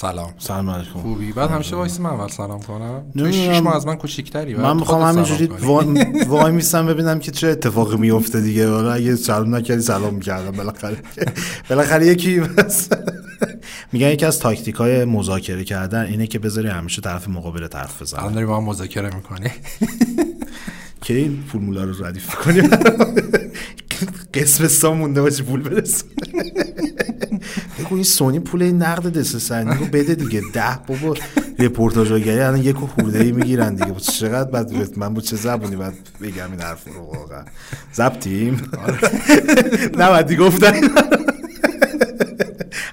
سلام. سلام علیکم. خوبی. بعد همیشه وایس من اول سلام کنم. تو. شیش ماه از من کوچیک‌تری من می‌خوام همینجوری وای, وای میستم ببینم که چه اتفاقی میفته دیگه. حالا اگه سلام نکردی سلام می‌کردم. بالاخره بالاخره یکی بس. میگن یکی از تاکتیک های مذاکره کردن اینه که بذاری همیشه طرف مقابل طرف الان بزنه داری با هم مذاکره می‌کنی. که این فرمولا رو ردیف کنیم قسم سا مونده باشه پول برسه. بگو این سونی پول این نقد دست سنی رو بده دیگه. ده بابا رپورتاج گری الان یک و خورده ای می‌گیرن دیگه. چقدر بعد من با چه زبونی باید بگم این حرف رو واقعا؟ زبطیم نه بعد دیگه گفتن.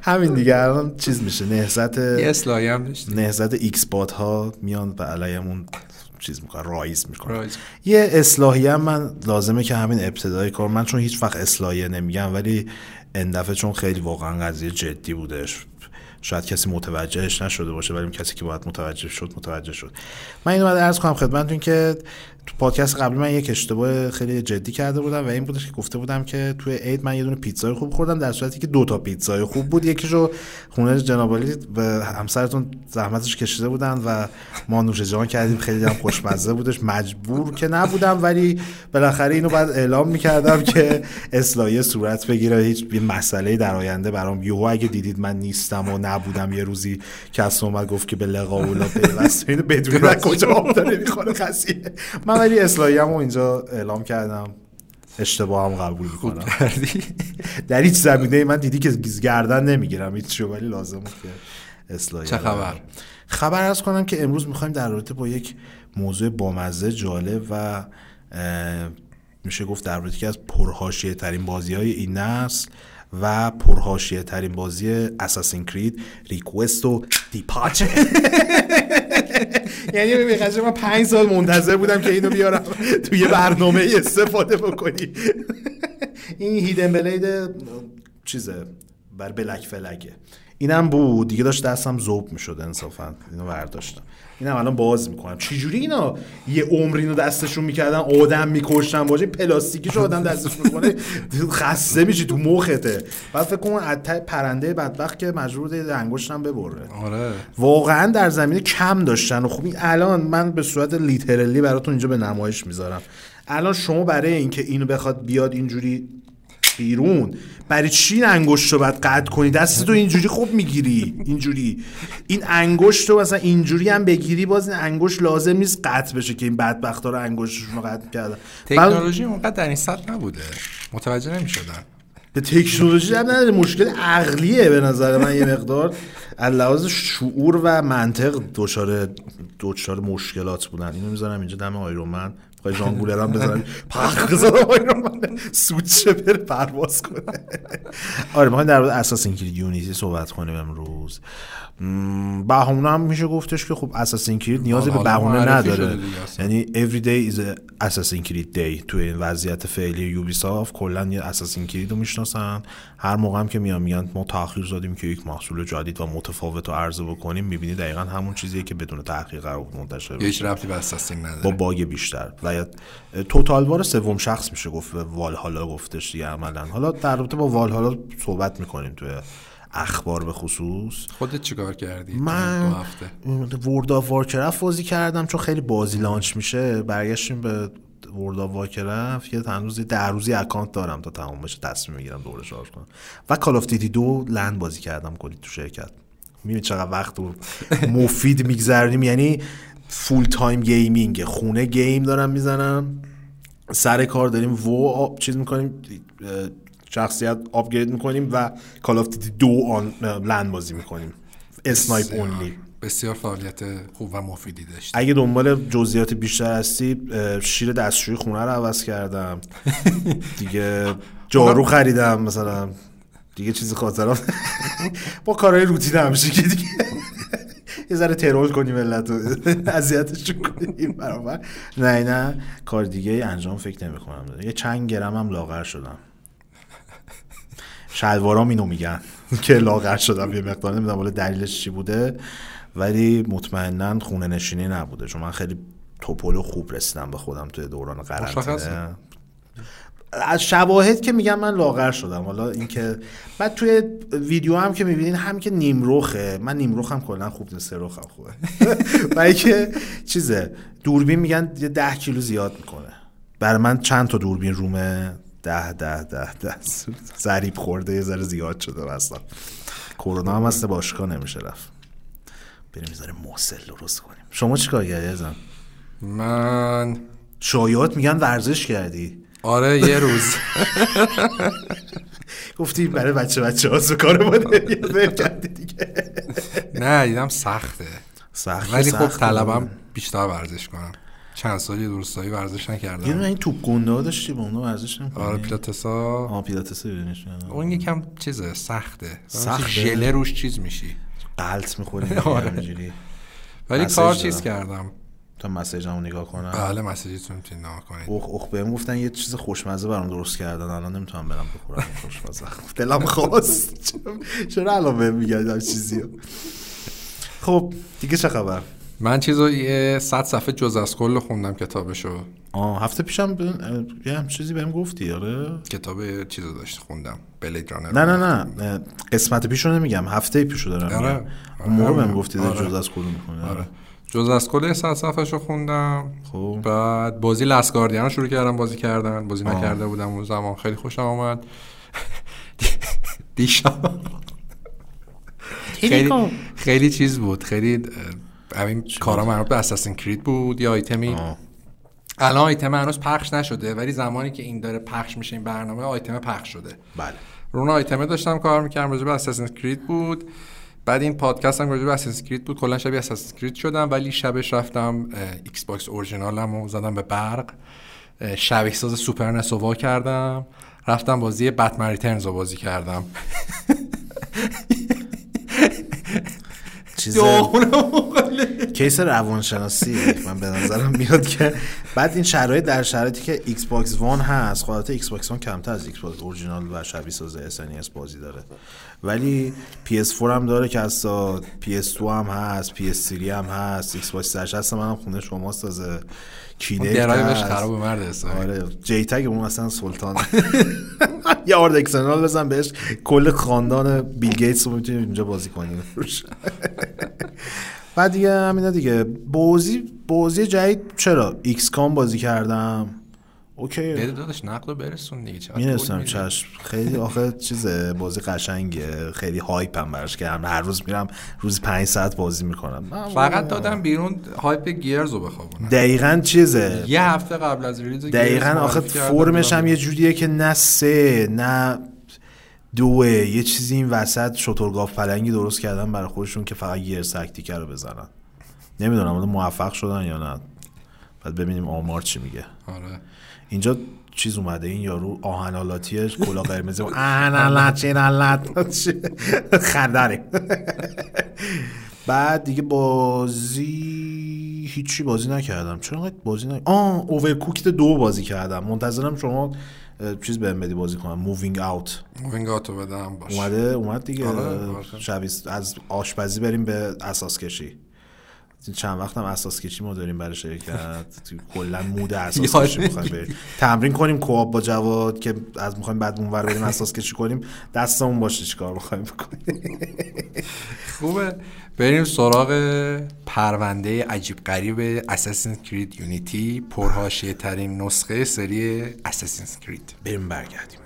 همین دیگه الان چیز میشه. نهزت یه هم نهزت ایکس بات ها میان و علیمون چیز می‌کنن رایز می‌کنن رایز. یه اصلاحی هم من لازمه که همین ابتدای کار من چون هیچ وقت اصلاحیه نمیگم ولی این دفعه چون خیلی واقعا قضیه جدی بودش. شاید کسی متوجهش نشده باشه ولی کسی که باید متوجه شد متوجه شد. من اینو باید عرض کنم خدمتتون که تو پادکست قبلی من یک اشتباه خیلی جدی کرده بودم و این بودش که گفته بودم که توی عید من یه دونه پیتزای خوب خوردم در صورتی که دو تا پیتزای خوب بود. یکیشو خونه جناب علی و همسرتون زحمتش کشیده بودن و ما نوش جان کردیم. خیلی هم خوشمزه بودش. مجبور که نبودم ولی بالاخره اینو بعد اعلام می‌کردم که اصلاحیه صورت بگیره. هیچ مسئله در آینده برام. یهو اگه دیدید من نیستم و نبودم یه روزی کس اومد گفت که به لقا اولا پیوست من کجا آب داره می‌خوره؟ من ولی اصلاحیه‌مو اینجا اعلام کردم. اشتباه هم قبول می‌کنم. در هیچ زمینه من دیدی که گردن نمی‌گیرم. هیچ ولی لازم که اصلاحی چه خبر؟ خبر از کنم که امروز می‌خوایم در رابطه با یک موضوع بامزه جالب و میشه گفت در رابطه که از پرهاشیه ترین بازی های این نسل و پرهاشیه ترین بازی اساسین کرید ریکوست و دیپاچه یعنی ببین من پنج سال منتظر بودم که اینو بیارم. توی برنامه استفاده بکنی. این هیدن بلید چیزه بر بلک فلگه اینم بود. دیگه داشت دستم زوب می‌شد انصافا. اینو برداشتم. اینم الان باز می‌کنم. چجوری اینا یه عمر اینو دستشون می‌کردن آدم میکشتن باشه پلاستیکیشو آدم دستش می‌کنه؟ خسته میشی تو مخته. بعد فکر کنم ته پرنده بدبخت که مجبور بوده انگشتم ببره. آره. واقعا در زمینه کم داشتن و خب این الان من به صورت لیترلی براتون اینجا به نمایش می‌ذارم. الان شما برای اینکه اینو بخواد بیاد اینجوری بیرون. برای چی این انگشت رو باید قطع کنی؟ دست تو اینجوری خوب می‌گیری. اینجوری. این انگشت رو مثلا اینجوری هم بگیری باز این انگشت لازم نیست قطع بشه که این بدبختا رو انگشتشون رو قطع کردن. تکنولوژی اونقدر در این سطح نبوده. متوجه نمی‌شدن به تکنولوژی هم نداره. مشکل عقلیه به نظر من یه مقدار. از لحاظ شعور و منطق دچار دچار مشکلات بودن. اینو می‌ذارم اینجا دم آیرومن می‌خوای ژان گولر هم بزنم پخ بزنم آیرومن سود شه بره پرواز کنه. آره می‌خوایم در اساسین کرید یونیتی صحبت کنیم امروز. بهونه هم میشه گفتش که خب اساسین کرید نیازی به حالا بهونه نداره. یعنی every day is a assassin کرید day. توی این وضعیت فعلی یوبیسافت کلا یه اساسین کرید رو می‌شناسن. هر موقع هم که میان میگن ما تاخیر زدیم که یک محصول جدید و متفاوت رو عرضه بکنیم می‌بینی دقیقا همون چیزیه که بدون تحقیق قرار منتشر بشه. هیچ ربطی به اساسین با نداره باگ بیشتر. و یا- توتال وار سوم شخص میشه گفت والهالا گفتش دیگه عملا. حالا در رابطه با والهالا صحبت می‌کنیم توی اخبار به خصوص. خودت چیکار کردی من دو هفته؟ World of بازی کردم چون خیلی بازی launch میشه. برگشتیم به World of Warcraft یه هنوز ده روزی اکانت دارم تا تمام بشه تصمیم می‌گیرم دوباره شارژ کنم. و Call of Duty دو LAN بازی کردم کلی تو شرکت. می‌بینی چقدر وقت رو مفید میگذرونیم. یعنی full-time gaming خونه game دارم می‌زنم. سر کار داریم و چیز می‌کنیم شخصیت upgrade می‌کنیم و Call of Duty دو on LAN بازی می‌کنیم. snipe only بسیار فعالیت خوب و مفیدی داشت اگه دنبال جزئیات بیشتر هستی شیر دستشویی خونه رو عوض کردم. دیگه جارو خریدم مثلا دیگه چیزی خاطرم با کارهای روتین همیشه که دیگه. یه ذره troll کنی ملت رو. اذیتشون کنیم برابر. نه نه. کار دیگه انجام فکر نمی کنم یه چند گرم هم لاغر شدم. شلوارام اینو میگن که لاغر شدم یه مقدار نمی‌دونم حالا دلیلش چی بوده ولی مطمئنا خونه نشینی نبوده چون من خیلی توپل و خوب رسیدم به خودم توی دوران. قرنطینه. از شواهد که میگم من لاغر شدم. حالا اینکه بعد توی ویدیو هم که می‌بینین هم که نیمروخه. من نیمروخم کلا خوب نیست سرخم خوبه. و اینکه چیزه دوربین میگن یه ده کیلو زیاد می‌کنه. برای من چند تا دوربین رومه؟ ده ده ده ده. ضریب خورده یه ذره زیاد شده مثلا کرونا هم هست باشگاه نمیشه رفت. بریم می‌ذاره موسل درست کنیم. شما چیکار کردی ازم من شایعات میگن ورزش کردی. آره یه روز. گفتی برای بچه بچه ها کار ما کردی دیگه. نه دیدم سخته. سخت ولی خب. طلبم بیشتر ورزش کنم. چند سال یه درستایی ورزش نکردم. دونه این توپ گنده ها داشتی با اونها ورزش نمی‌کنی؟ آره پیلاتسا. آه پیلاتس ببینیش اون یکم چیزه سخته. سخته؟ ژله روش چیز میشی. قلط می‌خوری آره. اینجوری ولی کار. چیز کردم. تا مسیجمو نگاه کنم. بله مسیجتون می‌تونید نگاه کنید. اوخ اوخ بهم گفتن یه چیز خوشمزه برام درست کردن. الان نمی‌تونم برم بخورم خوشمزه. دلم خواست. چرا- الان بهم میگن این چیزی خب دیگه چه خبر؟ من چیزو یه صد صفحه جز از کل خوندم کتابشو. آه هفته پیشم ب... یه هم چیزی بهم گفتی آره؟ کتاب چیزو داشت خوندم. بلید رانر نه نه نه. قسمت پیشو نمیگم هفته پیشو دارم آره. اون موقع آره. بهم گفتی در آره. جز از کدوم می‌خونی. آره. جز از کل یه صد صفحه خوندم. خب. بعد بازی لسگاردین رو شروع کردم بازی کردن. بازی آه. نکرده بودم اون زمان. خیلی خوشم آمد دیشب. خیلی خیلی چیز بود. خیلی همین کارا مربوط به Assassin's Creed بود یا آیتمی. آه. الان آیتم هنوز پخش نشده ولی زمانی که این داره پخش میشه این برنامه آیتم پخش شده. بله. رو اون آیتمه داشتم کار می‌کردم راجع به Assassin's Creed بود. بعد این پادکست هم راجع به Assassin's Creed بود. کلا شبیه Assassin's Creed شدم ولی شبش رفتم Xbox original م رو زدم به برق. شبیه ساز Super NES رو وا کردم. رفتم بازی Batman Returns رو بازی کردم. چیز. case روانشناسی من به نظرم میاد که بعد این شرایط در شرایطی که Xbox One هست خب البته Xbox One کمتر از Xbox original و شبیه ساز SNES بازی داره ولی PS4 هم داره که از PS2 هم هست PS3 هم هست Xbox 360 من هم خونه شماست تازه اون Kinect drive ش هست. خراب مرد حسابی. آره JTAG اون اصلا سلطان یه hard external بزن بهش کل خاندان بیل گیتس رو می‌تونی اینجا بازی کنی روش بعد دیگه همینا دیگه. بازی بازی جدید چرا؟ XCOM بازی کردم. okay. بده داداش نقد برسون دیگه. چقدر می‌رسم. چشم خیلی آخه چیزه بازی قشنگه خیلی hype هم براش کردم. هر روز میرم روز پنج ساعت بازی می‌کنم. فقط دادم بیرون هایپ گیرز رو بخوابونم. دقیقا چیزه. یه هفته قبل از ریلیز دقیقا آخه فرمش. هم یه جوریه که نه سه نه دوه. یه چیزی این وسط شترگاف پلنگی درست کردن برای خودشون که فقط گیرز تکتیکه رو بزنن. نمی‌دونم موفق شدن یا نه. بعد ببینیم آمار چی میگه. آره. اینجا چیز اومده این یارو آهنالاتی کلا قرمز. آهنالات چینالات خندره بعد دیگه بازی هیچی بازی نکردم. چرا بازی نکردم آه اوورکوکت دو بازی کردم. منتظرم شما چیز بهم بدی بازی کنم. مووینگ اوت مووینگ آتو بدم باش اومده اومد دیگه. آره، باشه. شبیه از آشپزی بریم به اساس کشی. چند وقت هم اساس کشی ما داریم برای شرکت. کلا مود اساس کشی می‌خوایم بریم. تمرین کنیم کوآپ با جواد که از می‌خوایم بعد اونور بریم اساس کشی کنیم. دستمون باشه چیکار می‌خوایم بکنیم. خوبه. بریم سراغ پرونده عجیب غریب اساسین کرید یونیتی پرهاشیه ترین نسخه سری اساسین کرید بریم برگردیم.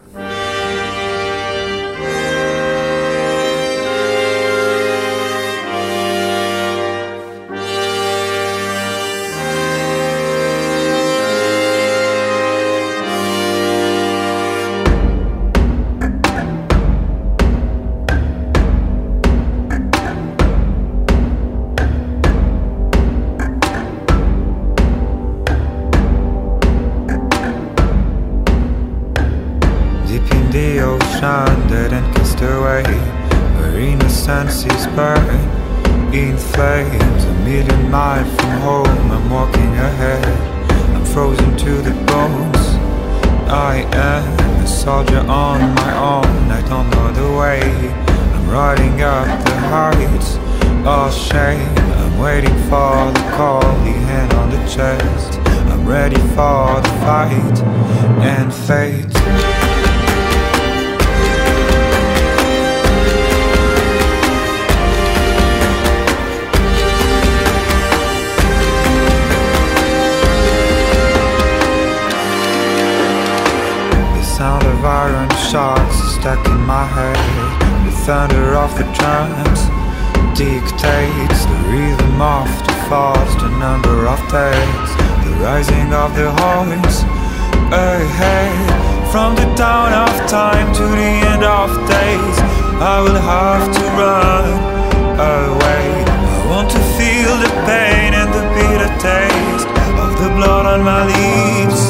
Pain and the bitter taste of the blood on my lips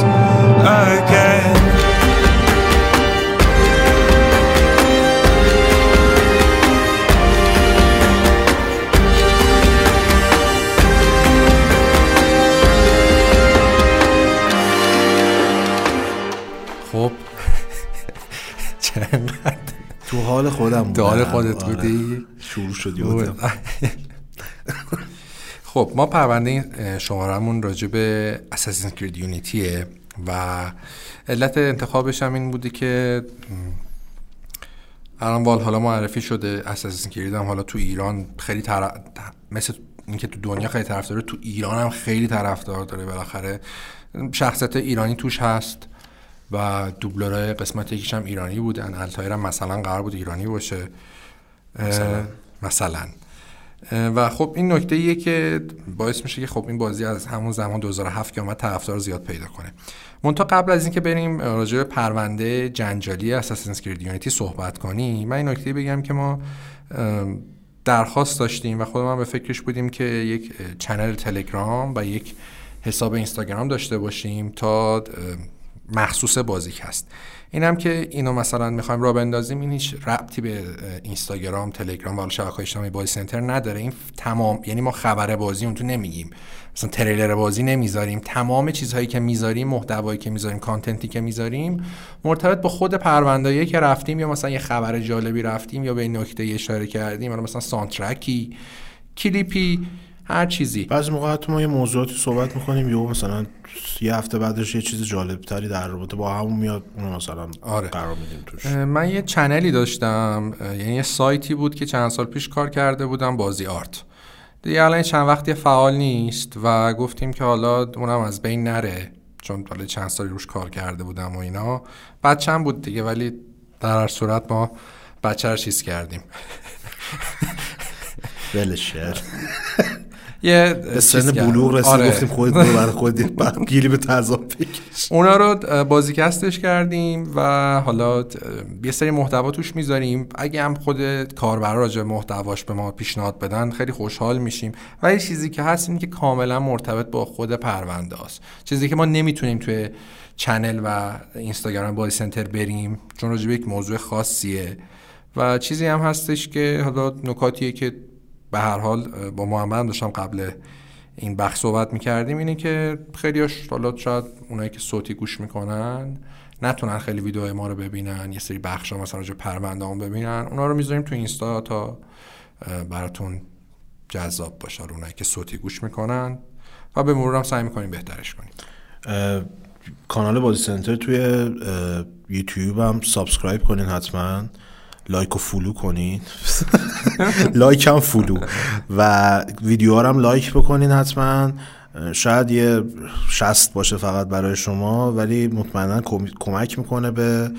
again. خب چقدر تو حال خودم بودم تو حال خودت آره. بودی؟ شروع شدی خب ما پرونده شمارمون راجع به اساسین کرید یونیتیه و علت انتخابش هم این بوده که الان وال حالا معرفی شده اساسین کرید هم حالا تو ایران خیلی طرف مثل اینکه تو دنیا خیلی طرف داره تو ایران هم خیلی طرفدار داره بالاخره. شخصیت ایرانی توش هست و دوبلورای قسمت یکیش هم ایرانی بودن. التایر هم مثلا قرار بود ایرانی باشه. مثلا. مثلا. و خب این نکته ایه که باعث میشه که خب این بازی از همون زمان 2007 که اومد طرفدار زیاد پیدا کنه. منتها قبل از اینکه بریم راجع به پرونده جنجالی اساسینز کرید یونیتی صحبت کنیم من این نکته بگم که ما درخواست داشتیم و خودمان به فکرش بودیم که یک چنل تلگرام و یک حساب اینستاگرام داشته باشیم تا مخصوص بازیک هست. این هم که اینو مثلا می‌خوایم را بندازیم این هیچ ربطی به اینستاگرام تلگرام و شبکه‌های اجتماعی بازی سنتر نداره. این تمام یعنی ما خبر بازی اون تو نمیگیم. مثلا تریلر بازی نمی‌ذاریم. تمام چیزهایی که می‌ذاریم محتوایی که می‌ذاریم کانتنتی که می‌ذاریم مرتبط با خود پروندهایی که رفتیم یا مثلا یه خبر جالبی رفتیم یا به نکته اشاره کردیم. مثلا سانترکی کلیپی هر چیزی. بعضی موقع حتی ما یه موضوعاتی صحبت می‌کنیم یا مثلا یه هفته بعدش یه چیز جالب تری در رابطه با همون میاد اونو مثلا آره. قرار میدیم توش. من یه چنلی داشتم یعنی یه سایتی بود که چند سال پیش کار کرده بودم بازی آرت. دیگه الان چند وقتی فعال نیست و گفتیم که حالا اونم از بین نره چون حالا چند سالی روش کار کرده بودم و اینا. بچم بود دیگه ولی در هر صورت ما بچه چیز کردیم. ولش یه به سن. بلوغ رسید آره. گفتیم خودت برو برای خودت بعد گیری به تضاد بکش. اونا رو بازیکستش کردیم و حالا یه سری محتوا توش می‌ذاریم. اگه هم خود کاربرا راجع محتواش به ما پیشنهاد بدن خیلی خوشحال میشیم. و یه چیزی که هست این که کاملا مرتبط با خود پرونده است چیزی که ما نمی‌تونیم توی چنل و اینستاگرام بازی سنتر بریم چون راجع به یک موضوع خاصیه. و چیزی هم هستش که حالا نکاتیه که به هر حال با محمد داشتم قبل این بخش صحبت می‌کردیم اینه که خیلیاش حالا شاید اونایی که صوتی گوش می‌کنن نتونن خیلی ویدیو ما رو ببینن یه سری بخش ها مثلا راجع پرونده هم ببینن. اونا رو می‌ذاریم تو اینستا تا براتون جذاب باشه. اونایی که صوتی گوش می‌کنن و به مرور هم سعی می‌کنیم بهترش کنیم. کانال بازی سنتر توی یوتیوب هم subscribe کنین حتما. like و follow کنین like هم follow. و ویدیوها رو هم like بکنین حتما. شاید یه شست باشه فقط برای شما ولی مطمئنا کم- کمک می‌کنه به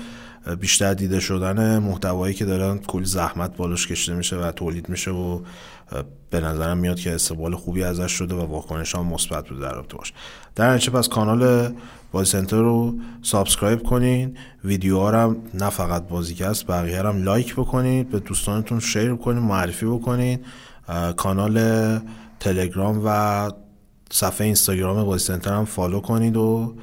بیشتر دیده شدن محتوایی که دارن کلی زحمت بالاش کشیده میشه و تولید میشه و به نظرم میاد که استقبال خوبی ازش شده و واکنش هم مثبت بوده در رابطه باشه در پس کانال بازی سنتر رو subscribe کنین. ویدیوها رو هم نه فقط بازیکست بقیه هم like بکنید به دوستانتون share کنین معرفی بکنین. کانال تلگرام و صفحه اینستاگرام بازی سنتر هم follow کنید و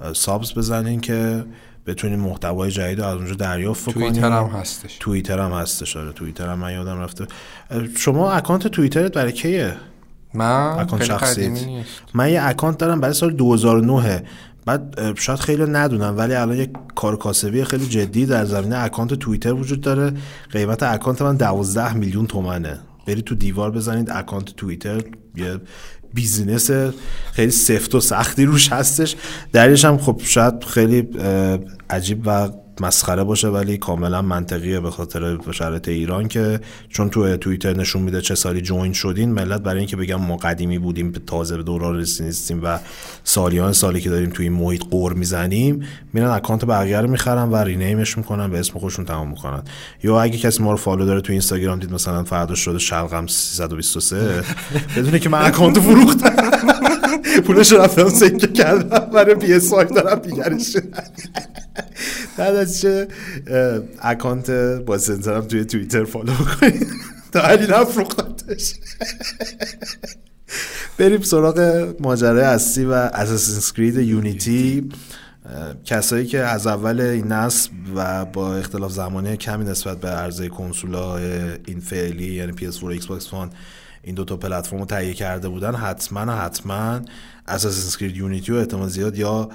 اه، subs بزنین که بتونین محتوای جدید رو از اونجا دریافت بکنین توییتر هم هستش. توییتر هم هستش آره. توییتر هم من یادم رفته. شما اکانت توییترت برای کیه؟ من اکانت شخصیت. نیست. من یه اکانت دارم برای سال 2009 بعد شاید خیلی ندونم ولی الان یک کار کاسبی خیلی جدی در زمینه اکانت توییتر وجود داره. قیمت اکانت من 12 میلیون تومنه. برید تو دیوار بزنید اکانت توییتر یه business خیلی سفت و سختی روش هستش. درش هم خب شاید خیلی عجیب و مسخره باشه ولی کاملا منطقیه به خاطر شرایط ایران که چون تو توییتر نشون میده چه سالی join شدین ملت برای اینکه بگن ما قدیمی بودیم تازه به دوران رسیدیم و سالیان سالی که داریم توی این محیط قور می‌زنیم میرن اکانت بقیه رو می‌خرن و رینیمش می‌کنن به اسم خودشون تمام می‌کنن. یا اگه کسی ما رو فالو داره تو اینستاگرام دید مثلا فردا شده شلقم 323 بدونه که من اکانت فروختم. پولش رفتم سکه کردم برای پی اس دارم دیگرش بعد از چه اکانت با سنسرم توی توییتر فالو کنید تا علی نفروختتش بریم سراغ ماجرای اصلی و اساسین کرید یونیتی کسایی که از اول این نصب و با اختلاف زمانی کمی نسبت به عرضه کنسولا این فعلی یعنی PS4 و Xbox One این دو تا پلتفرم رو تهیه کرده بودن حتما حتما اساسین کرید یونیتی و احتمال زیاد یا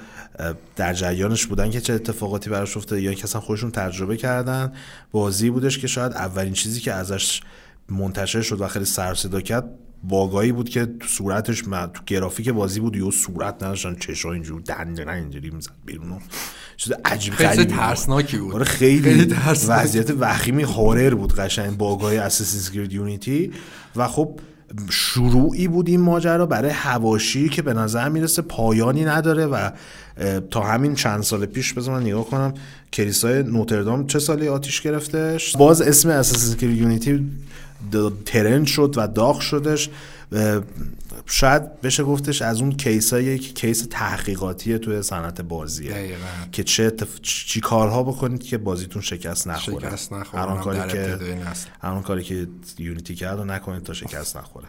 در جریانش بودن که چه اتفاقاتی براش افتاده یا کسان خودشون تجربه کردن. بازی بودش که شاید اولین چیزی که ازش منتشر شد و خیلی سر صدا کرد باگایی بود که تو صورتش من تو گرافیک بازی بود یا صورت نداشتن چشا اینجور دندنا اینجوری می‌زد بیرون چیز عجیب خیلی ترسناکی بود. آره خیلی, خیلی وضعیت وخیمی هورر بود قشنگ باگای اساسینز کرید یونیتی و خب شروعی بود این ماجرا برای هواشی که به نظر می‌رسه پایانی نداره و تا همین چند سال پیش بذار من نگاه کنم کلیسای نوتردام چه سالی آتیش گرفتش؟ باز اسم اساسین یونیتی ترند شد و داغ شدش. شاید بشه گفتش از اون کیسایی که کیس تحقیقاتی توی صنعت بازیه. که چه چی کارها بکنید که بازیتون شکست نخوره. شکست نخوره. کاری که هر کاری که یونیتی کرد و نکنید تا شکست نخوره.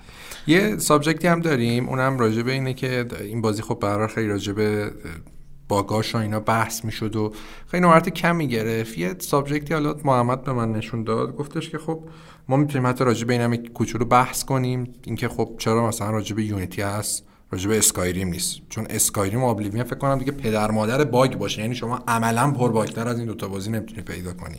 یه سابجکتی هم داریم. اونم راجع به اینه که این بازی خب برای خیلی راجع به باگاش و اینا بحث می‌شد و خیلی نوارت کمی گرفت. یه سابجکتی حالا محمد به من نشون داد. گفتش که خب ما می‌تونیم حتی راجع به این هم کوچولو بحث کنیم. اینکه خب چرا مثلا راجع به یونیتی هست راجع به اسکایریم نیست. چون اسکایریم و ابلیوین فکر کنم دیگه پدر مادر باگ باشه. یعنی شما عملا پر باگتر از این دوتا بازی نمی‌تونی پیدا کنی.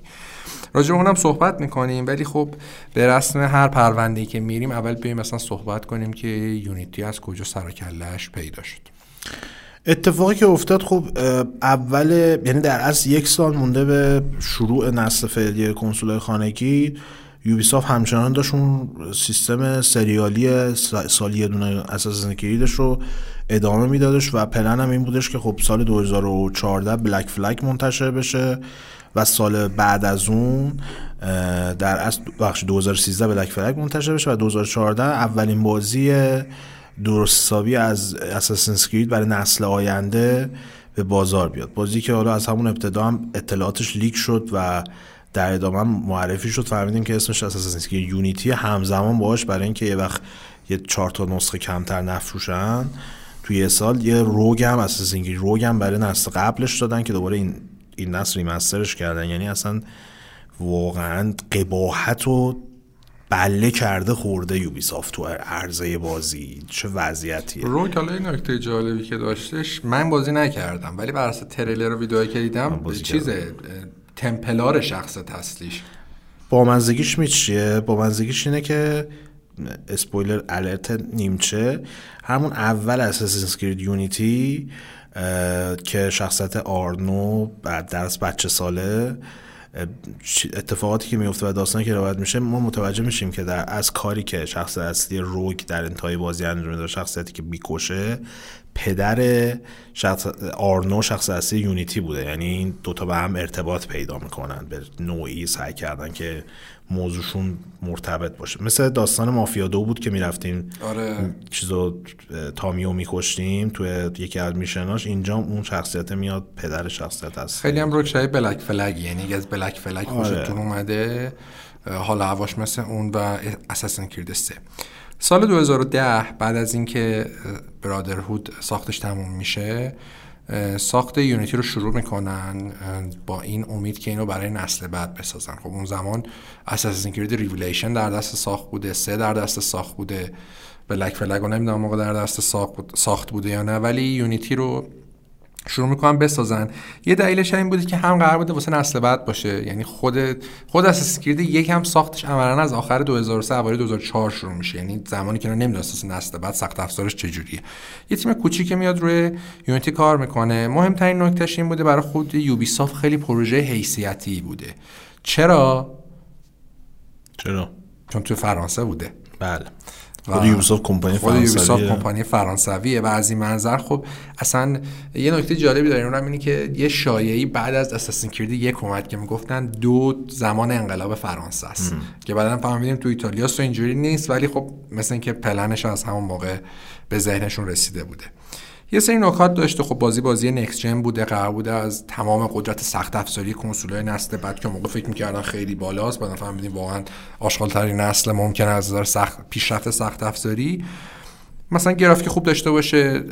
راجع به اونم صحبت می‌کنیم. ولی خب به رسم هر پرونده که میریم اول بیایم مثلا صحبت کنیم که یونیتی از کجا سر پیدا شد. اتفاقی که افتاد خب اول یعنی در اصل یک سال مونده به شروع نسل فعلی کنسول خانگی. یوبیسافت همچنان داشت اون سیستم سریالی سالی یه دونه اساس کریدش رو ادامه میدادش و پلن هم این بودش که خب سال 2014 بلک فلک منتشر بشه و سال بعد از اون در اصل بخش 2013 بلک فلک منتشر بشه و 2014 اولین بازی درست حسابی از اساسین کرید برای نسل آینده به بازار بیاد. بازی که حالا از همون ابتدا هم اطلاعاتش لیک شد و در ادامه معرفی شد فهمیدیم که اسمش اساسین کرید یونیتی همزمان باش برای اینکه یه وقت یه چهار تا نسخه کمتر نفروشن. توی یه سال یه روگ هم اساسین روگ هم برای نسل قبلش دادن که دوباره این این نسل ریمسترش کردن. یعنی اصلا واقعا قباحت و بله کرده خورده یوبیسافت تو عرضه بازی. چه وضعیتیه. رو حالا این نکته جالبی که داشتش من بازی نکردم ولی بر اساس تریلر و ویدئویی که دیدم چیز تمپلار شخص اصلیش. با منزگیش میچیه؟ با منزگیش اینه که اسپویلر الرت نیمچه. همون اول اساسینز کرید یونیتی که شخصیت آرنو بعد درس بچه ساله. اتفاقاتی که میفته و داستانی که روایت میشه ما متوجه میشیم که در از کاری که شخص اصلی روگ در انتهای بازی انجام میده شخصیتی که بیکشه پدر شخص آرنو شخص اصلی یونیتی بوده. یعنی این دوتا به هم ارتباط پیدا می‌کنن. به نوعی سعی کردن که موضوعشون مرتبط باشه. مثل داستان مافیا دو بود که می‌رفتیم آره. چیزو تامیو میکشتیم توی یکی از میشناش اینجا اون شخصیت میاد پدر شخصیت هست. خیلی هم Rogue شای Black Flag یعنی از Black Flag آره. خوشتون اومده. حالا هواش مثل اون و Assassin's Creed سه. سال 2010 بعد از اینکه Brotherhood ساختش تموم میشه ساخت Unity رو شروع می‌کنن با این امید که اینو برای نسل بعد بسازن. خب اون زمان Assassin's Creed Revelation در دست ساخت بوده سه در دست ساخت بوده. Black Flag رو نمی‌دونم موقع در دست ساخت بوده یا نه. ولی یونیتی رو شروع می‌کنن بسازن. یه دلیلش این بوده که هم قرار بوده واسه نسل بعد باشه. یعنی خود خود اساس کرید یکم ساختش عملا از آخر 2003 اوایل 2004 شروع میشه. یعنی زمانی که نمی‌دونه اساس نسل بعد سخت افزارش چجوریه. یه تیم کوچیک میاد روی یونیتی کار می‌کنه. مهمترین نکتهش این بوده برای خود یوبی خیلی پروژه حیثیتی بوده. چرا؟ چرا؟ چون تو فرانسه بوده. بله. خود یوبیسافت کمپانی فرانسویه. کمپانی فرانسویه. و از این منظر خب اصلا یه نکته جالبی داره اونم اینه که یه شایعی بعد از اساسین کرید یک اومد که می‌گفتن دو زمان انقلاب فرانسه است. که بعدا فهمیدیم تو ایتالیا و اینجوری نیست ولی خب مثل اینکه پلنش از همون موقع به ذهنشون رسیده بوده. یه سری نکات داشته خب بازی بازی نکس جن بوده قرار بوده از تمام قدرت سخت افزاری کنسولای نسل بعد که موقع فکر می‌کردن خیلی بالاست بعد فهمیدیم واقعا آشغال ترین نسل ممکن از نظر سخت پیشرفت سخت افزاری. مثلا گرافیک خوب داشته باشه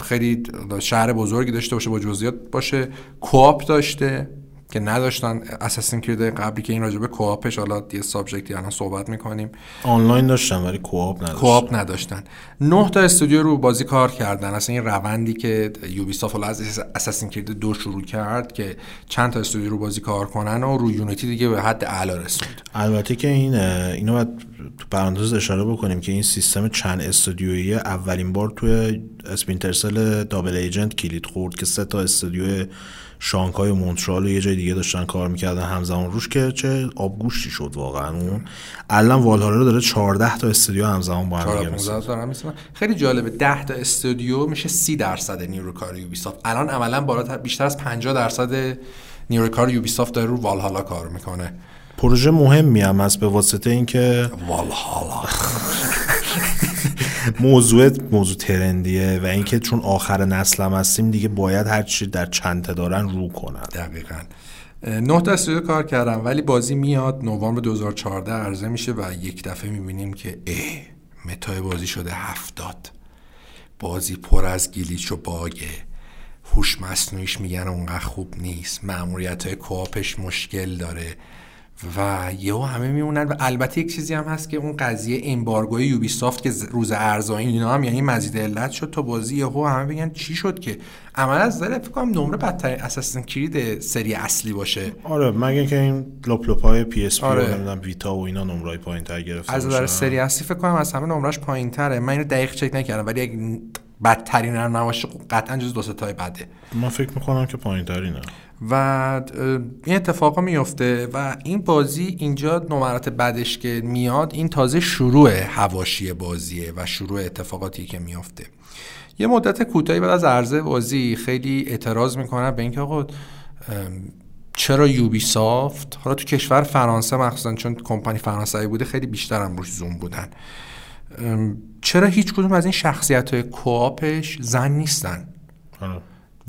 خیلی شهر بزرگی داشته باشه با جزئیات باشه کوآپ داشته. که نداشتن اساسین کرید قبلی که این راجبه کوآپش حالا یه سابجکتی الان صحبت می‌کنیم. آنلاین داشتن ولی کوآپ نداشتن. کوآپ نداشتن. نه تا استودیو رو بازی کار کردن. اصلا این روندی که یوبیسافت حالا از اساسین کرید دو شروع کرد که چند تا استودیو رو بازی کار کنن و روی Unity دیگه به حد اعلا رسوند. البته که این اینو باید تو پرانتز اشاره بکنیم که این سیستم چند استودیویی اولین بار توی Splinter Cell Double Agent کلید خورد که سه تا استودیو شانگهای و مونترال و یه جای دیگه داشتن کار می‌کردن همزمان روش که چه آبگوشتی شد واقعا. اون الان والهالا رو داره 14 تا استودیو همزمان با هم دیگه می‌سازن 15 دارن می‌سازن. خیلی جالبه 10 تا استودیو میشه 30 درصد نیروی کار Ubisoft. الان عملا بالاتر بیشتر از 50 درصد نیروی کار یوبیسافت داره رو والهالا کار می‌کنه. پروژه مهمی هم هست به واسطه اینکه والهالا. موضوع موضوع ترندیه و اینکه چون آخر نسل هم هستیم دیگه باید هر چی در چند تا دارن رو کنن. دقیقا. نه تا استودیو کار کردم ولی بازی میاد نوامبر 2014 عرضه میشه و یک دفعه می‌بینیم که اه متای بازی شده هفتاد. بازی پر از گلیچ و باگه. هوش مصنوعیش میگن اونقدر خوب نیست. ماموریت های co-op ش مشکل داره. و یهو همه میمونن و البته یک چیزی هم هست که اون قضیه embargo ی Ubisoft که روز عرضه‌ای اینا هم یعنی مزید علت شد تا بازی یهو همه بگن چی شد که عملا از نظر فکر کنم نمره بدتر Assassin's Creed سری اصلی باشه آره مگه که این لپ لپ های PSP آره. و نمی‌دونم Vita و اینا نمرای پایینتر گرفته از نظر. سری اصلی فکر کنم از همه نمرش پایینتره من اینو دقیق چک نکردم ولی اگه بدترین هم نباشه قطعا جز دو ستای بده. من فکر می‌کنم که پایینتری نه و این اتفاقا میفته و این بازی اینجا نمرات بعدش که میاد این تازه شروع هواشی بازیه و شروع اتفاقاتی که میفته یه مدت کوتاهی بعد از عرضه بازی خیلی اعتراض می‌کنن به اینکه آقا چرا یوبی سافت حالا تو کشور فرانسه مخصوصا چون کمپانی فرانسوی بوده خیلی بیشتر هم روش زوم بودن. چرا هیچ کدوم از این شخصیت های کوآپش زن نیستن.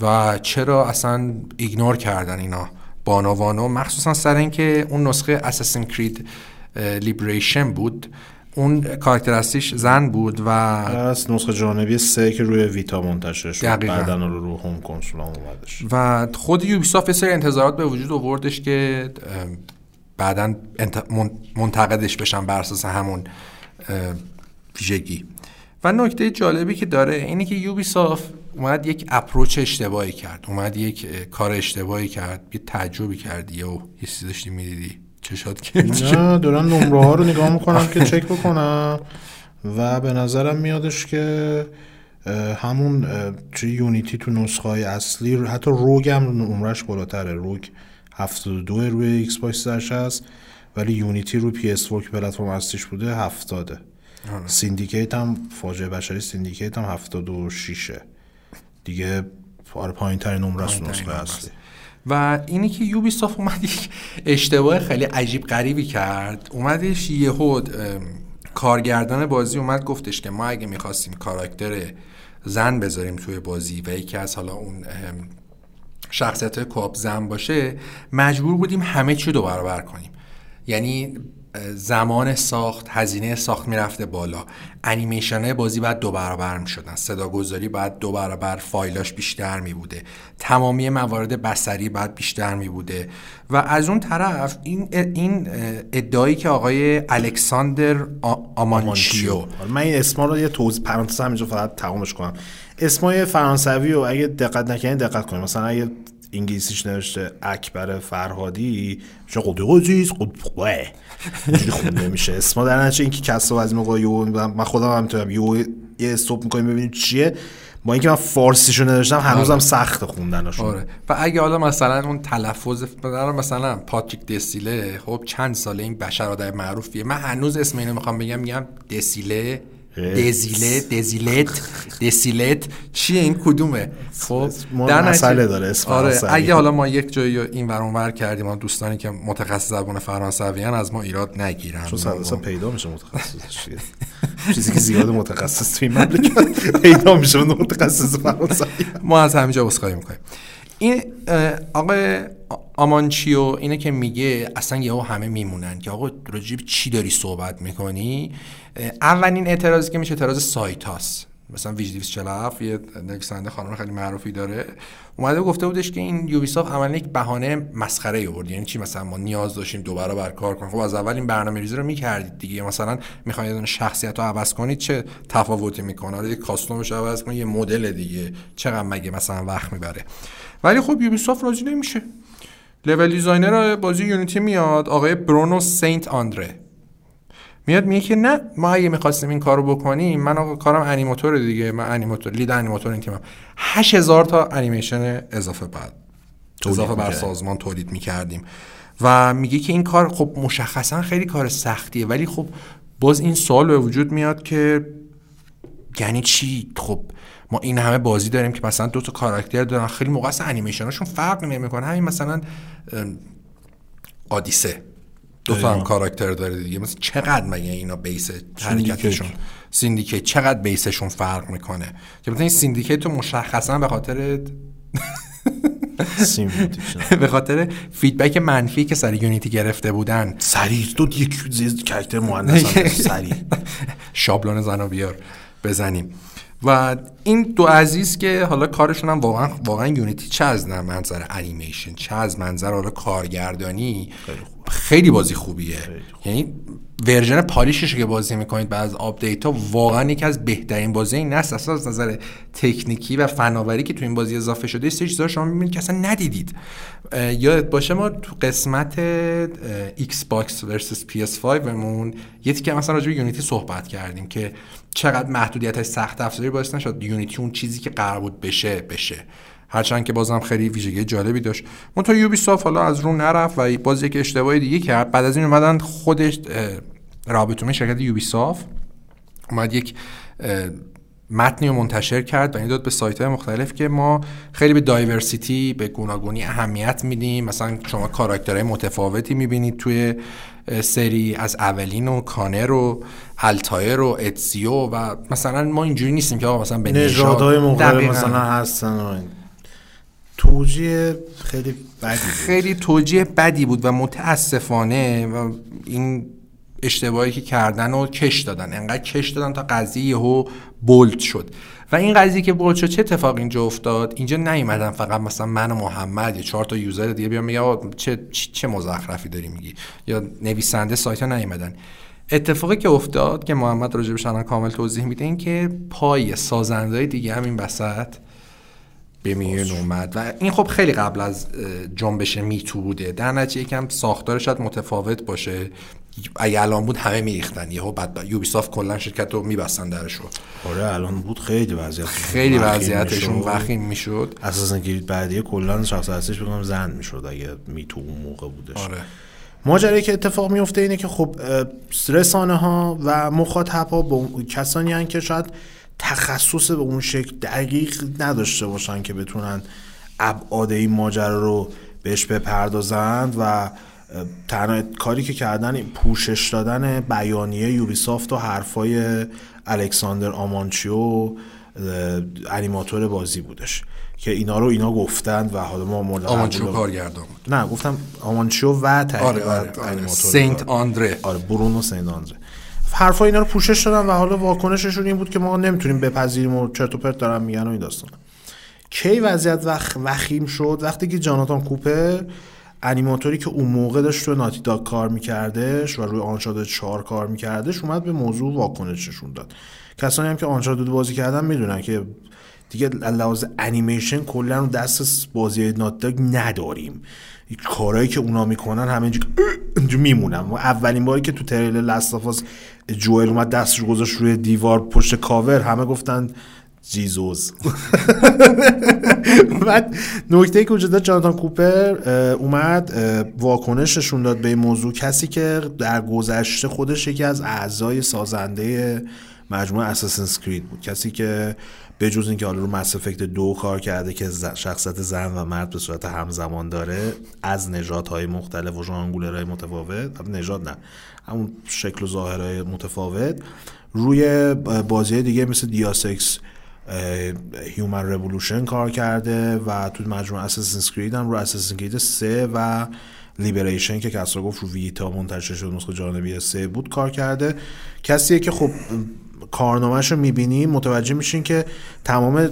و چرا اصلا ایگنور کردن اینا؟ بانوانو مخصوصا سر اینکه اون نسخه اساسین کرید لیبریشن بود. اون کاراکتر اصلیش زن بود و از نسخه جانبی سه که روی ویتا منتشر شد. دقیقاً. بعدن رو رو هوم کنسول هم اومدش. و خود یوبیسافت یه سری انتظارات به وجود آوردش که بعدا منتقدش بشن بر اساس همون ویژگی. و نکته جالبی که داره اینه که یوبیسافت اومد یک اپروچ اشتباهی کرد. اومد یک کار اشتباهی کرد. یه تعجبی کردی. و یه چیزی داشتی می‌دیدی. چشات که نه دارن نمره ها رو نگاه می‌کنم که چک بکنم و به نظرم میادش که همون چه یونیتی تو نسخه های اصلی حتی روگ هم نمرش بالاتره. روگ 72 روی Xbox هست ولی Unity رو PS که پلتفرم اصلیش بوده 70 Syndicate هم فاجعه بشری Syndicate هم 76 دیگه آره پایین ترین نمره نسخه اصلی و اینی که Ubisoft اومد یک اشتباه خیلی عجیب غریبی کرد. اومدش یهو کارگردان بازی اومد گفتش که ما اگه می‌خواستیم کاراکتر زن بذاریم توی بازی و یکی از حالا اون شخصیت کواب زن باشه مجبور بودیم همه چی رو برابر کنیم. یعنی زمان ساخت هزینه ساخت می‌رفته بالا. انیمیشن بازی باید دو برابر می‌شدن. صدا گذاری باید دو برابر فایلاش بیشتر می بوده تمامی موارد بسری باید بیشتر می بوده و از اون طرف این این ادعایی که آقای الکساندر آمانچیو آره، من این اسما رو یه توضیح پرانتز همینجا فقط تمامش کنم. اسمای فرانسوی و اگه دقت نکنید دقت کنید مثلا اگه انگلیسیش نوشته؟ اکبر فرهادی. میشه قدی قدیز قدی اینجوری خونده میشه اسما در نتیجه اینکه کسا از موقع یو من خودم هم می‌تونم یو یه استوب می‌کنیم ببینیم چیه. با اینکه من فارسیشو نوشتم هنوزم آره. سخت خوندنشون. آره. و اگه حالا مثلا اون تلفظ مثلا پاتریک دسیله خب چند ساله این بشر آدم معروفیه. من هنوز اسم اینو می‌خوام بگم میگم دسیله دزیله دزیلت دسیلت. چیه این کدومه؟ خب در مسئله داره اسم آره اگه حالا ما یک جایی این ور اونور کردیم ما دوستانی که متخصص زبان فرانسوی از ما ایراد نگیرن. چون صد پیدا میشه متخصص. چیزی که زیاد متخصص توی مملکت پیدا میشه متخصص فرانسوی. ما از همینجا عذرخواهی می‌کنیم. این آقای آمانچیو اینه که میگه اصلا یهو همه میمونن که آقا راجب چی داری صحبت می‌کنی؟ اولین اعتراضی که میشه اعتراض سایت هاست مثلا VG247 یه نویسنده خانم خیلی معروفی داره. اومده گفته بودش که این Ubisoft عملا یک بهانه مسخره آورد. یعنی چی؟ مثلا ما نیاز داشتیم دو برابر کار کنیم. خب از اول این برنامه ریزی رو می‌کردید دیگه. مثلا می‌خواید اون شخصیت رو عوض کنید چه تفاوتی می‌کنه؟ آره costume ش عوض کنید یه مدل دیگه. چقدر مگه مثلا وقت می‌بره؟ ولی خب Ubisoft راضی نمیشه. level designer بازی Unity میاد. آقای برونو سینت آندره. میاد میگه که نه ما اگه می‌خواستیم این کارو بکنیم من آقا کارم انیماتور دیگه. من انیماتور لید انیماتور این تیمم. 8000 تا انیمیشن اضافه بعد. اضافه بر سازمان تولید می‌کردیم. و میگه که این کار خب مشخصا خیلی کار سختیه. ولی خب باز این سوال به وجود میاد که یعنی چی؟ خب ما این همه بازی داریم که مثلا دو تا کاراکتر دارن. خیلی موقع اصلا انیمیشناشون فرق نمی‌کنه. همین مثلا آدیسه. دو تا هم کاراکتر داره دیگه. مثلا چقدر مگه اینا base حرکتشون؟ Syndicate چقدر base شون فرق می‌کنه؟ که مثلا این Syndicate تو مشخصا به خاطر به خاطر feedback منفی که سر Unity گرفته بودن. سریع. تو یک character مهندس سریع. شابلون زنا بیار. بزنیم. و این دو عزیز که حالا کارشون هم واقعا واقعا Unity چه از منظر انیمیشن چه از منظر حالا کارگردانی خیلی بازی خوبیه. یعنی version polish ش که بازی می‌کنید بعد از update ها واقعا یکی از بهترین بازی این نسل. اصلا از نظر تکنیکی و فناوری که تو این بازی اضافه شده یه چیزا شما می‌بینید که اصلا ندیدید. یادت باشه ما تو قسمت Xbox versus PS5 مون یه که مثلا راجع به Unity صحبت کردیم که چقدر محدودیت سخت افزاری باعث نشد Unity اون چیزی که قرار بود بشه بشه. هرچند که بازم خیلی ویژگی جالبی داشت. منتها Ubisoft حالا از رو نرفت و باز یک اشتباهی دیگه کرد. بعد از این اومدن خودش روابط عمومی شرکت Ubisoft اومد یک متنی رو منتشر کرد و این داد به سایت های مختلف که ما خیلی به diversity به گوناگونی اهمیت میدیم. مثلا شما کاراکترهای متفاوتی می‌بینید توی سری از اولین و کانر و التایر و اتزیو و مثلا ما اینجوری نیستیم که آقا مثلا به نژادهای مختلف مثلا هستن توجیه خیلی بدی بود. خیلی توجیه بدی بود و متاسفانه و این اشتباهی که کردن و کش دادن. انقدر کش دادن تا قضیه یهو بولد شد. و این قضیه که بولد شد چه اتفاق اینجا افتاد؟ اینجا نیومدن فقط مثلا من و محمد یا چهار تا یوزر دیگه بیان میگه چه چه مزخرفی داری میگی؟ یا نویسنده سایت ها نیومدن. اتفاقی که افتاد که محمد راجبش الان کامل توضیح میده این که پای سازنده دیگه هم این وسط به میون اومد. و این خب خیلی قبل از جنبش میتو بوده. در نتیجه یکم ساختارش شاید متفاوت باشه. اگه الان بود همه میریختن. یهو بعد یوبیسافت کلا شرکت رو میبستن درشو آره الان بود خیلی وضعیت خیلی وضعیتشون وخیم می‌شد. اساسا گرید بعدی کلا شخص هستش بگم زن می‌شد اگه میتو اون موقع بودش. آره. ماجرایی که اتفاق میفته اینه که خب رسانه ها و مخاطب ها با کسانی هن که شاید تخصص به اون شکل دقیق نداشته باشن که بتونن ابعاد این ماجرا رو بهش بپردازند و تنها کاری که کردن پوشش دادن بیانیه یوبیسافت و حرفای الکساندر آمانچیو انیماتور بازی بودش که اینا رو اینا گفتند و حالا ما مورد آمانچو قبول- کارگردان بود. نه گفتم آمانچو و تقریبا آره آره, آره. انیماتور. سنت آندره. آره برونو سنت آندره. حرفا اینا رو پوشش دادن و حالا واکنششون این بود که ما نمی‌تونیم بپذیریم و چرت و پرت دارن میگن و این داستان کی وضعیت وخ... وخیم شد؟ وقتی که جاناتان کوپر انیماتوری که اون موقع داشت تو ناتی داگ کار میکردش و روی آنچارد 4 کار میکردش اومد به موضوع واکنش نشون داد. کسانی هم که آنچارد بازی کردن می‌دونن که دیگه لحاظ انیمیشن کلا رو دست بازی ناتی داگ نداریم. کارهایی که اونا می‌کنن همه اینجا میمونن. و اولین باری که تو تریلر لاستافاس جوئل اومد دستش گذاشت روی دیوار پشت کاور همه گفتن جیزوز بعد نکته که وجود داشت جاناتان کوپر اومد اه، واکنش نشون داد به این موضوع. کسی که در گذشته خودش یکی از اعضای سازنده مجموعه اساسنز کرید بود. کسی که به جز اینکه حالا رو مس افکت دو کار کرده که شخصیت زن و مرد به صورت همزمان داره از نژادهای مختلف و ژانگولرهای متفاوت. البته نژاد نه همون شکل و ظاهرهای متفاوت. روی بازی دیگه مثل Deus Ex Human Revolution کار کرده و تو مجموعه Assassin's Creed هم رو Assassin's Creed 3 و Liberation که کسرا گفت رو Vita منتشر شد نسخه جانبی 3 بود کار کرده. کسیه که خب کارنامهش رو می‌بینیم متوجه میشین که تمام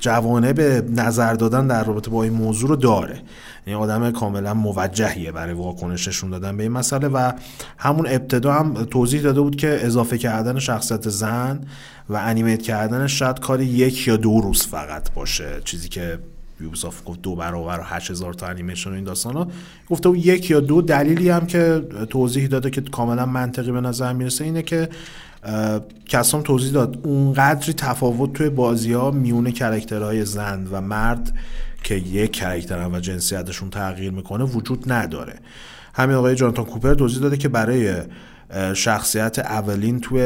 جوانه به نظر دادن در رابطه با این موضوع رو داره. یعنی آدم کاملا موجهیه برای واکنش نشون دادن به این مسئله و همون ابتدا هم توضیح داده بود که اضافه کردن شخصیت زن و انیمیت کردنش شاید کار یک یا دو روز فقط باشه. چیزی که یوبیسافت گفت دو برابر و 8000 تا انیمیشن و این داستانا. گفته یک یا دو دلیلی هم که توضیح داده که کاملا منطقی به نظر می‌رسه اینه که کسرا هم توضیح داد اونقدری تفاوت توی بازی ها میون character های زن و مرد که یک character ن و جنسیتشون تغییر می‌کنه وجود نداره. همین آقای جانتان کوپر توضیح داده که برای شخصیت اولین توی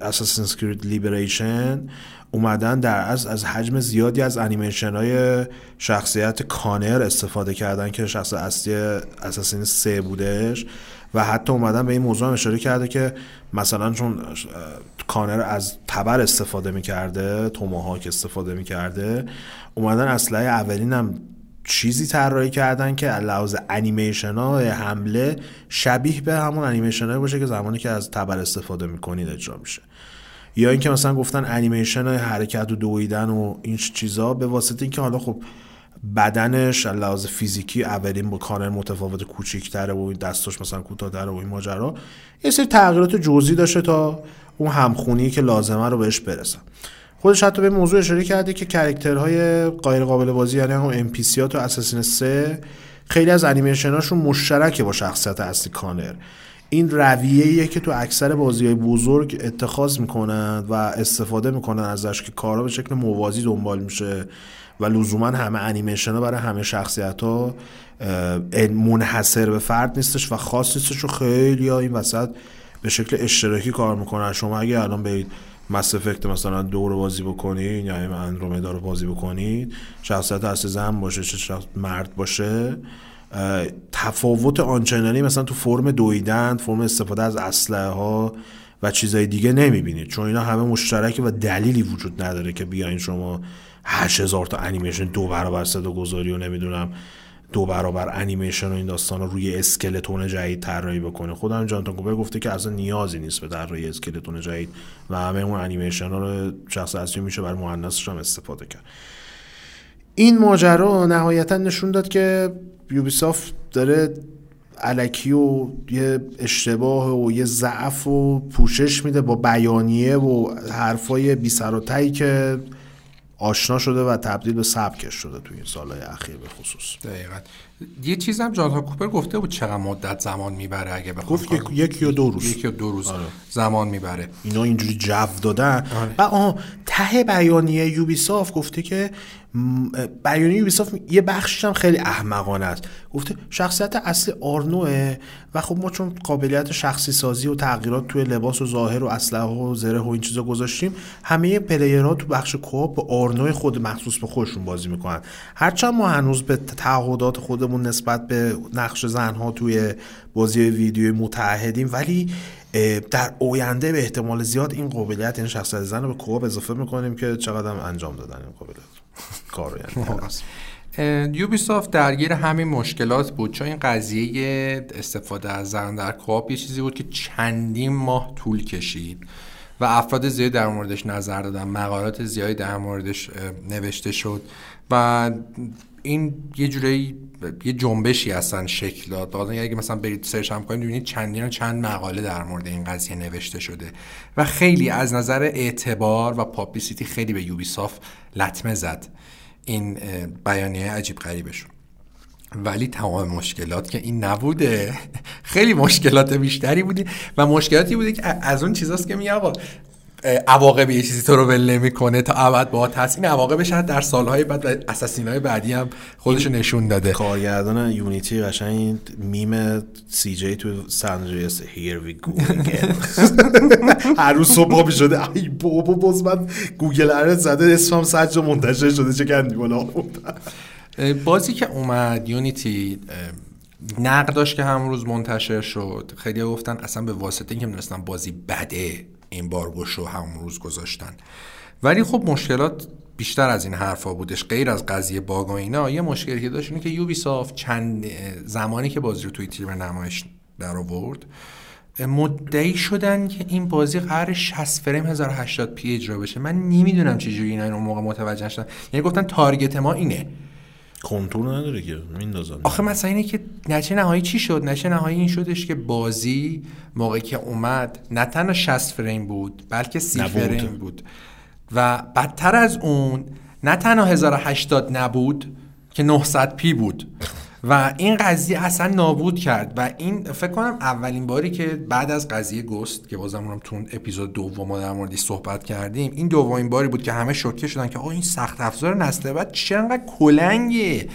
Assassin's Creed Liberation اومدن در از از حجم زیادی از انیمیشن های شخصیت کانر استفاده کردن که شخص اصلی Assassin سه بودش. و حتی اومدن به این موضوع هم اشاره کرده که مثلا چون کانر از تبر استفاده می‌کرده توماهاک استفاده می‌کرده اومدن اسلحه اولین هم چیزی طراحی کردن که لحاظ انیمیشن های حمله شبیه به همون انیمیشن های باشه که زمانی که از تبر استفاده می‌کنید اجرا میشه. یا اینکه مثلا گفتن انیمیشن های حرکت و دویدن و این چیزا به واسطه اینکه حالا خب بدنش لحاظ فیزیکی اولین با کانر متفاوت کوچیک‌تره و این دستاش مثلا کوتاه‌تره و این ماجرا. یه سری تغییرات جزئی داشته تا اون همخونی که لازمه رو بهش برسن خودش حتی به موضوع اشاره کرده که character های غیر قابل بازی یعنی هم ام تو Assassin 3 خیلی از انیمیشناشون مشترکه با شخصیت اصلی کانر. این رویه‌ایه که تو اکثر بازی بزرگ اتخاذ می‌کنن و استفاده می‌کنن ازش که کارا به شکل موازی دنبال میشه و لزوما همه انیمیشن ها برای همه شخصیت ها منحصر به فرد نیستش و خاص نیستش و خیلی این وسط به شکل اشتراکی کار می‌کنن. شما اگه الان برید مس افکت مثلا دو رو بازی بکنید یا این اندرومدا رو بازی بکنید شخصیت اصل زن باشه چه مرد باشه تفاوت آنچنانی مثلا تو فرم دویدن فرم استفاده از اسلحه ها و چیزای دیگه نمی‌بینید چون اینا همه مشترکه و دلیلی وجود نداره که بیاین شما 8000 تا انیمیشن دو برابر صدا گذاری و نمی‌دونم دو برابر انیمیشن و این داستان رو روی اسکلتون جدید طراحی بکنه. خودم جانتان کوپر گفته که اصلا نیازی نیست به طراحی اسکلتون جدید و همه اون انیمیشن ها رو شخص اصلی میشه برای مؤنثش هم استفاده کرد. این ماجرا نهایتا نشون داد که یوبیسافت داره علکی و یه اشتباه و یه ضعف و پوشش میده با بیانیه و حرفای بی سر و تی که آشنا شده و تبدیل به سبکش شده توی این سالهای اخیر به خصوص. دقیقا. یه چیز هم جانتا کوپر گفته بود چقدر مدت زمان می‌بره اگه بخوام گفت یک, یا دو روز. یک یا دو روز زمان می‌بره. اینا اینجوری جو دادن. و آه ته بیانیه یوبیسافت گفته که بیانیه یوبیسافت یه بخشش هم خیلی احمقانه است. گفته شخصیت اصلی آرنوه و خب ما چون قابلیت شخصی سازی و تغییرات توی لباس و ظاهر و اسلحه و زره و این چیزا گذاشتیم همه پلیرها تو بخش کوآپ با آرنو خود مخصوص به خودشون بازی می‌کنن. هرچند ما هنوز به تعهدات خودمون نسبت به نقش زنها توی بازی ویدیوی متعهدیم. ولی در آینده به احتمال زیاد این قابلیت این شخصیت زن رو به کوآپ اضافه می‌کنیم که چقدر هم انجام دادن این قابلیت. کارو یعنی یوبیسافت درگیر همین مشکلات بود. چون این قضیه استفاده از زن در کوآپ یه چیزی بود که چندین ماه طول کشید و افراد زیادی در موردش نظر دادن. مقالات زیادی در موردش نوشته شد. و این یه جوری یه جنبشی هستن شکل داد. اگه مثلا برید سرچ هم کنید ببینید چندین چند مقاله در مورد این قضیه نوشته شده. و خیلی از نظر اعتبار و پابلیسیتی خیلی به یوبیسافت لطمه زد. این بیانیه عجیب غریبشون. ولی تمام مشکلات که این نبوده. خیلی مشکلات بیشتری بودی و مشکلاتی بوده که از اون چیزاست که میگه آقا عواقب یه چیزی تو رو ول نمی‌کنه تا ابد با هست این عواقبش در سالهای بعد و اساسین های بعدی هم خودشو نشون داده. کارگردان یونیتی قشنگ میم سی جی تو سانجریس هیر وی گو هر روز صبح شده. ای بابا باز من گوگل ارت زده. اسمم سجا منتشر شده. چه کردی بالا بازی که اومد یونیتی نقداش که همون منتشر شد. خیلی گفتن اصلا به واسطه اینکه می‌دونستن بازی بده. امبارگوش رو همون روز گذاشتن. ولی خب مشکلات بیشتر از این حرفا بودش. غیر از قضیه باگ و اینا یه مشکلی که داشت اینه که یوبیسافت چند زمانی که بازی رو توی تیر نمایش در آورد مدعی شدن که این بازی قرار 60 فریم 1080 پی اجرا بشه. من نمی‌دونم چجوری اینا اون موقع متوجه شدن یعنی گفتن تارگت ما اینه. کنتور نداره که میندازن آخه مثلا اینه که نچه نهایی چی شد؟ نچه نهایی این شدش که بازی موقعی که اومد نه تنها 60 فریم بود بلکه 30 فریم بود. و بدتر از اون نه تنها 1080 نبود که 900 پی بود. و این قضیه اصلا نابود کرد و این فکر کنم اولین باری که بعد از قضیه گست که بازم اونم تو اپیزود دوم در موردی صحبت کردیم این دومین باری بود که همه شوکه شدن که آقا این سخت افزار نسل بعد چرا انقدر کلنگه؟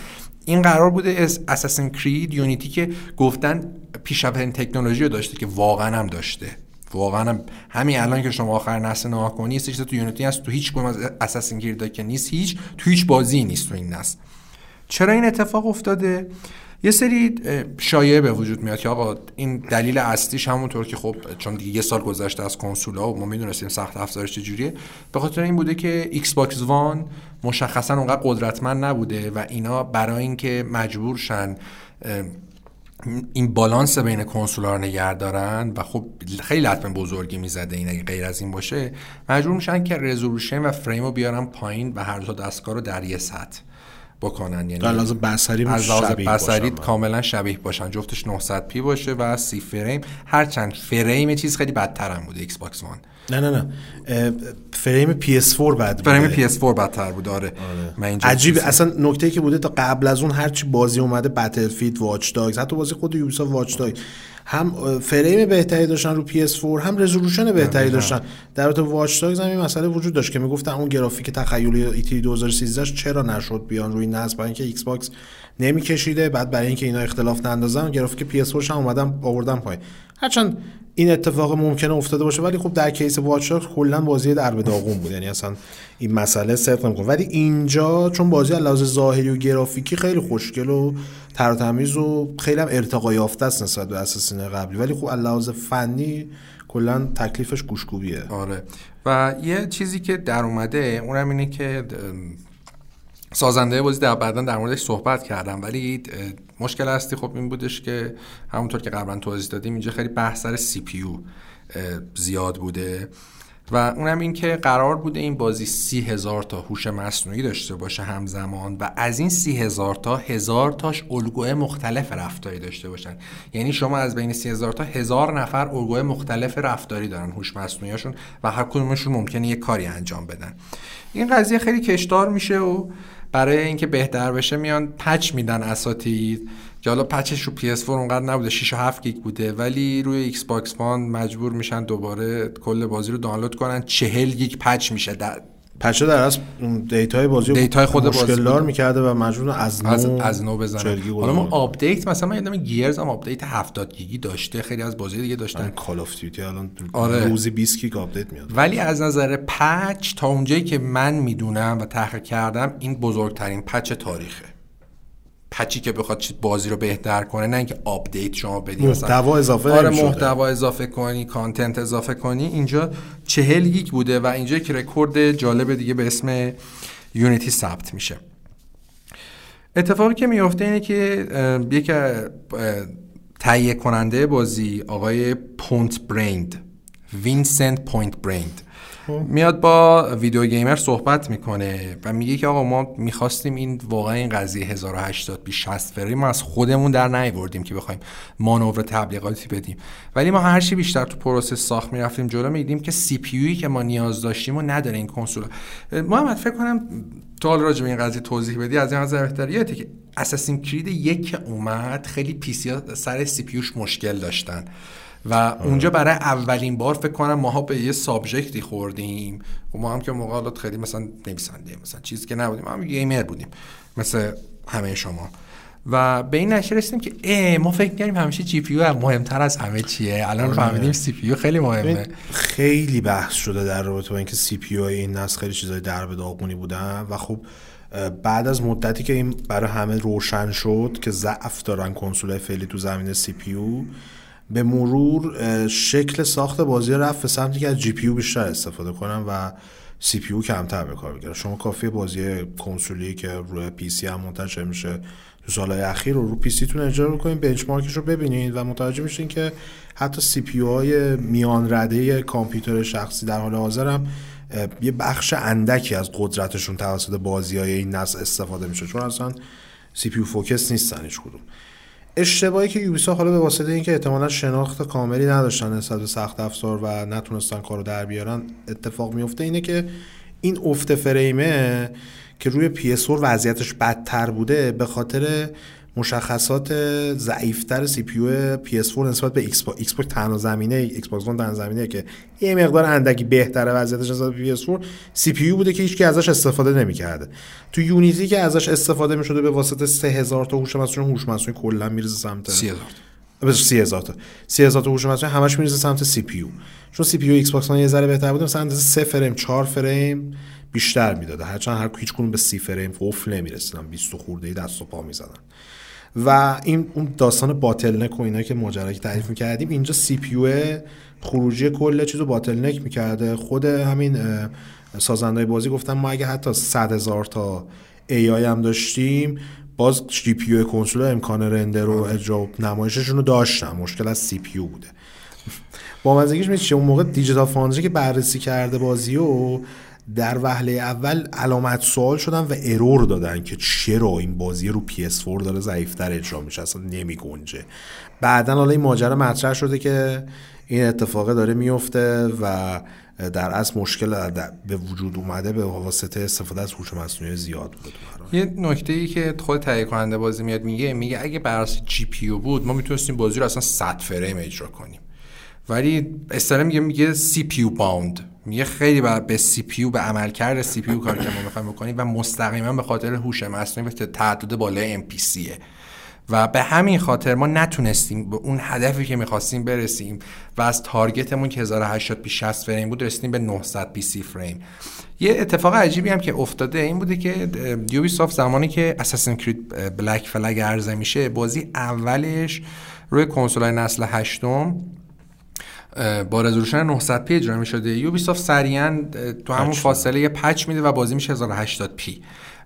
این قرار بوده از Assassin's Creed Unity که گفتن پیشرفت تکنولوژی رو داشته که واقعا هم داشته. واقعا هم همین الان که شما آخر نسل نگاه کنی تو Unity هست تو هیچ کدوم از Assassin's Creed که نیست هیچ تو هیچ بازی نیست تو این نسل. چرا این اتفاق افتاده؟ یه سری شایعه به وجود میاد که آقا این دلیل اصلیش همونطور که خب چون دیگه یه سال گذشته از کنسول ها و ما می‌دونستیم سخت افزارش چجوریه به خاطر این بوده که Xbox One مشخصا اونقدر قدرتمند نبوده و اینا برای اینکه مجبور شن این بالانس بین کنسول رو نگه دارن و خب خیلی لطمه بزرگی می‌زده این اگه غیر از این باشه مجبور میشن که resolution و فریم رو بیارن پایین و هر دو دستگاه رو در یه سطح. بکنن. یعنی از بصری از لحاظ بصری کاملا شبیه باشن. جفتش 900 p باشه و سی فریم. هرچند فریم چیز خیلی بدتر هم بوده Xbox One نه نه. نه فریم PS4 بد فریم PS4 بدتر بود آره, آره. عجیب اصلا نکته که بوده تا قبل از اون هرچی بازی اومده Battlefield Watch Dogs حتی بازی خود Ubisoft Watch Dogs هم فریم بهتری داشتن رو PS4 هم resolution بهتری داشتن. در واقع Watch Dogs هم این مسئله وجود داشت که می‌گفتن اون گرافیک تخیلی E3 2013 چرا نشد بیان روی نسل برای اینکه Xbox نمیکشیده بعد برای اینکه اینا اختلاف نندازن گرافیک PS4 هم اومدن آوردن پایین. هرچند این اتفاق ممکنه افتاده باشه ولی خب در کیس واچ کلا بازی در به داغون بود. یعنی اصلا این مسئله صرف نمی‌کنه. ولی اینجا چون بازی از لحاظ ظاهری و گرافیکی خیلی خوشگل و تر و خیلی هم ارتقا یافته است نسبت به اساسین قبلی. ولی خب لحاظ فنی کلا تکلیفش گوشکوبیه آره. و یه چیزی که در اومده اونم اینه که سازنده بازی در بعدا در موردش صحبت کردم. ولی مشکل هستی خب این بودش که همونطور که قبلا توضیح دادیم اینجا خیلی بحث سر سی پیو زیاد بوده. و اونم این که قرار بوده این بازی سی هزار تا هوش مصنوعی داشته باشه همزمان و از این سی هزار تا هزار تاش الگوی مختلف رفتاری داشته باشن. یعنی شما از بین سی هزار تا هزار نفر الگوی مختلف رفتاری دارن هوش مصنوعیشون و هر کدومشون ممکنه یه کاری انجام بدن. این قضیه خیلی کشدار میشه و برای اینکه بهتر بشه میان پچ میدن اساتید که حالا پچش رو PS4 اونقدر نبوده 6 و 7 گیگ بوده ولی روی ایکس باکس وان مجبور میشن دوباره کل بازی رو دانلود کنن. 40 گیگ پچ میشه در پچه در از دیتای بازی دیتای خود بازی دار می‌کرده و مجبور از نو از, از نو بزنن حالا ما آپدیت مثلا من یادم گیرز هم آپدیت 70 گیگی داشته خیلی از بازی دیگه داشتن. کال اف دیوتی الان آره. روزی 20 گیگ آپدیت میاد. ولی از نظر patch تا اونجایی که من می‌دونم و تحقیق کردم این بزرگترین patch تاریخه. patch ی که بخواد بازی رو بهتر کنه نه اینکه update شما بدی محتوا اضافه آره محتوا اضافه کنی content اضافه کنی اینجا چهل گیگ بوده و اینجا که رکورد جالب دیگه به اسم Unity ثبت میشه. اتفاقی که میفته اینه که یک تهیه کننده بازی آقای Pontbriand Vincent Pontbriand میاد با VideoGamer صحبت می‌کنه و میگه که آقا ما می‌خواستیم این واقعا این قضیه 1080 p 60 فریم از خودمون در نیوردیم که بخوایم مانور تبلیغاتی بدیم. ولی ما هر چی بیشتر تو پروسه ساخت می‌رفتیم جلو دیدیم که CPU که ما نیاز داشتیم و نداره این کنسول. محمد فکر کنم تو حالا راجع این قضیه توضیح بدی از این نظر بهتر یادته که Assassin's Creed یک اومد خیلی PC سر CPU مشکل داشتن. و اونجا برای اولین بار فکر کنم ماها به یه subject ی خوردیم. و ما هم که موقع خیلی مثلا نویسنده مثلا چیزی که نبودیم ما هم gamer بودیم مثل همه شما. و به این نتیجه رسیدیم که ای ما فکر کردیم همیشه GPU مهمتر از همه چیه. الان آره. فهمیدیم CPU خیلی مهمه. خیلی بحث شده در رابطه با اینکه CPU این نسل خیلی چیزای در به داغونی بودن و خب بعد از مدتی که این برای همه روشن شد که ضعف دارن کنسول فعلی تو زمینه CPU به مرور شکل ساخت بازی رفت به سمتی که از GPU بیشتر استفاده کنم و CPU کمتر به کار بگیرم شما کافی بازی کنسولی که روی PC هم منتشر میشه تو سالهای اخیر رو رو PC تون اجرا بکنید benchmark ش رو ببینید و متوجه میشین که حتی CPU های میان رده کامپیوتر شخصی در حال حاضر هم یه بخش اندکی از قدرتشون توسط بازی های این نسل استفاده میشه. چون اصلا CPU focus نیستن هیچ کدوم. اشتباهی که Ubisoft حالا به واسطه اینکه احتمالا شناخت کاملی نداشتن نسبت به سخت افزار و نتونستن کارو در بیارن اتفاق میفته اینه که این افت فریمه که روی PS4 وضعیتش بدتر بوده به خاطر مشخصات ضعیفتر CPU PS4 نسبت به Xbox تنها زمینه Xbox تنها زمینه که یه مقدار اندکی بهتره وضعیتش نسبت به PS4 CPU بوده که هیچکی ازش استفاده نمی‌کرده. تو Unity که ازش استفاده می‌شده به واسطه 3000 تا هوش مصنوعی هوش مصنوعی کلا میریزه سمت 30000 به 30000 تا. 30000 تا هوش مصنوعی همش میرزه سمت سی پی چون سی پی ایکس باکس یه ذره بهتر بوده مثلا اندازه 3 فریم 4 فریم بیشتر می‌داده. هرچند هر هیچ به سی فریم قفل نمی‌رسیدن. 20 خورده دست و پا می‌زدن. و این اون داستان bottleneck و اینا که ماجرا که تعریف می‌کردیم اینجا CPU خروجی کل چیزو bottleneck می‌کرده. خود همین سازنده بازی گفتن ما اگه حتی 100 هزار تا AI هم داشتیم باز GPU کنسول امکان render و اجرا نمایششون رو داشتن. مشکل از CPU بوده. بامزگیش میشه اون موقع Digital Foundry که بررسی کرده بازی و در وهله اول علامت سوال شدن و error دادن که چرا این بازی رو PS4 داره ضعیفتر اجرا میشه اصلا نمی گنجه. بعدا حالا این ماجرا مطرح شده که این اتفاق داره میفته و در اصل مشکل به وجود اومده به واسطه استفاده از هوش مصنوعی زیاد بود. یه نکته ای که خود تهیه کننده بازی میاد میگه میگه اگه بر GPU بود ما می‌تونستیم بازی رو اصلا 100 فریم اجرا کنیم. ولی استرا میگه میگه CPU bound. میگه خیلی بر به CPU به عملکرد CPU کار که ما می‌خوایم بکنیم و مستقیما به خاطر هوش مصنوعی و تعدد بالای NPC ه. و به همین خاطر ما نتونستیم به اون هدفی که می‌خواستیم برسیم و از target مون که 1080 p 60 فریم بود رسیدیم به 900 p سی فریم. یه اتفاق عجیبی هم که افتاده این بوده که Ubisoft زمانی که Assassin's Creed Black Flag عرضه میشه بازی اولش روی کنسول نسل هشتم با resolution 900 p اجرا شده Ubisoft سریعا تو همون فاصله یه patch میده و بازی میشه 1080 p.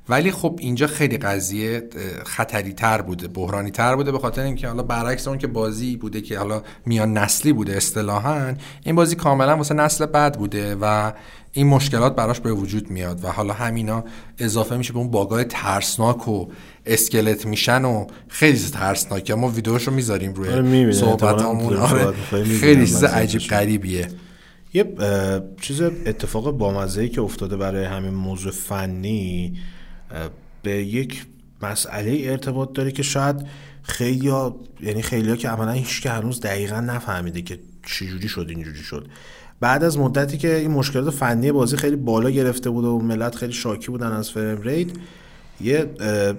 ولی خب اینجا خیلی قضیه خطری تر بوده بحرانی تر بوده به خاطر اینکه حالا برعکس اون که بازی بوده که حالا میان نسلی بوده اصطلاحا این بازی کاملا واسه نسل بعد بوده و این مشکلات براش به وجود میاد و حالا همینا اضافه میشه به اون باگای ترسناک و اسکلت میشن و خیلی ترسناکه. ما ویدیوشو می‌ذاریم روی آره صحبتامون. آره. خیلی چیز عجیب غریبیه. یه چیز اتفاق بامزه ای که افتاده برای همین موضوع فنی به یک مسئله ارتباط داره که شاید خیلی ها یعنی خیلی ها که عملا هیچ که هنوز دقیقا نفهمیده که چجوری شد اینجوری شد. بعد از مدتی که این مشکلات فنی بازی خیلی بالا گرفته بود و ملت خیلی شاکی بودن از frame rate یه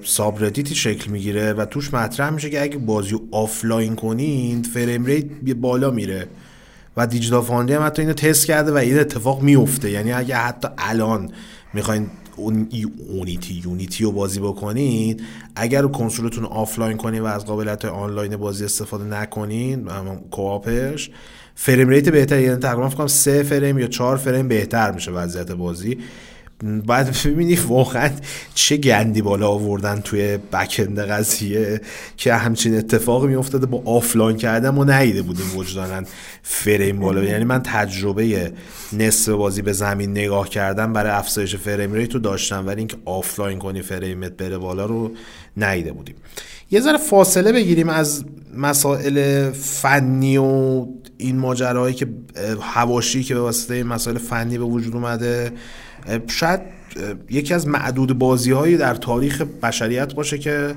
subreddit ی شکل می‌گیره و توش مطرح میشه که اگه بازی رو آفلاین کنین frame rate بالا میره. و Digital Foundry هم حتی اینو تست کرده و این اتفاق میفته یعنی اگه حتی الان می‌خواین اون Unity Unity رو بازی بکنید اگر کنسولتون آفلاین کنید و از قابلیت آنلاین بازی استفاده نکنین co-op ش frame rate بهتر. یعنی تقریبا فکر کنم 3 فریم یا 4 فریم بهتر میشه وضعیت بازی. بعد ببینی واقعا چه گندی بالا آوردن توی backend قضیه که همچین اتفاقی میافتاده با آفلاین کردن و ندیده بودیم وجدانن فریم بالا. یعنی من تجربه نصف بازی به زمین نگاه کردم برای افزایش frame rate رو داشتم ولی اینکه آفلاین کنی فریمت بره بالا رو ندیده بودیم. یه ذره فاصله بگیریم از مسائل فنی و این ماجراهایی که حواشی که به واسطه این مسائل فنی به وجود اومده. شاید یکی از معدود بازی هایی در تاریخ بشریت باشه که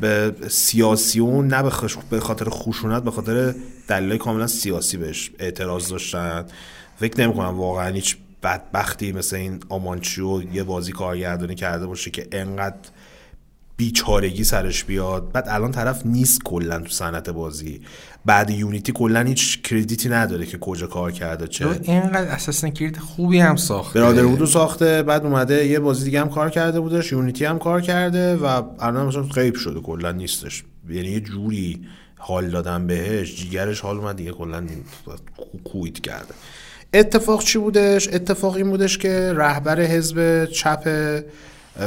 به سیاسیون نه به خاطر خشونت به خاطر دلایل کاملا سیاسی بهش اعتراض داشتن. فکر نمی کنم واقعا هیچ بدبختی مثل این آمانچیو یه بازی کارگردانی کرده باشه که انقدر بیچارگی سرش بیاد. بعد الان طرف نیست کلا تو صنعت بازی. بعد یونیتی کلا هیچ کردیتی نداره که کجا کار کرده چه؟ اینقدر اساسن کرد خوبی هم ساخته. برادر ساخته بعد اومده یه بازی دیگه هم کار کرده بودش یونیتی هم کار کرده و الان مثلا غیب شده کلا نیستش. یعنی یه جوری حال دادن بهش جیگرش حال اومد دیگه کلا کویت کرده. اتفاق چی بودش؟ اتفاق این بودش که رهبر حزب چپ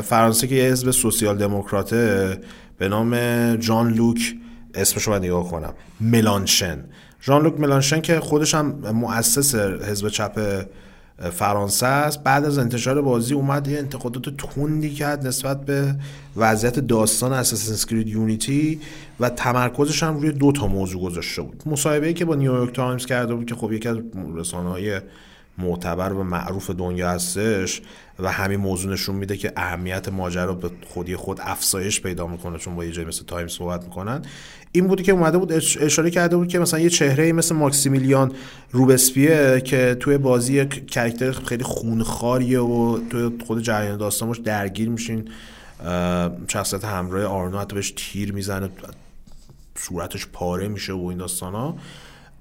فرانسه که یه حزب سوسیال دموکراته به نام جان لوک اسمشو باید نگاه کنم. ملانشن. جان لوک ملانشن که خودش هم مؤسس حزب چپ فرانسه است. بعد از انتشار بازی اومد یه انتقادات تندی کرد نسبت به وضعیت داستان Assassin's Creed Unity و تمرکزش هم روی دو تا موضوع گذاشته بود. مصاحبه‌ای که با نیویورک تایمز کرده بود که خب یکی از رسانه‌های معتبر و معروف دنیا هستش و همین موضوع نشون میده که اهمیت ماجرا به خودی خود افزایش پیدا می‌کنه چون با یه جایی مثل تایم صحبت می‌کنن. این بودی که اومده بود اشاره کرده بود که مثلا یه چهره مثل ماکسیمیلیان روبسپیه که توی بازی یک character خیلی خونخاریه و توی خود جریان داستانش درگیر میشین. شخصیت همراه آرنو حتی بهش تیر می‌زنه صورتش پاره میشه و این داستان ها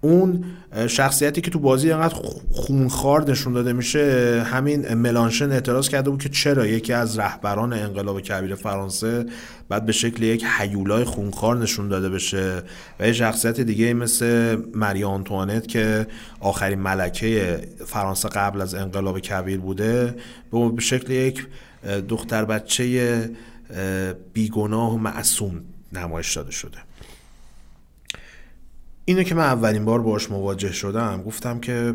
اون شخصیتی که تو بازی انقدر خونخوار نشون داده میشه همین ملانشن اعتراض کرده بود که چرا یکی از رهبران انقلاب کبیر فرانسه بعد به شکل یک حیولای خونخوار نشون داده بشه و یه شخصیت دیگه مثل مری آنتوانت که آخرین ملکه فرانسه قبل از انقلاب کبیر بوده به شکل یک دختر بچه بیگناه و معصوم نمایش داده شده. اینو که من اولین بار باش مواجه شدم گفتم که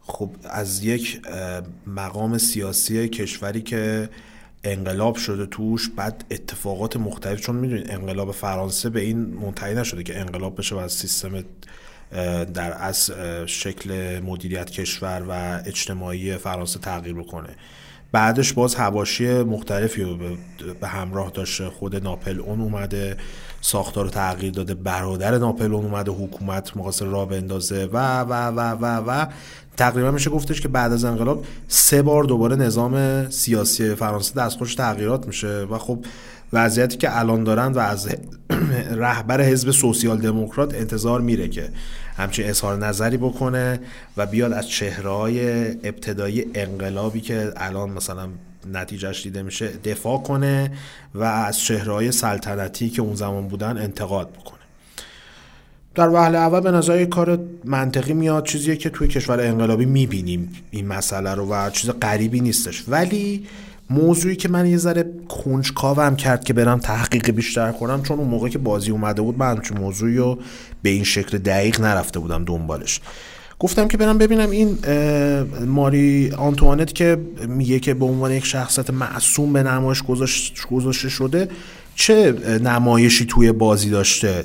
خب از یک مقام سیاسی کشوری که انقلاب شده توش بعد اتفاقات مختلف چون می‌دونید انقلاب فرانسه به این منتهی نشده که انقلاب بشه و از سیستم در از شکل مدیریت کشور و اجتماعی فرانسه تغییر بکنه. بعدش باز هواشی مختلفی رو به همراه داشته. خود ناپل اون اومده ساختار رو تغییر داده برادر ناپل اون اومده حکومت مقاصد را بندازه و و و و و تقریبا میشه گفتش که بعد از انقلاب سه بار دوباره نظام سیاسی فرانسه دستخوش تغییرات میشه و خب وضعیتی که الان دارن و از رهبر حزب سوسیال دموکرات انتظار میره که همچین اظهار نظری بکنه و بیاد از چهرهای ابتدایی انقلابی که الان مثلا نتیجهش دیده میشه دفاع کنه و از چهرهای سلطنتی که اون زمان بودن انتقاد بکنه. در وهله اول به نظر کار منطقی میاد چیزیه که توی کشور انقلابی می‌بینیم این مسئله رو و چیز غریبی نیستش. ولی موضوعی که من یه ذره کنجکاوم کرد که برم تحقیق بیشتر کنم چون اون موقع که بازی اومده بود من چون موضوعی رو به این شکل دقیق نرفته بودم دنبالش. گفتم که برم ببینم این ماری آنتوانت که میگه که به عنوان یک شخصیت معصوم به نمایش گذاشته شده چه نمایشی توی بازی داشته؟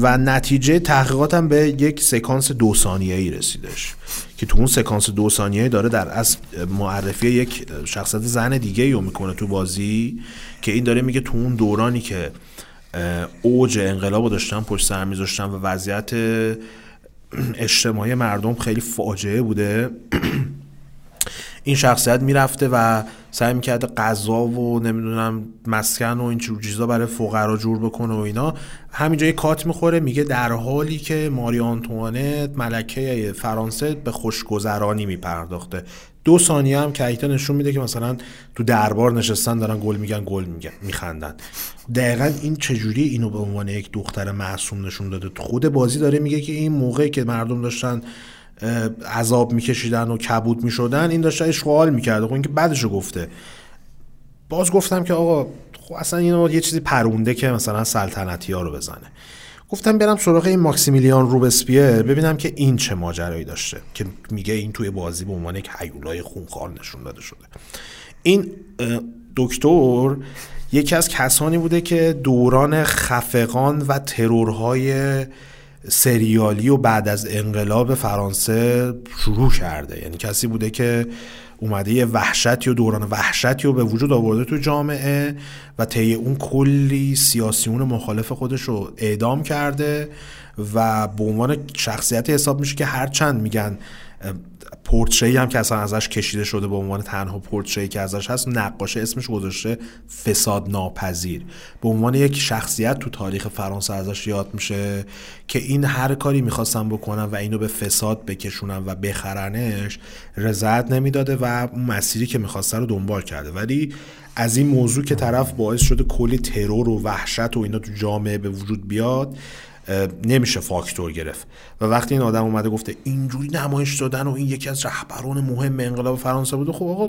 و نتیجه تحقیقاتم به یک سکانس دو ثانیه ای رسیدش. که تو اون سکانس دو ثانیه داره در از معرفی یک شخصیت زن دیگه رو می‌کنه تو بازی که این داره میگه تو اون دورانی که اوج انقلاب رو داشتن پشت سر میذاشتن و وضعیت اجتماعی مردم خیلی فاجعه بوده. این شخصیت می‌رفته و سعی می‌کرده غذا و نمی‌دونم مسکن و این جور چیزا برای فقرا جور بکنه و اینا. همینجا یه کات می‌خوره میگه در حالی که ماری آنتوانت ملکه فرانسه به خوشگذرانی میپرداخته. دو ثانیه هم کایتا نشون میده که مثلا تو دربار نشستن دارن گل میگن گل میگن میخندن. دقیقا این چجوری اینو به عنوان یک دختر معصوم نشون داده؟ خود بازی داره میگه که این موقعی که مردم داشتن عذاب میکشیدن و کبود می‌شدن این داشته اشغال می‌کرده خب اینکه بعدشو گفته. باز گفتم که آقا خب اصلا اینو یه چیزی پرونده که مثلا سلطنتی ها رو بزنه. گفتم برم سراغ این ماکسیمیلیان روبسپیر ببینم که این چه ماجرایی داشته که میگه این توی بازی به عنوان یک هیولای خونخوار نشون داده شده. این دکتر یکی از کسانی بوده که دوران خفقان و ترورهای سریالی و بعد از انقلاب فرانسه شروع کرده. یعنی کسی بوده که اومده یه وحشتی و دوران وحشتی رو به وجود آورده تو جامعه و طی اون کلی سیاسیون مخالف خودش رو اعدام کرده و به عنوان شخصیت حساب میشه که هرچند میگن پورتری هم که اصلا ازش کشیده شده به عنوان تنها پورتری که ازش هست نقاشه اسمش گذاشته فساد ناپذیر. به عنوان یک شخصیت تو تاریخ فرانسه ازش یاد میشه که این هر کاری می‌خواستن بکنن و اینو به فساد بکشونن و بخرنش رضایت نمی‌داده و اون مسیری که می‌خواسته رو دنبال کرده. ولی از این موضوع که طرف باعث شده کلی ترور و وحشت و اینا تو جامعه به وجود بیاد نمیشه فاکتور گرفت. و وقتی این آدم اومده گفته اینجوری نمایش دادن و این یکی از رهبران مهم انقلاب فرانسه بوده خب آقا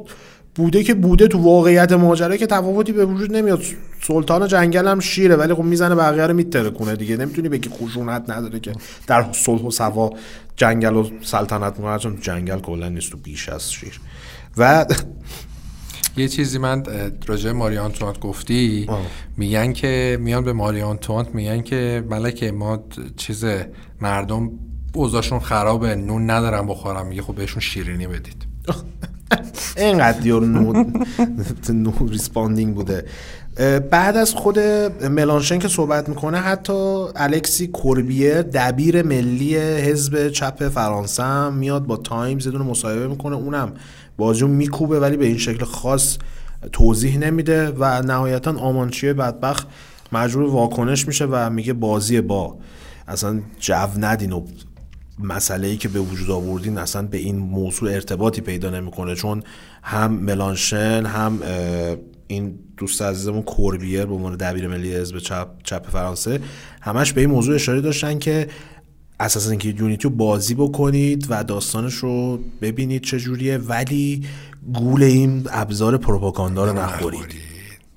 بوده که بوده تو واقعیت ماجرا که تفاوتی به وجود نمیاد. سلطان جنگل هم شیره ولی خب می‌زنه بقیه رو میترکونه دیگه. نمی‌تونی بگی خشونت نداره که در صلح و سوا جنگل و سلطنت چون جنگل کلا نیست تو بیش از شیر. و یه چیزی من راجع ماری آنتوانت گفتی میگن که میان به ماری آنتوانت میگن که ملکه ما چیز مردم اوضاعشون خرابه نون ندارن بخورم میگه خب بهشون شیرینی بدید. اینقدر دیور نو, نو ریسپاندینگ بوده. بعد از خود ملانشن که صحبت می‌کنه حتی الکسی کوربیر دبیر ملی حزب چپ فرانسه میاد با تایمز یه دونه مصاحبه می‌کنه. اونم بازی میکوبه ولی به این شکل خاص توضیح نمیده و نهایتا آمانچیه بدبخت مجبور واکنش میشه و میگه بازی با اصلا جو ندین و مسئله ای که به وجود آوردین اصلا به این موضوع ارتباطی پیدا نمی‌کنه. چون هم ملانشن هم این دوست عزیزمون کوربیر به عنوان دبیر ملی حزب چپ چپ فرانسه همش به این موضوع اشاره داشتن که اساسا اینکه یونیتی رو بازی بکنید و داستانش رو ببینید چجوریه ولی گول این ابزار پروپاگاندا رو نخورید.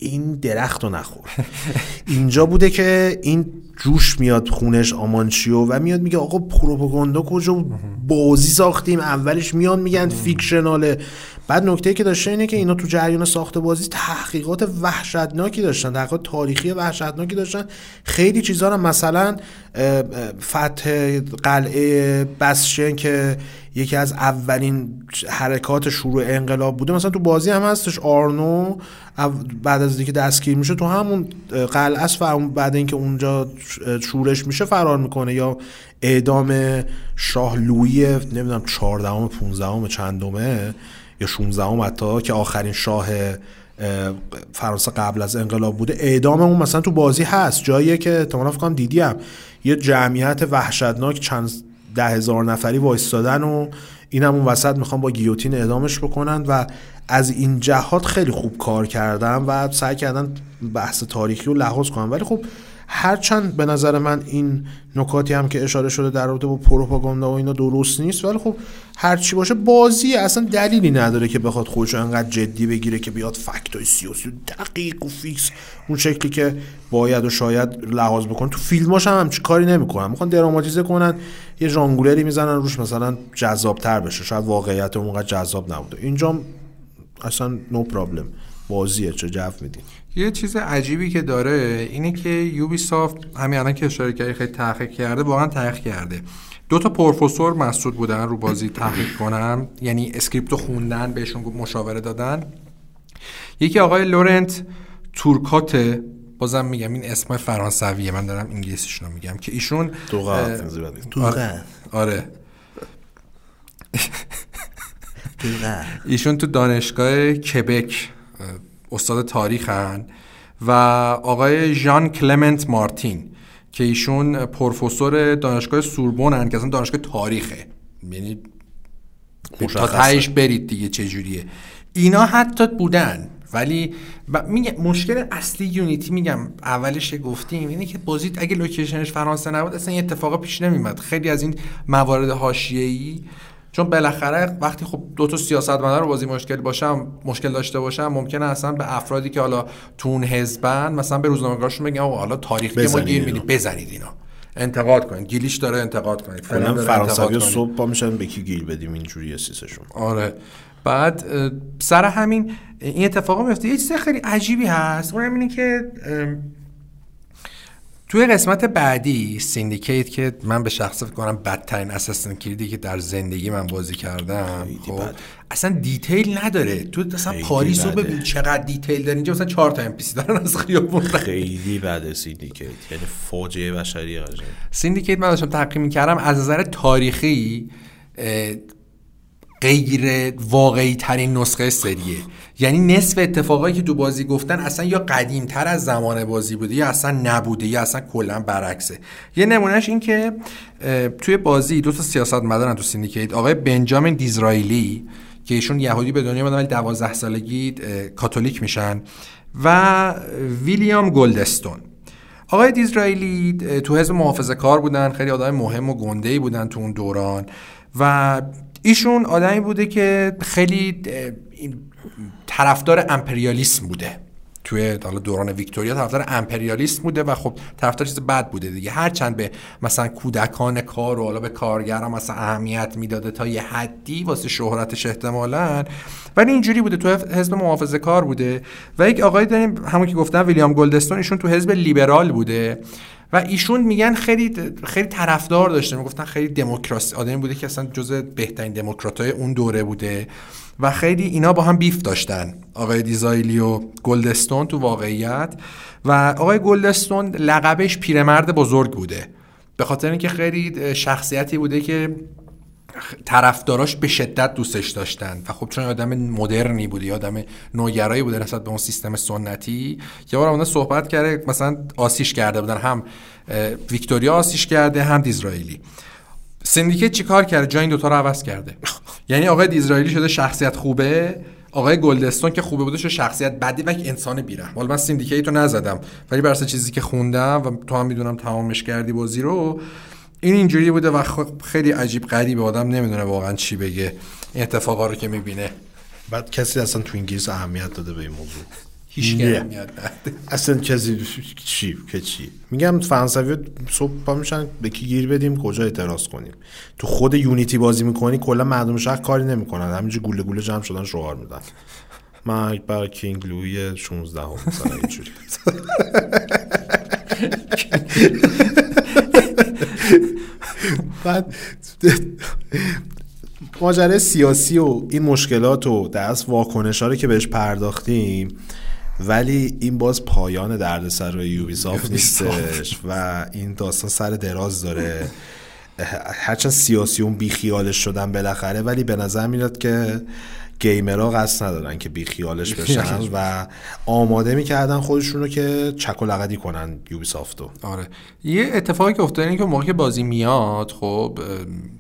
این درخت رو نخور. اینجا بوده که این جوش میاد خونش آمانچیو و میاد میگه آقا پروپاگاندا کجا بازی ساختیم اولش میان میگن فیکشناله. بعد نکته که داشته اینه که اینا تو جریان ساخت بازی تحقیقات وحشتناکی داشتن تحقیقات تاریخی وحشتناکی داشتن. خیلی چیزا رو مثلا فتح قلعه بسشن که یکی از اولین حرکات شروع انقلاب بوده. مثلا تو بازی هم هستش آرنو بعد از اینکه دستگیر میشه تو همون قلعه است و بعد اینکه اونجا شورش میشه فرار می‌کنه. یا اعدام شاه لویی نمی‌دونم 14 15 چندمه یا 16 حتی که آخرین شاه فرانسه قبل از انقلاب بوده. اعدام اون مثلا تو بازی هست. جاییه که احتمالاً فکر دیدیم یه جمعیت وحشتناک چند ده هزار نفری وایستادن و این هم اون وسط می‌خوام با گیوتین اعدامش بکنن و از این جهات خیلی خوب کار کردن و سعی کردن بحث تاریخی رو لحاظ کنن. ولی خب هرچند به نظر من این نکاتی هم که اشاره شده در رابطه با پروپاگاندا و اینا درست نیست ولی خب هرچی باشه بازی اصلا دلیلی نداره که بخواد خودش انقدر جدی بگیره که بیاد فکتای سیاسی دقیق و فیکس اون شکلی که باید و شاید لحاظ بکنه. تو فیلماش هم همچی کاری نمی‌کنن. می‌خوان دراماتیزه کنن یه ژانگولری می‌زنن روش مثلا جذابتر بشه. شاید واقعیت اونقدر جذاب نبوده. اینجا اصلا no problem بازیه چه جو میدین. یه چیز عجیبی که داره اینه که Ubisoft همین الان که اشاره کردی خیلی تحقیق کرده واقعا تحقیق کرده. دو تا پروفسور مسئول بودن رو بازی تحقیق کنن یعنی script و خوندن بهشون مشاوره دادن. یکی آقای لورنت تورکات بازم میگم این اسم فرانسویه من دارم انگلیسیشون رو میگم که ایشون آره, آره. ایشون تو دانشگاه کبک استاد تاریخن و آقای ژان کلمنت مارتین که ایشون پروفسور دانشگاه سوربونن که اصلا دانشگاه تاریخه. یعنی تا تایش برید دیگه چجوریه. اینا حتی بودن ولی ب- میگم مشکل اصلی یونیتی میگم اولش گفتیم اینه که بازی اگه لوکیشنش فرانسه نبود اصلا این اتفاقا پیش نمیمد خیلی از این موارد حاشیه‌ای چون بالاخره وقتی خب دو تا سیاستمدار رو بازی مشکل باشم مشکل داشته باشم ممکنه اصلا به افرادی که حالا تو اون حزبن مثلا به روزنامه‌نگارشون بگن آقا حالا تاریخ ما گیر. می‌دید بزنید اینا انتقاد کنید. گیلیش داره انتقاد کنید. فلان داره فرانسوی. صبح پا میشن به کی گیر بدیم؟ اینجوری سیسشون آره. بعد سر همین این اتفاق میفته یه چیز خیلی عجیبی هست. اونم اینه که توی قسمت بعدی Syndicate که من به شخص فکر کنم بدترین Assassin's Creed ی که در زندگی من بازی کردم خب. اصلا detail نداره. تو اصلا پاریس رو. ببین چقدر detail داره اینجا مثلا چهار تا ام دارن از خیابون. خیلی بده Syndicate یعنی فاجعه بشری قشنگ. Syndicate من داشتم تحقیق می‌کردم. از نظر تاریخی غیر واقعی ترین نسخه سریه. یعنی نصف اتفاقایی که تو بازی گفتن اصلا یا قدیم تر از زمان بازی بوده یا اصلا نبوده یا اصلا کلا برعکسه. یه نمونه‌ش این که توی بازی دو تا سیاست مدارن تو Syndicate. آقای بنجامین دیزرائیلی که ایشون یهودی به دنیا اومدن ولی 12 سالگی کاتولیک میشن و ویلیام گلدستون. آقای دیزرائیلی تو حزب محافظه کار بودن خیلی آدم مهم و گنده ای بودن تو اون دوران و ایشون آدمی بوده که خیلی طرفدار امپریالیسم بوده. توی دوران ویکتوریا طرفدار امپریالیسم بوده و خب طرفدار چیز بد بوده دیگه. هرچند به مثلا کودکان کار و حالا به کارگران مثلا اهمیت می‌داده تا یه حدی واسه شهرتش احتمالا. ولی اینجوری بوده تو حزب محافظه کار بوده و یک آقای داریم همون که گفتم ویلیام گلدستون ایشون تو حزب لیبرال بوده و ایشون میگن خیلی خیلی طرفدار داشته می‌گفتن خیلی دموکراسی آدمی بوده که اصلا جزء بهترین دموکراتای اون دوره بوده. و خیلی اینا با هم بیف داشتن. آقای دیزایلی و گلدستون تو واقعیت. و آقای گلدستون لقبش پیرمرد بزرگ بوده. به خاطر اینکه خیلی شخصیتی بوده که طرفداراش به شدت دوستش داشتن. و خب چون آدم مدرنی بوده آدم نوگرایی بوده نسبت به اون سیستم سنتی یه بار اون صحبت کرده مثلا آسیش کرده بودن. هم ویکتوریا آسیش کرده هم دیزرائیلی سندیکیت چیکار کرده؟ جای این دوتا رو عوض کرده. یعنی آقای دیزرائیلی شده شخصیت خوبه آقای گلدستون که خوبه بوده شده شخصیت بدی و یک انسان بیرحم. حالا من سندیکیت رو نزدم ولی بر اساس چیزی که خوندم و تو هم می‌دونم تمامش کردی بازی رو این اینجوری بوده و خب خیلی عجیب غریبه آدم نمی‌دونه واقعا چی بگه این اتفاقا رو که می‌بینه. بعد کسی اصلا تو انگلیس اهمیت داده به این موضوع؟ هیچ. میاد اصلا کسی چی که چی؟ میگم فرانسوی صبح پا میشن به کی گیر بدیم کجا اعتراض کنیم؟ تو خود یونیتی بازی می‌کنی کلا مردم شهر کاری نمی‌کنن. همینجوری گوله گوله جمع شدن شعار میدن. مرگ بر کینگ لوی 16 هم مثلا اینجوری. بعد ماجرای سیاسی و این مشکلات و دست واکنش رو که بهش پرداختیم ولی این باز پایان دردسر یوبیسافت نیستش و این داستان سر دراز داره. هرچند سیاسی اون بیخیالش شدن بالاخره ولی به نظر میاد که گیمرها قصد ندارن که بیخیالش بشن و آماده می‌کردن خودشون رو که چک و لغدی کنن یوبیسافتو آره. یه اتفاقی که افتاده اینه که موقع بازی میاد خب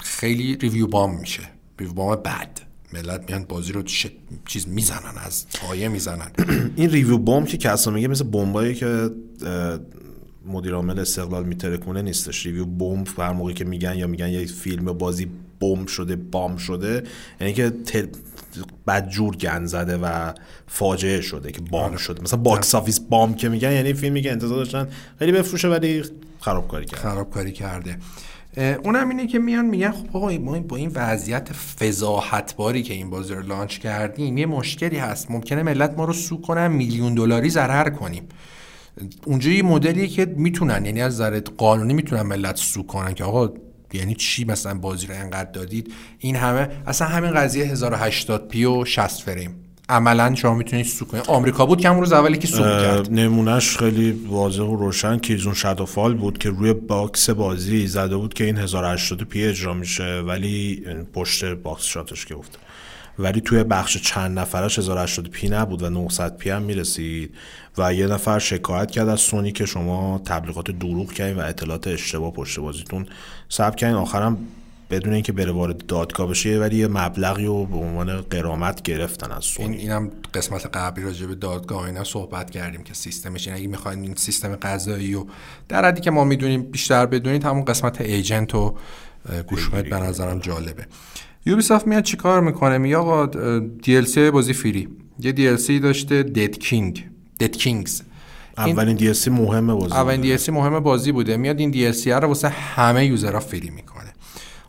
خیلی review bomb میشه. review bomb بعد ملت میان بازی رو ش... چیز می‌زنن از پایه می‌زنن. این review bomb که کسا میگه مثل بمبایی که مدیر عامل استقلال میترکونه نیستش. review bomb هر موقعی که میگن یا میگن یه فیلم یا بازی بمب شده بام شده یعنی که تل... بدجور گن زده و فاجعه شده که بام شده. مثلا box office bomb که میگن یعنی فیلمی که انتظار داشتن خیلی بفروشه ولی خرابکاری کرد خرابکاری کرده. اونم اینه که میان میگن خب آقا ما با این وضعیت فضاحتباری که این بازی رو لانچ کردیم یه مشکلی هست. ممکنه ملت ما رو سو کنن میلیون دلاری ضرر کنیم. اونجا یه مدلیه که می‌تونن یعنی از نظر قانونی می‌تونن ملت سو کنن که آقا یعنی چی مثلا بازی رو انقدر دادید؟ این همه اصلا همین قضیه 1080 پی و 60 فریم. عملا شما می‌تونید سو کنید. آمریکا بود که روز اولی که سو کرد. نمونه‌ش خیلی واضح و روشن Killzone Shadow Fall بود که روی box بازی زده بود که این 1080 p اجرا میشه ولی پشت box شاتش که گفته ولی توی بخش چند نفرش 1080 p نبود و 900 p هم می‌رسید و یه نفر شکایت کرد از سونی که شما تبلیغات دروغ کردین و اطلاعات اشتباه پشت بازیتون ثبت کردین. آخرم بدون اینکه بره وارد دادگاه بشه ولی یه مبلغی رو به عنوان غرامت گرفتن از این سونی اینم قسمت قبلی راجع به دادگاه اینا صحبت کردیم که سیستمش این اگه می‌خواین این سیستم قضایی و در حدی که ما می‌دونیم بیشتر بدونید همون قسمت ایجنت اه، گوش کنید به نظرم جالبه. یوبی سافت میاد چیکار می‌کنه؟ میگه آقا سی بازی فری. یه سی داشته دد کینگ دد کینگز اولین دی مهمه بازی. اولین بوده. دی مهم بازی بوده. میاد این دی رو واسه همه یوزرها فری می‌کنه.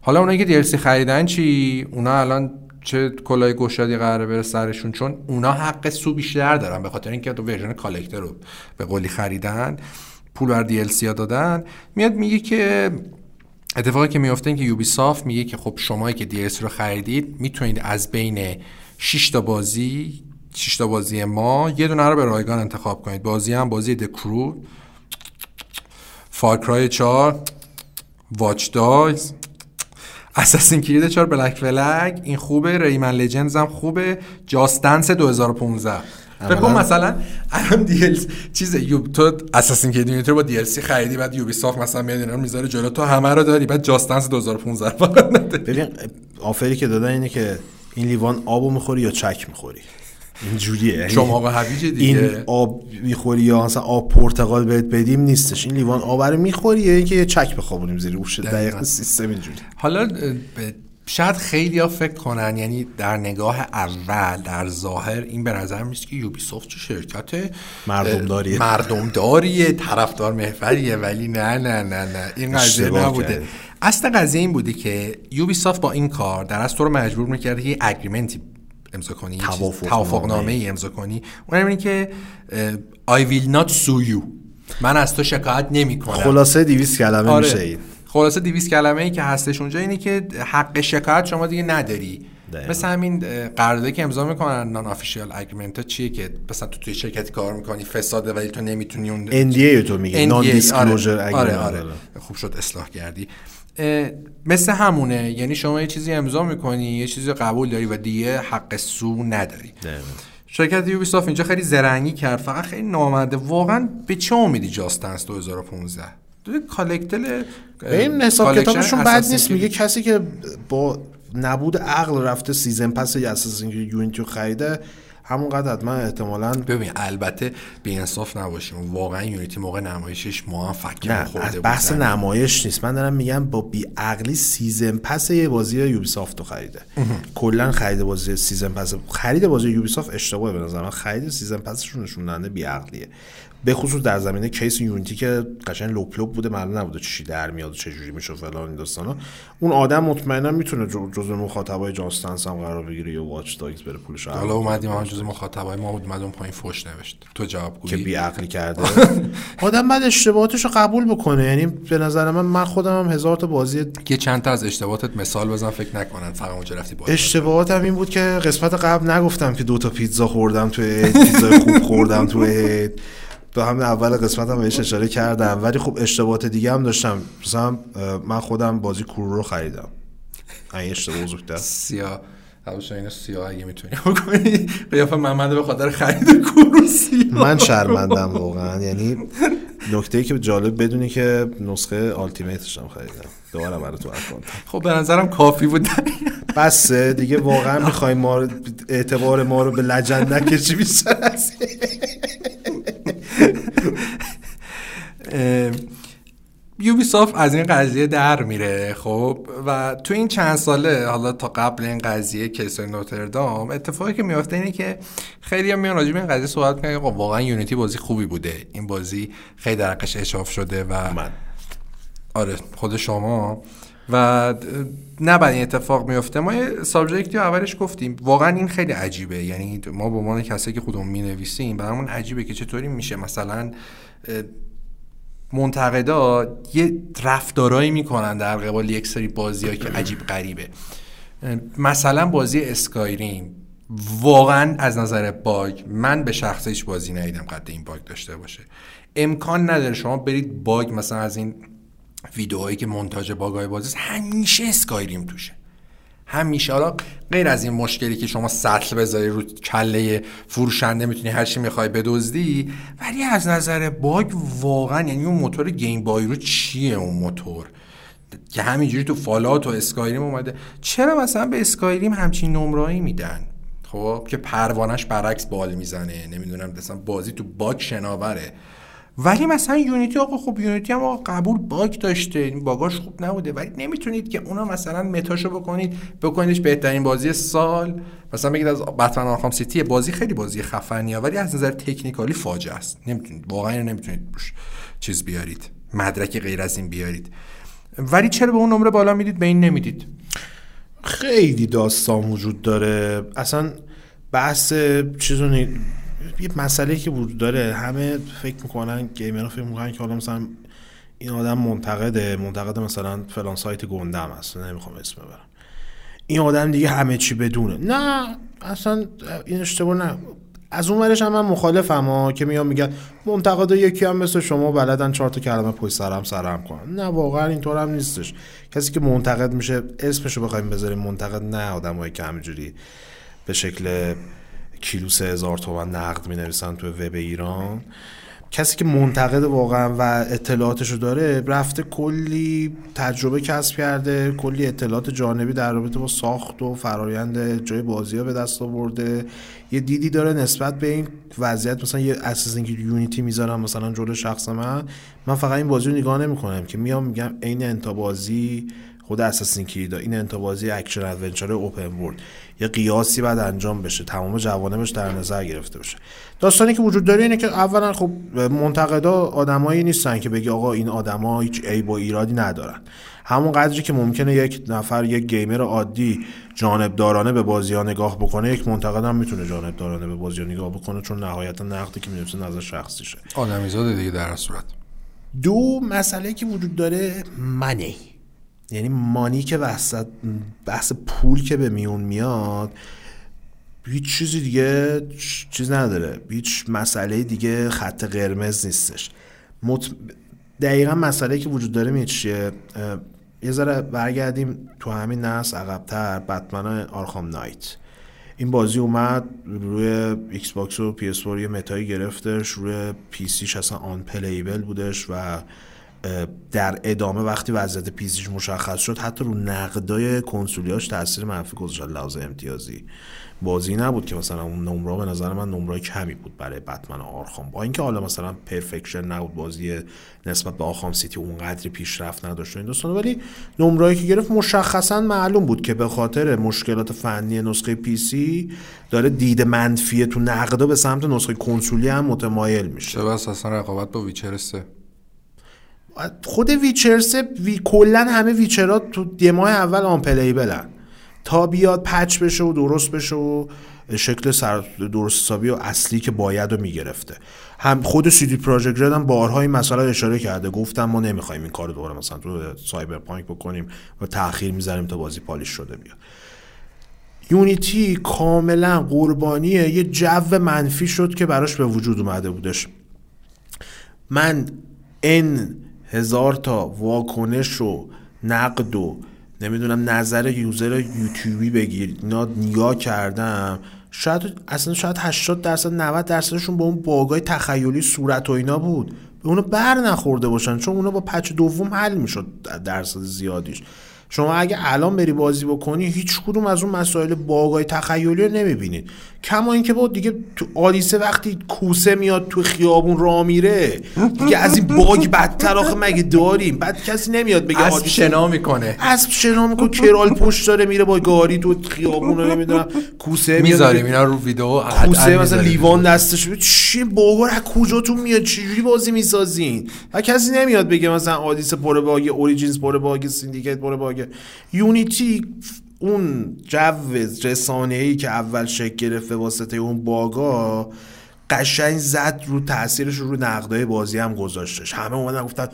حالا اونایی که DLC خریدن چی؟ اونا الان چه کلاه گشادی قراره بره سرشون؟ چون اونا حق sue بیشتر دارن به خاطر اینکه تو ورژن collector رو به قولی خریدن پول بر DLC ها دادن. میاد میگه که اتفاقی که میفته این که Ubisoft میگه که خب شمایی که DLC رو خریدید می‌تونید از بین 6 تا بازی 6 تا بازی ما یه دونه رو به رایگان انتخاب کنید. بازی هم بازی The Crew Far Cry 4 Watch Dogs Assassin's Creed 4 Black Flag این خوبه. Rayman Legends هم خوبه. Just Dance 2015 فکر کن مثلا الان DLC چیز یوب تو Assassin's Creed با DLC خریدی بعد Ubisoft مثلا میاد اینا رو می‌ذاره جلو. تو همه رو داری بعد Just Dance 2015 فقط ببین offer ی که دادن اینه که این لیوان آبو می‌خوری یا چک می‌خوری؟ اینجوریه. یعنی شما آقا این دیگه. آب می‌خوری یا مثلا آب پرتقال بهت بدیم نیستش. این لیوان آب رو می‌خوری یا اینکه یه چک بخوابونیم زیر روش دقیقا. سیستم اینجوری. حالا شاید خیلی ها فکر کنن یعنی در نگاه اول در ظاهر این به نظر میاد که یوبی سافت چه شرکت مردمداریه. مردمداریه طرفدار محوریه ولی نه نه نه نه. این قضیه نبوده. کردی. اصل قضیه این بوده که یوبی سافت با این کار در از تو رو مجبور می‌کرد یه اگریمنتی امضا کنی توافقنامه. توافقنامه ای امضا کنی اونم اینه که I will not sue you من از تو شکایت نمی کنم خلاصه 200 کلمه آره. میشه این خلاصه 200 کلمه ای که هستش اونجا اینه که حق شکایت شما دیگه نداری دقیقاً. مثل همین اه، قراردادی که امضا می‌کنن non official agreement چیه که مثلا تو توی شرکتی کار می‌کنی فساده ولی تو نمی‌تونی اون NDA تو میگه NDA non-disclosure آره, آره, آره. خوب شد اصلاح کردی مثل همونه. یعنی شما یه چیزی امضا می‌کنی یه چیزی قبول داری و دیگه حق sue نداری. شرکت یوبی اینجا خیلی زرنگی کرد. فقط خیلی نامرده. واقعا به چه امیدی جاستنس 2015 دو کالکتل این حساب کتابشون بد نیست. کرید. میگه کسی که با نبود عقل رفته سیزن پس اساسین یونیتی رو خریده همونقدر حتما احتمالاً ببین البته به انصاف نباشیم. واقعا یونیتی موقع نمایشش موفق نه خورده از بحث زمین. نمایش نیست. من دارم میگم با بی عقلی سیزن پس یه بازی یوبی سافت رو خریده. کلا خرید بازی season pass خرید بازی Ubisoft اشتباهه به نظر من. خرید season pass شون نشون دهنده بی عقلیه به خصوص در زمینه case Unity که قشنگ لپ لپ بوده معلوم نبوده چی در میاد و چه جوری میشه فلان این داستانا. اون آدم مطمئنا می‌تونه جزو مخاطبای Just Dance هم قرار بگیره یا Watch Dogs بره پولش حالا اومدیم هم جز مخاطبای ما بود اومد پایین فوش نوشت. تو جواب که گویی بی عقلی کرده. آدم باید اشتباهاتش رو قبول بکنه. یعنی به نظر من من خودم هم هزار تا بازی یه چند تا از اشتباهاتت مثال بزن فکر نکنن. فقط اونجا رفتی باید اشتباهاتم این بود که قسمت قبل نگفتم که دو تا پیتزا خوردم توی عید، پیتزای خوب خوردم توی تو همین اول قسمت هم بهش اشاره کردم. ولی خب اشتباهات دیگه هم داشتم. مثلا من خودم بازی کرو رو خریدم. این اشتباه بزرگتر. سیاه. حواش اینو سیاه اگه می‌تونی بکنی. قیافه محمد به خاطر خرید کروسی من شرمندم واقعا. یعنی نکته ای که جالب بدونی که نسخه ultimate ش هم خریدم. دوباره برای تو account خب به نظرم کافی بود. بسه. دیگه واقعا می‌خوای ما اعتبار ما رو به لجن نکشی بیشتر از این. Ubisoft از این قضیه در میره خب؟ و تو این چند ساله حالا تا قبل این قضیه case Notre-Dame اتفاقی که میفته اینه که خیلی هم میان راجع به این قضیه صحبت می‌کنن که آقا واقعا یونیتی بازی خوبی بوده. این بازی خیلی درقش اشاف شده و من. آره خود شما. و نباید این اتفاق میفته ما یه سابجکتی اولش گفتیم. واقعا این خیلی عجیبه. یعنی ما به عنوان کسایی که خودمون می نویسیم برامون عجیبه که چطوری میشه مثلا منتقدا یه رفتارایی می‌کنن در قبال یک سری بازی که عجیب غریبه. مثلا بازی اسکایریم. واقعا از نظر باگ من به شخص هیچ بازی ندیدم قد این باگ داشته باشه. امکان نداره شما برید باگ مثلا از این ویدئوهایی که مونتاژ باگای بازی است همیشه اسکایریم توشه. همیشه. حالا غیر از این مشکلی که شما سطل بذاری رو کله فروشنده می‌تونی هر چی می‌خوای بدزدی ولی از نظر باگ واقعا یعنی اون موتور گیم بای رو چیه اون موتور؟ که همینجوری تو Fallout و Skyrim اومده. چرا مثلا به Skyrim همچین نمرایی میدن؟ خب که پروانش برعکس بال می‌زنه. نمی‌دونم مثلا بازی تو bug شناوره. ولی مثلا Unity آقا خب Unity هم آقا قبول bug داشته. این bug اش خوب نبوده. ولی نمی‌تونید که اونا مثلا meta شو بکنید. بکنیدش بهترین بازی سال. مثلا بگید از Batman Arkham City بازی خیلی بازی خفنیه ولی از نظر technically فاجعه است. نمی‌تونید واقعا نمی‌تونید بوش چیز بیارید. مدرک غیر از این بیارید. ولی چرا به اون نمره بالا می‌دید؟ به این نمی‌دید. خیلی داستان وجود داره. اصلا بحث چیزو نی... یه مسئله که وجود داره. همه فکر می‌کنن گیمرها فکر می‌کنن که حالا مثلا این آدم منتقده منتقد مثلا فلان سایت گندم هست نمی‌خوام اسم ببرم. این آدم دیگه همه چی بدونه. نه اصلا این اشتباه نه. از اون ورش هم من مخالفم ها که میام میگن منتقد یکی هم مثل شما بلدن چهار تا کلمه پشت سرم سرم کنن. نه واقعا اینطور هم نیستش. کسی که منتقد میشه اسمشو بخوایم بذاریم منتقد نه آدمایی که همینجوری به شکل کیلو سه هزار تومن نقد می نویسن تو وب ایران. کسی که منتقد واقعا و اطلاعاتشو داره رفته کلی تجربه کسب کرده کلی اطلاعات جانبی در رابطه با ساخت و فرایند جای بازی ها به دست آورده. یه دیدی داره نسبت به این وضعیت مثلا یه Assassin's Creed Unity می‌ذارم مثلا جلو شخص من من فقط این بازی رو نگاه نمی‌کنم که میام میگم عین n تا بازی خود Assassin's Creed ا این n تا بازی action adventure open world. یه قیاسی باید انجام بشه. تمام جوانبش در نظر گرفته بشه. داستانی که وجود داره اینه که اولا خب منتقدا آدمایی نیستن که بگی آقا این آدما هیچ عیب و ایرادی ندارن. همون قدری که ممکنه یک نفر یک gamer عادی جانبدارانه به بازی ها نگاه بکنه یک منتقد هم می‌تونه جانبدارانه به بازی ها نگاه بکنه چون نهایتا نقدی که می‌رسه نظر شخصیشه. آدمیزاده دیگه در صورت. دو مسئله که وجود داره منی یعنی مانی که وسط بحث پول که به میون میاد هیچ چیزی دیگه چیز نداره. هیچ مسئله دیگه خط قرمز نیستش. مط... دقیقا مسئله که وجود داره می چیه؟ یه ذره برگردیم تو همین نسل عقبتر. Batman Arkham Knight. این بازی اومد روی Xbox و PS یه meta یی گرفتش روی PC ش اصلا unplayable بودش و در ادامه وقتی وضعیت PC ش مشخص شد حتی رو نقدای کنسولیاش تاثیر منفی گذاشت لحاظ امتیازی. بازی نبود که مثلا اون نمره به نظر من نمره کمی بود برای Batman Arkham. با اینکه حالا مثلا perfection نبود بازی نسبت به Arkham City اونقدری پیشرفت نداشت این دوستان ولی نمرهایی که گرفت مشخصا معلوم بود که به خاطر مشکلات فنی نسخه PC داره دید منفی تو نقدا به سمت نسخه کنسولی هم متمایل میشه. چه اصلا رقابت با Witcher خود Witcher Three کلا همه Witcher ها تو ماه اول unplayable ن. تا بیاد patch بشه و درست بشه و شکل سر درست حسابی و اصلی که باید رو می‌گرفته. هم خود سیدی پراجکت رد هم بارها این مسئله اشاره کرده. گفتم ما نمی‌خوایم این کار دوباره مثلا تو سایبر پانک بکنیم و تاخیر می‌ذاریم تا بازی پالیش شده بیاد. یونیتی کاملا قربانیه. یه جو منفی شد که براش به وجود اومده بودش. من این هزار تا واکنش و نقد و نمی‌دونم نظر یوزر یوتیوبی بگیر. اینا نگاه کردم. شاید اصلا شاید 80 درصد 90 درصدشون با اون باگای تخیلی صورت و اینا بود. به اونو بر نخورده باشن چون اونا با پچ دوم حل می‌شد درصد زیادیش. شما اگه الان بری بازی بکنی هیچ کدوم از اون مسائل باگای تخیلی رو نمی‌بینید. کما اینکه با دیگه تو آلیسه وقتی کوسه میاد تو خیابون را میره دیگه از این باگ بدتر آخه مگه داریم؟ بعد کسی نمیاد بگه اسب شنا می‌کنه. اسب شنا می‌کنه کرال پشت داره میره با گاری تو خیابون رو نمی‌دونم کوسه می‌ذاریم اینا رو ویدیو کوسه مثلا لیوان دستش چی bug ا از کجاتون میاد؟ چجوری بازی می‌سازین؟ و کسی نمیاد بگه مثلا آلیس پر bug Origins پر bug Syndicate پر bug. Unity اون جو رسانه ای که اول شکل گرفت به واسطه اون bug ا قشنگ زد رو تاثیرش رو نقدای بازی هم گذاشتش. همه اومدن گفتن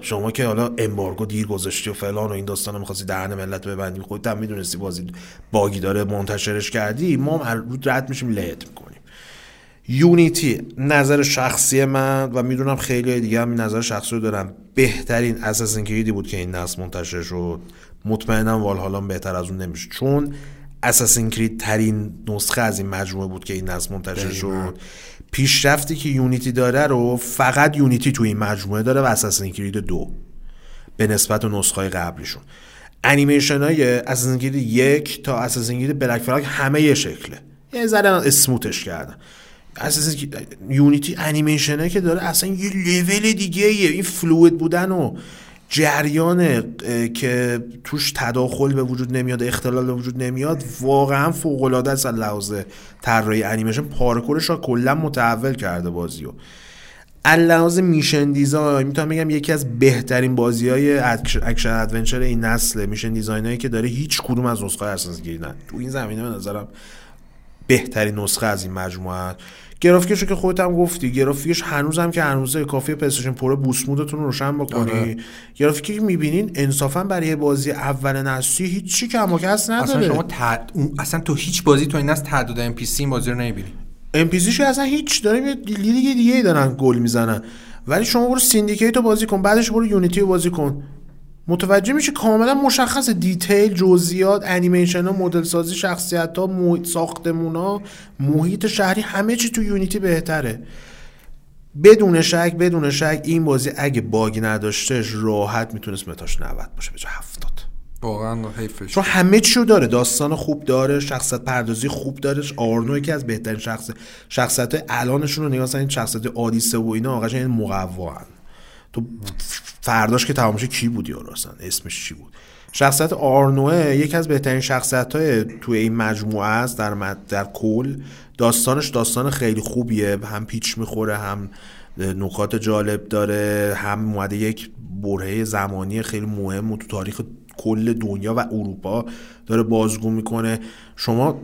شما که حالا embargo دیر گذاشتی و فلان و این داستان می‌خواستی دهن ملت ببندی خودت هم می‌دونستی بازی باگی داره منتشرش کردی. ما رد میشیم لهت می‌کنیم. یونیتی نظر شخصی من و می‌دونم خیلی دیگه هم نظر شخصی رو دارم بهترین اساسین کریدی بود که این نسل منتشر شد. مطمئنم والهالان بهتر از اون نمیشه. چون اساسین کرید ترین نسخه از این مجموعه بود که این نسل منتشر شد. پیشرفتی که یونیتی داره رو فقط یونیتی تو این مجموعه داره و اساسین کرید دو. به نسبت نسخه قبلیشون. انیمیشن های Assassin's Creed یک تا Assassin's Creed Black Flag همه یه شکله. یه ذره smooth ش کردن. Assassin Unity انیمیشنه که داره اصلا یه لول دیگه ایه. این fluid بودن و جریان که توش تداخل به وجود نمیاد اختلال به وجود نمیاد واقعا فوق العاده است لحاظ طراحی انیمیشن. پارکورش را کلا متحول کرده بازیو لحاظ mission design می‌تونم بگم یکی از بهترین بازی های action adventure این نسل mission design هایی که داره هیچ کدوم از نسخه Assassin نه. تو این زمینه به نظرم بهترین نسخه از این مجموعه گرافیکش که خودت هم گفتی گرافیکش هنوزم که هنوزه کافیه PlayStation Pro boost mode تون رو روشن بکنی. آره. گرافیکی که می‌بینین انصافا برای بازی اول نسلی هیچ چی کم و کسر نداره. اصلا شما تد... اصلا تو هیچ بازی تو این نسل تعداد NPC بازی رو نمی‌بینی. NPC اصلا هیچ داریم یه لیگ دیگه دارن گل می‌زنن. ولی شما برو Syndicate رو بازی کن بعدش برو Unity رو بازی کن. متوجه میشه کاملا مشخص detail جزئیات انیمیشن ها مدل سازی شخصیت ها محیط ساختمون ها محیط شهری همه چی تو Unity بهتره. بدون شک بدون شک این بازی اگه باگ نداشتهش راحت می‌تونست meta ش 90 باشه به جای 70 واقعا حیفش. چون همه چیو داره. داستان خوب داره شخصیت پردازی خوب داره. آرنو یکی از بهترین شخص شخصیت الانشون رو نگاه این شخصیت آدیسه و اینا آقا این مقوا تو فرداش که تمامش کی بود یارو اصلا؟ اسمش چی بود؟ شخصیت آرنوه یکی از بهترین شخصیت های توی این مجموعه است در, در کل. داستانش داستان خیلی خوبیه. هم پیچ می‌خوره هم نکات جالب داره هم اومده یک برهه زمانی خیلی مهم و تو تاریخ کل دنیا و اروپا داره بازگو می‌کنه. شما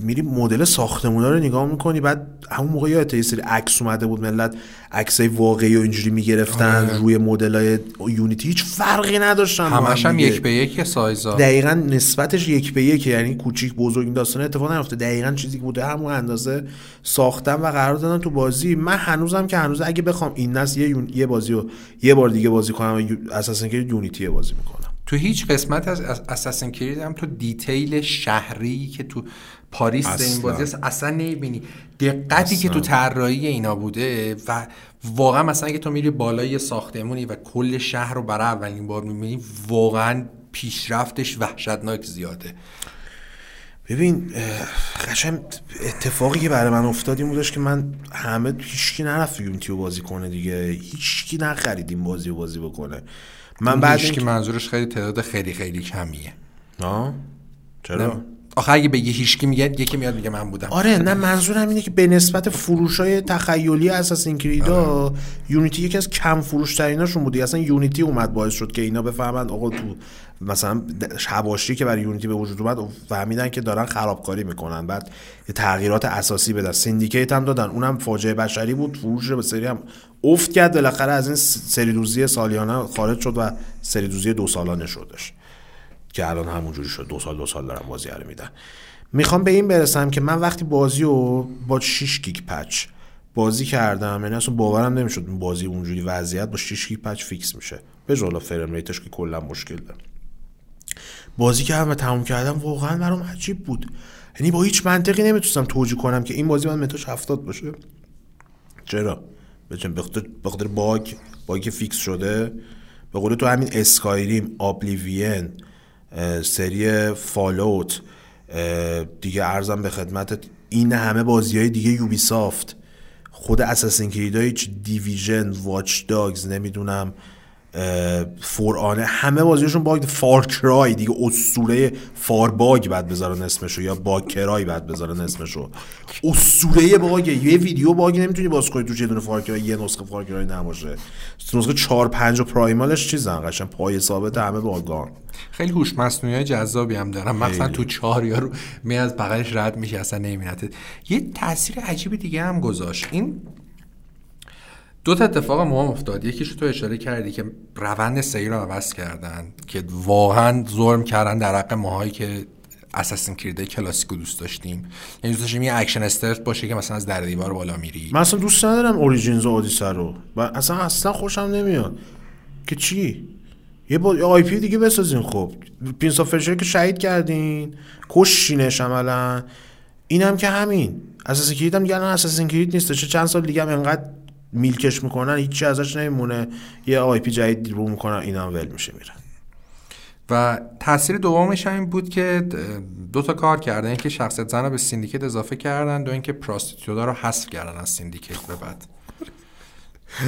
میری مدل ساختمونا رو نگاه می‌کنی بعد همون موقع یادت یه سری عکس اومده بود ملت عکسای واقعی و اینجوری می‌گرفتن آره. روی مدل های یونیتی هیچ فرقی نداشتن همش هم یک به یک سایزا؟ دقیقا نسبتش یک به یک یعنی کوچیک بزرگ این داستان اتفاق نیفته دقیقا چیزی که بوده همون اندازه ساختن و قرار دادن تو بازی. من هنوزم که هنوز اگه بخوام این نسل یه, یه بازی رو یه بار دیگه بازی کنم اساسا که یونیتی بازی می‌کنم. تو هیچ قسمت از اساسن کرید هم تو دیتیل شهری که تو پاریس اصلا. این بازی است. اصلا نمی‌بینی. دقتی که تو طراحی اینا بوده و واقعا مثلا اگه تو میری بالای ساختمونی و کل شهر رو برای اولین بار می‌بینی واقعا پیشرفتش وحشتناک زیاده. ببین قشنگ اتفاقی که برای من افتاد این بودش که من همه هیچکی نرفت یونیتی رو بازی کنه دیگه. هیچکی نخرید این بازی رو بازی بکنه. من بعد که منظورش خیلی تعداد خیلی خیلی کمیه. آه؟ چرا؟ آخه اگه بگی هیچکی میگه یکی میاد میگه من بودم. آره نه منظورم اینه که به نسبت فروش های تخیلی اساسین کریدا آره. یونیتی یکی از کم فروش تریناشون بودی اصلا یونیتی اومد باعث شد که اینا بفهمند آقا تو مثلا حواشی که برای یونیتی به وجود اومد فهمیدن که دارن خرابکاری می‌کنن. بعد یه تغییرات اساسی بدن سیندیکیت هم دادن. اونم فاجعه بشری بود. فروش به سری هم افت کرد. بالاخره از این سری دوزی سالیانه خارج شد و سری دوزی دو سالانه شدش. که الان همونجوری شد. دو سال دو سال دارم بازی رو میدن می‌خوام به این برسم که من وقتی بازی رو با 6 گیگ patch بازی کردم یعنی اصلا باورم نمی‌شد بازی اونجوری وضعیت با 6 گیگ patch fix میشه. به جلو frame rate ش که کلا مشکل داره. بازی کردم و تموم کردم واقعا برام عجیب بود. یعنی با هیچ منطقی نمی‌تونستم توجیه کنم که این بازی من meta ش 70 باشه. چرا؟ به خاطر باگ. باگ fix شده. به قول تو همین Skyrim Oblivion سری Fallout. دیگه عرضم به خدمت این همه بازی های دیگه Ubisoft خود Assassin's Creed The Division Watch Dogs نمی‌دونم. For Honor همه بازیشون باگ Far Cry دیگه اسطوره Far باگ بعد بذارن اسمشو یا باگ Cry بعد بذارن اسمشو. اسطوره باگ. یه ویدیو باگ نمی‌تونی باز کنی تو چه دونه Far Cry یه نسخه Far Cry نباشه. نسخه 4 5 و Primal ش چیزن قشنگ پای ثابت همه باگان. خیلی هوش مصنوعی جذابی هم دارن. مثلا تو چهار یارو می از بغلش رد میشه اصلا نمی‌بینه. یه تاثیر عجیب دیگه هم گذاشت. این دو تا اتفاق مهم افتاد. یکیش تو اشاره کردی که روند سری رو عوض کردن که واقعا ظلم کردن در حق ماهایی که Assassin's Creed ه کلاسیکو دوست داشتیم. یعنی دوست داشتیم یه action stealth باشه که مثلا از در دیوار بالا میری. من اصلا دوست ندارم Origins و اودیسه رو. و اصلا اصلا خوشم نمیاد. که چی؟ یه با IP دیگه بسازین خب. Prince of که شهید کردین. کشتینش عملا. اینم که همین. Assassin's Creed هم دیگه Assassin's Creed نیست. چه چند سال دیگه هم انقدر milk ش می‌کنن هیچی ازش نمیمونه. یه IP جدید رو می‌کنن اینا هم ول میشه میره و تاثیر دومش هم این بود که دو تا کار کردن. اینکه شخصیت زن رو به Syndicate اضافه کردن. دو اینکه prostitute ا رو حذف کردن از Syndicate به بعد.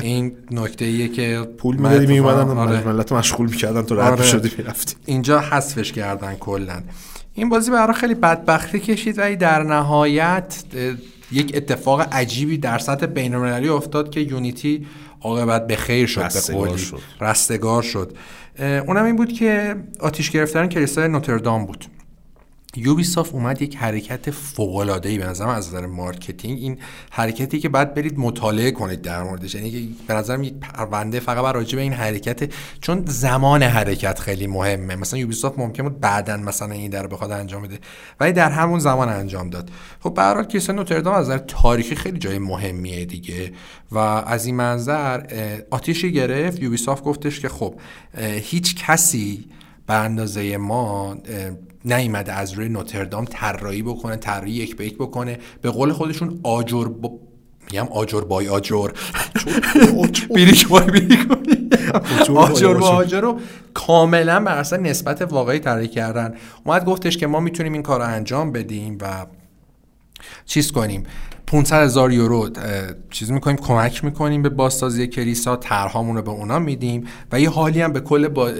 این نکته ایه که پول می‌دادی میومدن آره. ملت مشغول می‌کردن تو رد آره. شدی می‌رفتی. اینجا حذفش کردن کلا. این بازی برای خیلی بدبختی کشید ولی در نهایت یک اتفاق عجیبی در سطح بین‌المللی افتاد که Unity عاقبت به خیر شد به رستگار قولی شد. رستگار شد اونم این بود که آتیش گرفتن کلیسای نوتردام بود Ubisoft اومد یک حرکت فوق‌العاده‌ای به نظرم از نظر marketing. این حرکتی که بعد برید مطالعه کنید در موردش. یعنی به نظرم یک پرونده فقط بر راجع به این حرکت چون زمان حرکت خیلی مهمه. مثلا Ubisoft ممکن بود بعدا مثلا این در بخواد انجام بده ولی در همون زمان انجام داد. خب به هر حال کلیسای نوتردام از نظر تاریخی خیلی جای مهمیه دیگه. و از این منظر آتیشی گرفت. یوبیسافت گفتش که خب هیچ کسی به اندازه ما نیومده از روی نوتردام طراحی بکنه طراحی یک به یک بکنه. به قول خودشون آجر با... میگم آجر بای آجر. بیریک بای بیریک آجر با آجر رو کاملا بر اساس نسبت واقعی طراحی کردن. اومد گفتش که ما می‌تونیم این کار رو انجام بدیم و چیز کنیم. 500 هزار یورو چیز می‌کنیم کمک می‌کنیم به بازسازی کلیسا طرحامون رو به اونا میدیم و یه حالی هم به کل با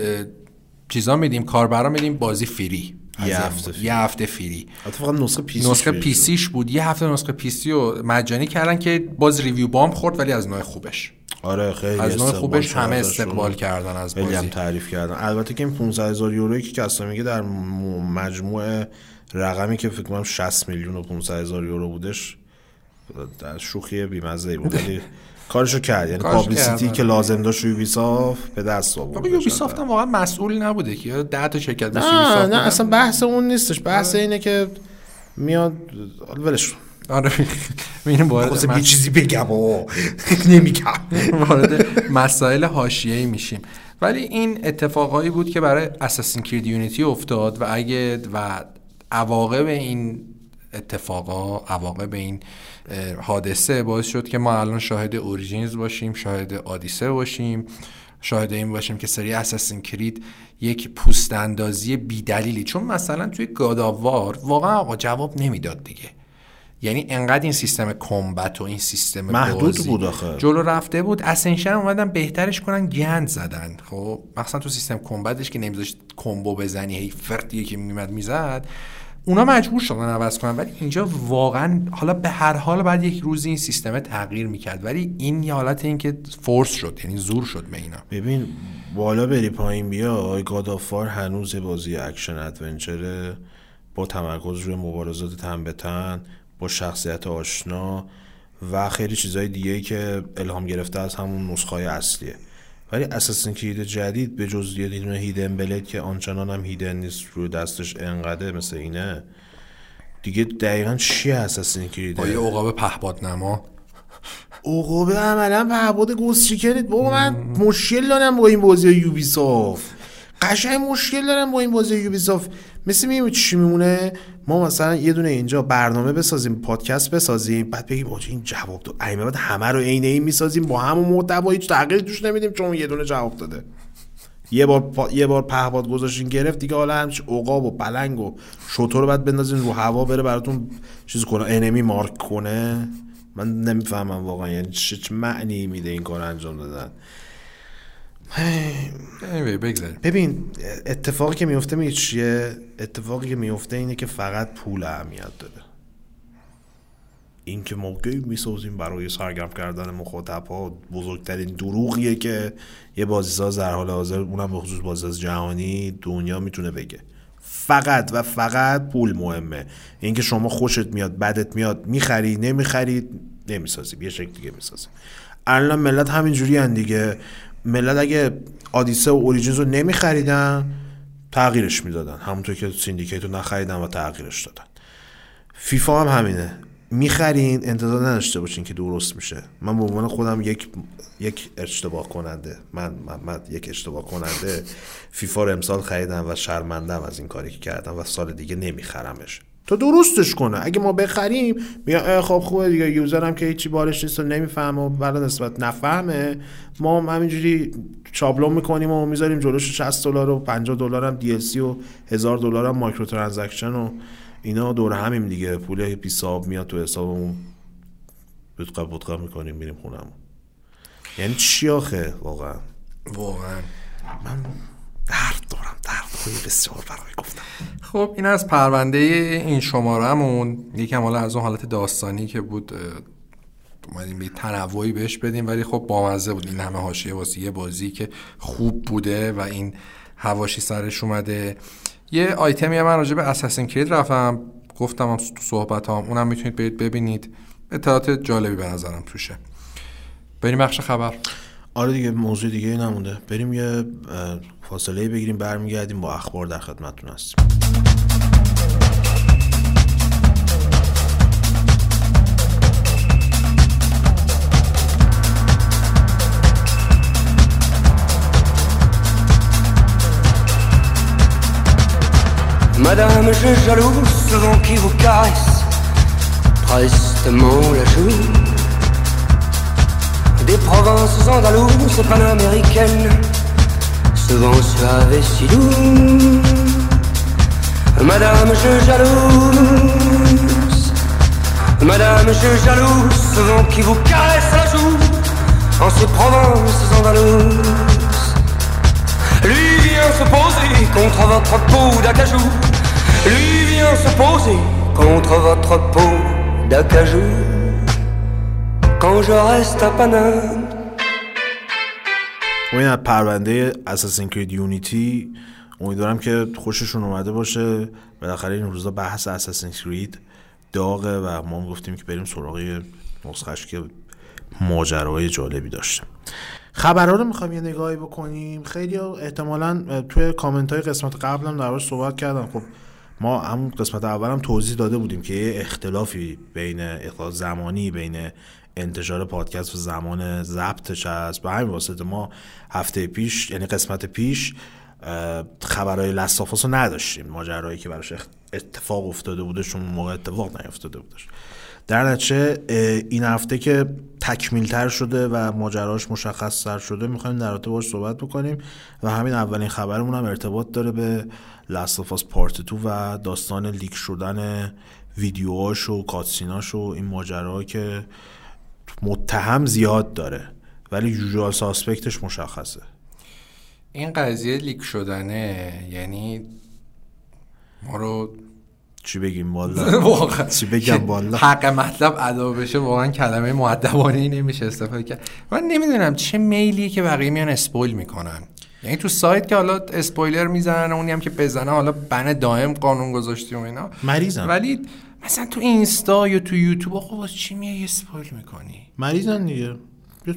چیزا میدیم کاربرا میدیم بازی free. یه هفته free. یه هفته free حتی فقط نسخه PC نسخه PC ش بود. یه هفته نسخه PC رو مجانی کردن که باز review bomb خورد ولی از نوع خوبش. آره خیلی از نوع خوبش همه. استقبال کردن از خیلی هم بازی. تعریف کردن. البته که این 500 هزار یورویی که کسا میگه در مجموع رقمی که فکر کنم 60 میلیون و 500 هزار یورو بودش در شوخی بیمزه بود. ولی کارشو کرد. یعنی پابلیسیتی که آره. لازم داشت یوبیسافت به دست آورد. بابا یوبیسافت هم واقعا مسئول نبوده که 10 تا شرکت نه نه بودن. اصلا بحث اون نیستش. بحث اینه که میاد ولش. آره. میریم وارد خواستم یه چیزی بگم و نمیگم. وارد مسائل حاشیه‌ای میشیم. ولی این اتفاقایی بود که برای اساسین کرید یونیتی افتاد و اگه و عواقب این اتفاقا عواقب این حادثه باعث شد که ما الان شاهد Origins باشیم شاهد آدیسه باشیم شاهد این باشیم که سری Assassin's Creed یک پوست اندازی بیدلیلی. چون مثلا توی God of War واقعا آقا جواب نمی‌داد دیگه. یعنی انقدر این سیستم combat و این سیستم محدود بازی بود آخه. جلو رفته بود. Ascension اومدن بهترش کنن گند زدن. خب مثلا تو سیستم combat ش که نمیذاشت combo بزنی هی فردیه که میومد می‌زد. اونا مجبور شدن عوض کنن ولی اینجا واقعا حالا به هر حال بعد یک روزی این سیستم تغییر می‌کرد. ولی این یه حالت این که force شد یعنی زور شد به اینا. ببین بالا بری پایین بیا God of War هنوز بازی action adventure ه با تمرکز روی مبارزات تن به تن با شخصیت آشنا و خیلی چیزهای دیگه که الهام گرفته از همون نسخه اصلیه. ولی Assassin's Creed جدید به جز یه دونه hidden blade که آنچنان هم hidden نیست روی دستش انقدر مثل اینه دیگه دقیقا چیه اساسین کرید با یه عقاب پهباد نما عقوبه عملا پهباد گوز چیکنید بابا من مشکل دارم با این بازی یوبیسافت. قشنگ مشکل دارم با این بازی یوبیسافت. مثل میگیم چی میمونه؟ ما مثلا یه دونه اینجا برنامه بسازیم پادکست بسازیم بعد بگیم آجی این جواب داد. ایمه بعد همه رو عین این می‌سازیم با همون محتوا هیچ تغییر توش نمیدیم چون یه دونه جواب داده. یه بار پا... یه بار پهپاد گذاشتین گرفت دیگه حالا همش عقاب و پلنگ و شطور رو بعد بندازین رو هوا بره براتون چیز کنه انمی مارک کنه. من نمی‌فهمم واقعا یعنی چه معنی میده این کار انجام دادن. بگذاریم. ببین اتفاقی که میفته می چیه؟ اتفاقی که میفته اینه که فقط پول اهمیت داره این که ما گیم می‌سازیم برای سرگرم کردن مخاطبها؟ بزرگترین دروغیه که یه بازیساز در حال حاضر اونم به خصوص بازیساز جهانی دنیا می‌تونه بگه. فقط و فقط پول مهمه. اینکه شما خوشت میاد بدت میاد می‌خری نمی‌خری نمی‌سازیم. یه شکل دیگه می‌سازیم. الان ملت همینجوری دیگه. ملت اگه آدیسه و Origins رو نمیخریدن تغییرش می‌دادن. همونطور که Syndicate رو نخریدن و تغییرش دادن. فیفا هم همینه. می‌خرین انتظار نداشته باشین که درست میشه. من به عنوان خودم یک یک اشتباه کننده من محمد یک اشتباه کننده فیفا رو امسال خریدم و شرمندم از این کاری که کردم و سال دیگه نمیخرمش. تا درستش کنه. اگه ما بخریم میگه خب خوبه دیگه. user هم که هیچی بارش نیست و نمی‌فهمه و نسبت نفهمه. ما هم همینجوری شابلون می‌کنیم و می‌ذاریم جلوش 60 دلار و 50 دلار هم DLC و 1000 دلار هم micro transaction و اینا. دور همیم دیگه. پول حساب میاد تو حسابمون. بودقه بودقه می‌کنیم میریم خونمون یعنی چی آخه؟ واقعا. واقعا. من درد دارم درد خوی بسیار برای گفتم خب این از پرونده این شمارهمون. یکم حالا از اون حالت داستانی که بود اومدیم به تنوعی بهش بدیم ولی خب بامزه بود. این همه حاشیه واسه یه بازی که خوب بوده و این هواشی سرش اومده. یه آیتمی من راجع به اساسین کرید رفتم. گفتم هم تو صحبت هم اونم می‌تونید برید ببینید. اطلاعات جالبی به نظرم توشه. بریم بخش خبر. آره دیگه موضوع دیگه نمونده بریم یه فاصله بگیریم برمیگردیم با اخبار در خدمتتون هستیم Madame, je jaloux ce vent qui vous caresse prestement la joue. Des provinces andalouses panaméricaines, ce vent suave et si doux. Madame, je jalouse, Madame, je jalouse ce vent qui vous caresse la joue en ces provinces andalouses. Lui vient se poser contre votre peau d'acajou. Lui vient se poser contre votre peau d'acajou. Quand je reste à Paname, و این پرونده اساسین کرید یونیتی امیدوارم که خوششون اومده باشه. بالاخره این روزا بحث اساسین کرید داغه و ما هم گفتیم که بریم سراغ نسخش که ماجراهای جالبی داشته. خبرها رو می‌خوایم یه نگاهی بکنیم. خیلی احتمالا توی کامنت های قسمت قبلم دربارش صحبت کردم خب ما همون قسمت اولم توضیح داده بودیم که یه اختلافی بین اختلاف زمانی بین انتشار پادکست و زمان ضبطش هست به همین واسطه ما هفته پیش یعنی قسمت پیش خبرهای لستافاس رو نداشتیم. ماجرایی که براش اتفاق افتاده بودش اون موقع اتفاق نیفتاده بودش. در نتیجه این هفته که تکمیل تر شده و ماجراش مشخص تر شده می‌خوایم در رابطه باش صحبت بکنیم و همین اولین خبرمون هم ارتباط داره به Last of Us Part Two و داستان leak شدن ویدیوهاش و cutscene اش و این ماجرا که متهم زیاد داره ولی usual suspect ش مشخصه. این قضیه leak شدنه یعنی ما رو چی بگیم والا؟ واقعا. چی بگم والا؟ حق مطلب ادا بشه واقعا کلمه مودبانه ای نمیشه استفاده کرد. من نمی‌دونم چه میلیه که بقیه میان spoil می‌کنن. یعنی تو سایت که حالا اسپویلر می‌زنن اونی هم که بزنه حالا ban دائم قانون گذاشتی و اینا. مریضن. ولی مثلا تو اینستا یا تو یوتیوب آقا واسه چی میای spoil می‌کنی؟ مریضن دیگه. یه-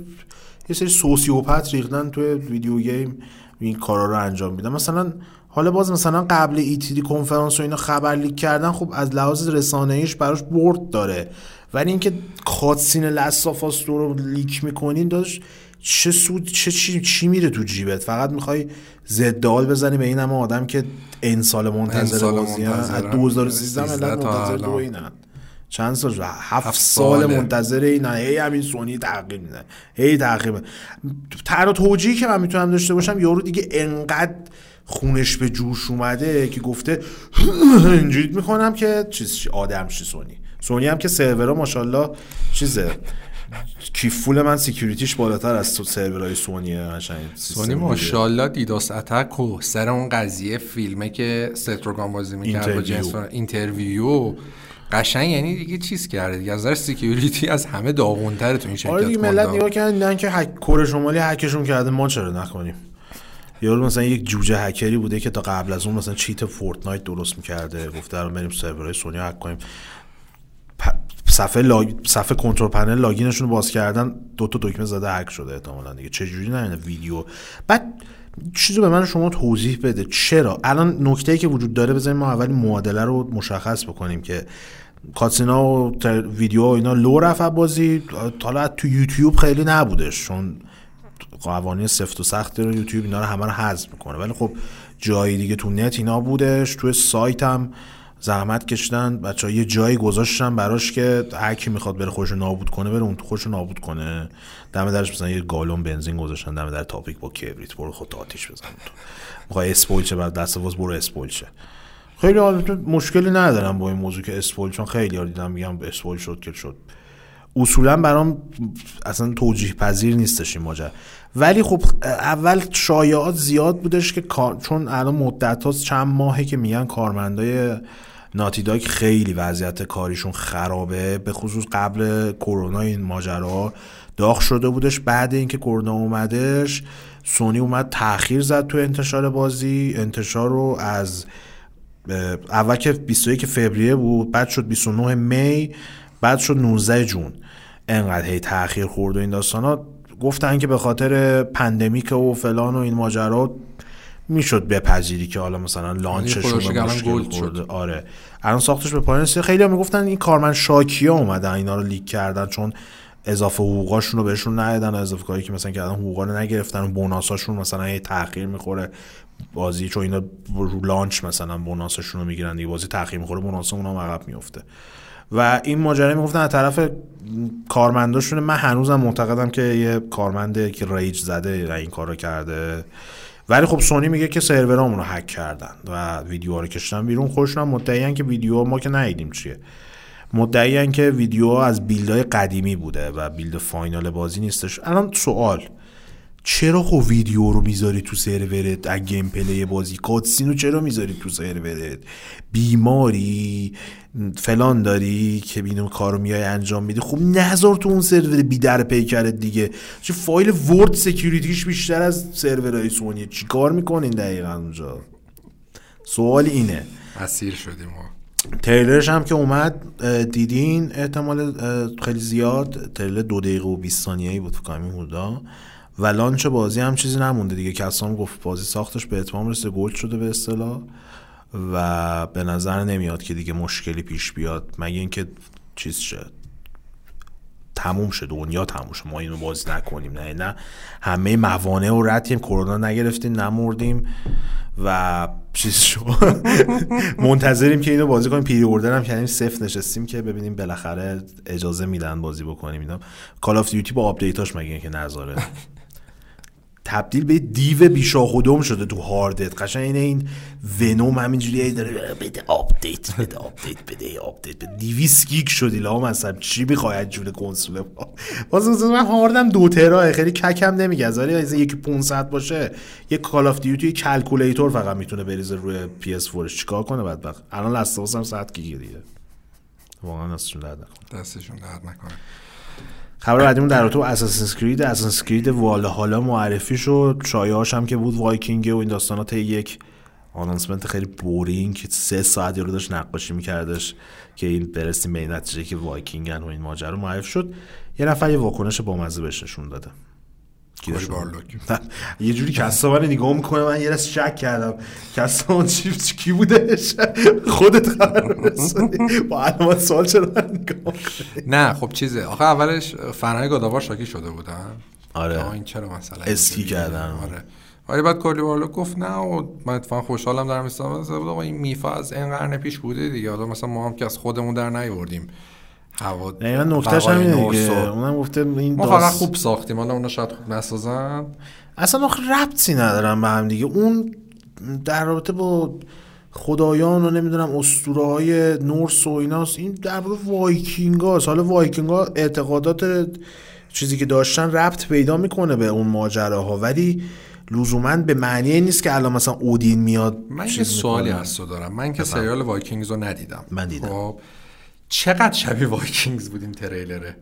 یه سری sociopath ریختن توی video game این کارا رو انجام میدن. مثلا حالا باز مثلا قبل ایتیدی کنفرانس و اینا خبر لیک کردن خب از لحاظ رسانه ایش براش برد داره. ولی اینکه کاتسین لستافاس رو لیک می‌کنین داشت چه سود چه چی, چی میره تو جیبت؟ فقط می‌خوای زدال بزنی به این همه آدم که این سال منتظر بازی. از منتظرن. 2013 13 ملت منتظر. دو اینن چند سال شد؟ هفت, سال. منتظر این هی همین سونی تغییر میدن هی میدن تر توجیهی که من می‌تونم داشته باشم یارو دیگه انقدر خونش به جوش اومده که گفته اینجوری می‌کنم که چیز چی- آدم چی سونی سونی هم که سرورها ماشاءالله چیزه کیفول من سیکیوریتیش بالاتر از تو سرورهای سونیه قشنگ. سونی ماشاءالله دیداس اتک و سر اون قضیه فیلمه که ستروگان بازی می‌کرد با. جنس اینترویو قشنگ یعنی دیگه چیز کرده دیگه. از نظر سیکیوریتی از همه داغونتره تو این شرکت آره دیگه ملت. نگاه کردن که هک کره شمالی هکشون کرده. ما چرا نکنیم؟ یارو مثلا یک جوجه هکری بوده که تا قبل از اون مثلا cheat Fortnite درست می‌کرده. گفته الان بریم سرورهای سونی هک کنیم. صفحه log... صفحه control panel login شون رو باز کردن دو تا دکمه زده هک شده احتمالاً دیگه. چه جوری نه ویدیو. بعد چیزو به من شما توضیح بده. چرا؟ الان نکته که وجود داره بذاریم ما اول معادله رو مشخص بکنیم که cutscene ا و ویدیو و اینا لو رفت بازی. حالا تو یوتیوب خیلی نبودش چون قوانین سفت و سخت رو یوتیوب اینا رو همه رو حذف می‌کنه. ولی خب جایی دیگه تو نت اینا بودش توی سایت هم زحمت کشیدن بچه یه جایی گذاشتن براش که هر کی می‌خواد بره خودش نابود کنه بره اون خودش نابود کنه. دم درش مثلا یه گالون بنزین گذاشتن دم در topic با کبریت. برو خود آتیش بزن تو. می‌خوای spoil شه بعد دست باز برو spoil شه خیلی مشکلی ندارم با این موضوع که اسپویل چون خیلی ها دیدم میگم اسپویل شد که شد. اصولا برام اصلا توجیه پذیر نیستش این ماجرا. ولی خب اول شایعات زیاد بودش که. چون الان مدت چند ماهه که میگن کارمندای ناتی داگ خیلی وضعیت کاریشون خرابه. به خصوص قبل کرونا این ماجرا داغ شده بودش. بعد اینکه کرونا اومدش سونی اومد تاخیر زد تو انتشار بازی. انتشار رو از اول که 21 فوریه بود بعد شد 29 می بعد شد 19 جون. انقدر هی تاخیر خورد و این داستانا. گفتن که به خاطر pandemic و فلان و این ماجرا می‌شد بپذیری که حالا مثلا launch شون خودش به الان مشکل gold شد. آره. الان ساختش به پایان رسید خیلی هم می‌گفتن این کارمند شاکیا اومدن اینا رو leak کردن چون اضافه حقوقاشون رو بهشون ندادن. اضافه کاری که مثلا کردن حقوقا رو نگرفتن. و بوناساشون مثلا یه تاخیر می‌خوره. بازی چون اینا رو لانچ مثلا بوناسشون رو می‌گیرن دیگه. بازی تاخیر می‌خوره بوناس اونم عقب میفته و این ماجرا می‌گفتن از طرف کارمنداشون. من هنوزم معتقدم که یه کارمنده که ریج زده این کار رو کرده. ولی خب سونی میگه که سرورامون رو هک کردن و ویدیوها رو کشتن بیرون. خودشون هم مدعیان که ویدیو ما که ندیدیم چیه. مدعیان که ویدیو از build های قدیمی بوده و build final بازی نیستش. الان سوال چرا خب ویدیو رو می‌ذاری تو سرورت؟ از gameplay بازی cutscene رو چرا می‌ذاری تو سرورت؟ بیماری؟ فلان داری که اینو کارو میای انجام میدی؟ خب نذار تو اون سرور بی در پیکرت دیگه. چه فایل Word security ش بیشتر از سرورهای سونیه. چیکار می‌کنین دقیقا اونجا؟ سوال اینه. اسیر شدیم ما تریلرش هم که اومد دیدین؟ احتمال خیلی زیاد. تریلر دو دقیقه و 20 ثانیه‌ای بود فکر کنم و لانچ بازی هم چیزی نمونده دیگه. کسام گفت بازی ساختش به اتمام رسیده گل شده به اصطلاح. و به نظر نمیاد که دیگه مشکلی پیش بیاد. مگه اینکه چیز شد تموم شد دنیا تموم شد ما اینو بازی نکنیم. نه نه. همه موانع و ردیم کرونا نگرفتیم نمردیم و چیز شد. منتظریم که اینو بازی کنیم. پیری اوردر هم کردیم. صفر نشستیم که ببینیم بالاخره اجازه میدن بازی بکنیم. اینا. کال آف دیوتی با آپدیتاش مگه که نذاره. تبدیل به دیو بیشاخودم شده تو هاردت. قشنگ اینه این ونوم همینجوری داره بده آپدیت بده آپدیت بده آپدیت بده. 200 گیگ شدی لام اصلا چی می‌خواد جون کنسول باز مثلا من هاردم دو تراه خیلی ککم نمیگه ولی از یکی 500 باشه یه Call of Duty calculator فقط می‌تونه بریزه روی پی اس 4 چیکار کنه بدبخت؟ الان Last هم 100 گیگ دیگه. واقعا دستشون درد نکنه. دستشون درد نکنه. خبر بعدیمون در رابطه با Assassin's Creed Assassin's Creed Valhalla معرفی شد. شایعاش هم که بود وایکینگ و این داستانات یک announcement خیلی boring که سه ساعت رو داشت نقاشی میکردش که این برسیم به این نتیجه که وایکینگن و این ماجرا معرفی شد. یه نفر یه واکنش بامزه بهش نشون داده. کوری؟ بارلوک یه جوری کسا من نگاه می‌کنه من یه رس شک کردم. کسا اون چی چی- کی بودش؟ خودت رسونی با علامت سوال چرا نگاه؟ نه خب چیزه. آخه اولش فنای گاداوار شاکی شده بودن. آره. این چرا مثلا اسکی؟ کردن. آره. ولی بعد کلی بارلوک گفت نه و من اتفاقا خوشحالم در مثلا این میفا از این قرن پیش بوده دیگه. حالا مثلا ما هم که از خودمون در نیوردیم. هوا دقیقا نکتهش همینه دیگه. و- اونم گفته این ما داست- فقط خوب ساختیم حالا اونا شاید خوب نسازن. اصلا آخه ربطی ندارم به هم دیگه. اون در رابطه با خدایان و نمی‌دونم اسطوره های Norse و ایناست این در رابطه وایکینگ هاست حالا وایکینگ ها اعتقادات چیزی که داشتن ربط پیدا می‌کنه به اون ماجراها. ولی لزوما به معنی نیست که الان مثلا اودین میاد من یه سوالی. از تو دارم. من که سریال وایکینگز رو ندیدم. من دیدم. خب. چقدر شبیه وایکینگز بود این تریلره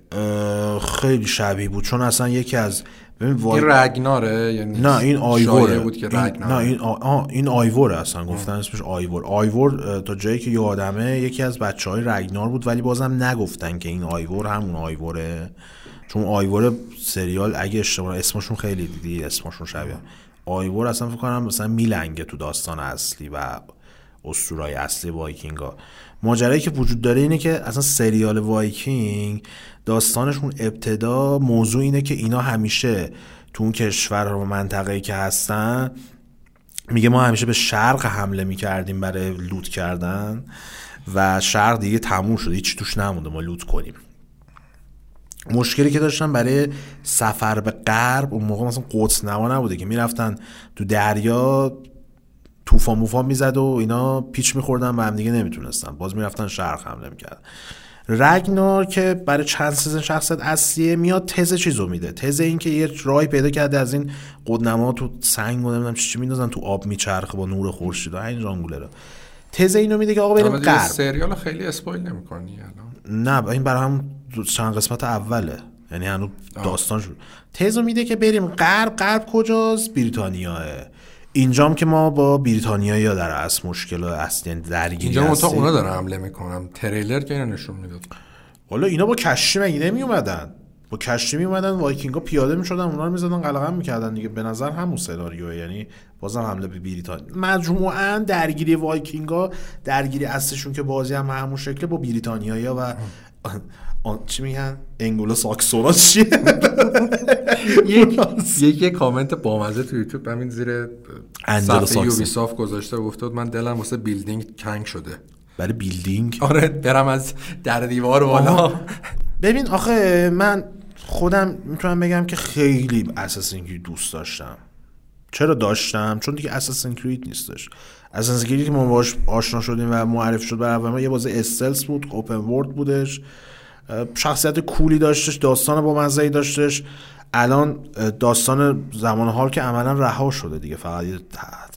خیلی شبیه بود چون اصلا یکی از ببین وای... این رگناره یعنی نه این آیوره. بود که این... رگناره. نه این آ... این آیوره اصلا گفتن اسمش آیور. آیور تا جایی که یادمه یکی از بچه های رگنار بود ولی بازم نگفتن که این آیور همون آیوره. چون آیور سریال اگه اشتباه اسمشون خیلی دیدی اسمشون شبیه. آیور اصلا فکر کنم مثلا میلنگه تو داستان اصلی و اسطورای اصلی وایکینگا. ماجرایی که وجود داره اینه که اصلا سریال وایکینگ داستانشون ابتدا موضوع اینه که اینا همیشه تو اون کشور و منطقه‌ای که هستن میگه ما همیشه به شرق حمله می‌کردیم برای لوت کردن و شهر دیگه تموم شده هیچ توش نمونده ما لوت کنیم. مشکلی که داشتن برای سفر به غرب اون موقع مثلا قدس نما نبوده که می‌رفتن تو دریا توفان موفان می‌زد و اینا پیچ میخوردن و هم دیگه نمی‌تونستن. باز می‌رفتن شرق حمله می‌کردن. رگنار که برای چند سیزن شخصیت اصلیه میاد تز چیزو میده. تز این که یه راهی پیدا کرده از این قدنما تو سنگ و نمی‌دونم چی میندازن تو آب میچرخه با نور خورشید و این رانگوله رو. تز اینو میده که آقا بریم غرب. سریال خیلی اسپویل نمی‌کنی الان؟ نه این برای هم چند قسمت اوله. یعنی هنوز داستان شد تزو میده که بریم. غرب غرب کجاست؟ بریتانیاه. اینجام که ما با بریتانیا یا در اصل مشکل اصلی یعنی درگیری اینجا منتها هستیم. اونا دارن حمله می‌کنم تریلر که اینو نشون می‌داد. حالا اینا با کشتی مگه نمی اومدن با کشتی می اومدن وایکینگا پیاده می‌شدن اونا رو می‌زدن قلقم می‌کردن دیگه. به نظر همون سناریوه. یعنی بازم حمله به بریتانیا. مجموعا درگیری وایکینگا درگیری اصلشون که بازی هم همون شکل با بریتانیایی و آن چی میگن؟ انگلو ساکسونا چیه؟ یک یک کامنت بامزه تو یوتیوب همین زیر صفحه یوبیسافت گذاشته و گفته من دلم واسه building تنگ شده. برای building؟ آره برم از در دیوار بالا. ببین آخه من خودم می‌تونم بگم که خیلی Assassin's Creed دوست داشتم. چرا داشتم؟ چون دیگه اساسین کرید نیستش. اساسین کرید که ما باش آشنا شدیم و معرفی شد برای اول ما یه بازی استلس بود اوپن ورد بودش. شخصیت کولی داشتش داستان با مزه‌ای داشتش. الان داستان زمان حال که عملا رها شده دیگه. فقط یه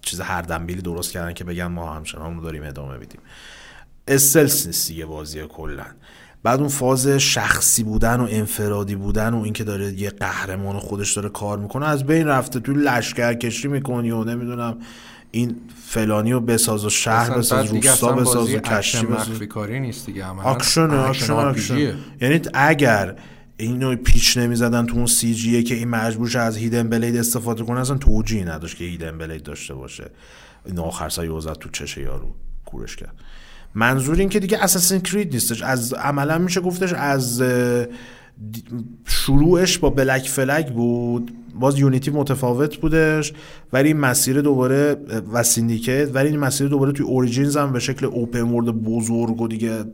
چیز هر دنبیلی درست کردن که بگن ما همچنان رو داریم ادامه میدیم. استلس نیست دیگه بازی کلا. بعد اون فاز شخصی بودن و انفرادی بودن و اینکه داره یه قهرمان خودش داره کار می‌کنه از بین رفته. تو لشکر کشی می‌کنی و نمی‌دونم این فلانی رو بساز و شهر بساز روستا بساز و کشتی بساز. مخفی کاری نیست دیگه. عملاً اکشن اکشن اکشن. یعنی اگر اینو پیچ نمی‌زدن تو اون CG یه که این مجبور شه از hidden blade استفاده کنه اصلا توجیهی نداشت که hidden blade داشته باشه. این آخر سایه وزد تو چشه یارو کورش کرد. منظور این که دیگه Assassin's Creed نیستش. از عملا میشه گفتش از شروعش با Black Flag بود. باز Unity متفاوت بودش. ولی این مسیر دوباره و Syndicate ولی این مسیر دوباره توی Origins هم به شکل open world بزرگ و دیگه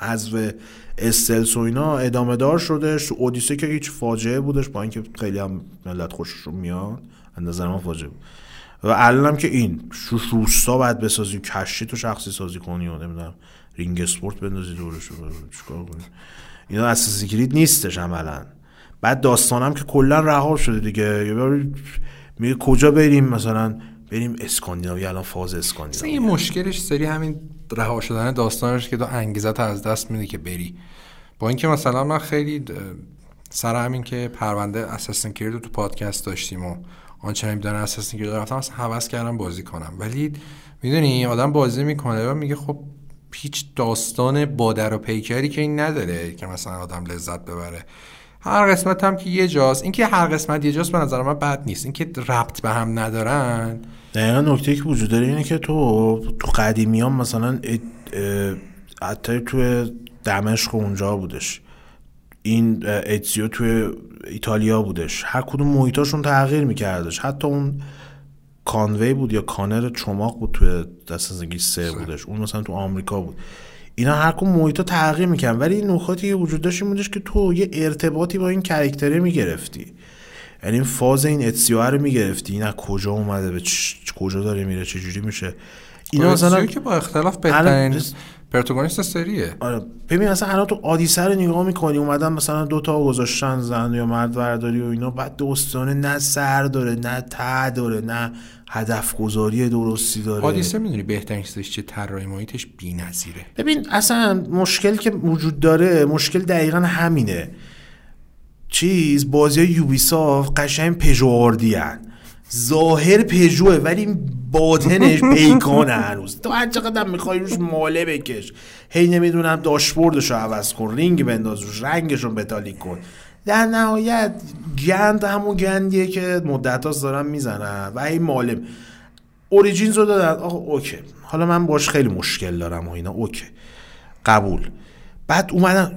حذف stealth و اینا ادامه دار شدش. تو اودیسه که هیچ فاجعه بودش با اینکه خیلی هم ملت خوششون میاد. از نظر من فاجعه بود. و الان هم که این روستا باید بسازی کشتی تو شخصی سازی کنی و نمی‌دونم رینگ اسپرت بندازی دورش رو چیکار کنی؟ اینا اساسی کلید نیستش عملا. بعد داستانم که کلا رها شده دیگه. میگه کجا بریم؟ مثلا بریم اسکاندیناوی الان فاز اسکاندیناوی. این مشکلش سری همین رها شدن داستانش که تو انگیزت از دست میدی که بری. با اینکه مثلا من خیلی سر همین که پرونده اساسین کرید تو پادکست داشتیم و آنچنان می‌دونن اساسین کرید رفتم اصلا حوض کردم بازی کنم. ولی می‌دونی آدم بازی می‌کنه و میگه خب هیچ داستان بادر و پیکری که این نداره که مثلا آدم لذت ببره. هر قسمت هم که یه جاست اینکه هر قسمت یه جاست به نظر من بد نیست. اینکه ربط به هم ندارن. دقیقا نکته که وجود داره اینه که تو تو قدیمیان مثلا حتی تو دمشق اونجا بودش. این اه، اتزیو توی ایتالیا بودش. هر کدوم محیطاشون تغییر میکردش. حتی اون کانوی بود یا کانر چماق بود توی دست زنگی سه بودش. اون مثلا تو آمریکا بود. اینا هر کدوم محیطا تغییر می‌کنن ولی این نکاتی که وجود داشت این بودش که تو یه ارتباطی با این کرکتره می‌گرفتی. یعنی این فاز این اتسیو رو می‌گرفتی. این از کجا اومده؟ به چ- کجا داره میره؟ چه جوری میشه؟ اینا مثلا که با اختلاف بهترین پرتوگونیست سریه. آره. ببین مثلا الان تو آدیسه رو نگاه می‌کنی اومدن مثلا دو تا گذاشتن زن یا مرد ورداری و اینا بعد داستانه نه سر داره نه ته داره نه هدف گذاری درستی داره. حادیثه می‌دونی بهترین چیزش چه طراحی محیطش بی‌نظیره. ببین اصلا مشکل که وجود داره مشکل دقیقا همینه. چیز بازی های یوبیسافت قشنگ پژواردی هن. ظاهر پژوه ولی باطنش پیکانه هنوز. تو هر چقدر می‌خوای روش ماله بکش. هی نمی‌دونم داشبوردش رو عوض کن رینگ بنداز روش رنگش رو بتالیک کن. در نهایت گند همون گندیه که مدت هاست دارن می‌زنن و هی ماله Origins رو دادن. آقا اوکی. حالا من باش خیلی مشکل دارم و اینا. اوکی. قبول. بعد اومدن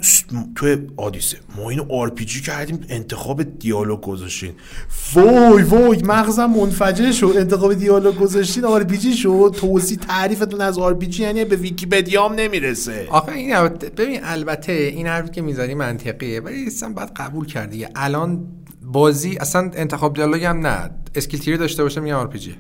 توی آدیسه. ما اینو RPG کردیم انتخاب دیالوگ گذاشتین. وای وای مغزم منفجر شد. انتخاب دیالوگ گذاشتین RPG شد. توضیح تعریفتون از RPG یعنی به ویکی‌پدیا هم نمی‌رسه. آخه این البته- ببین البته این حرفی که می‌زنی منطقیه ولی اصلا باید قبول کردی الان بازی اصلا انتخاب دیالوگ هم نه. skill tree ای داشته باشه میگم RPG.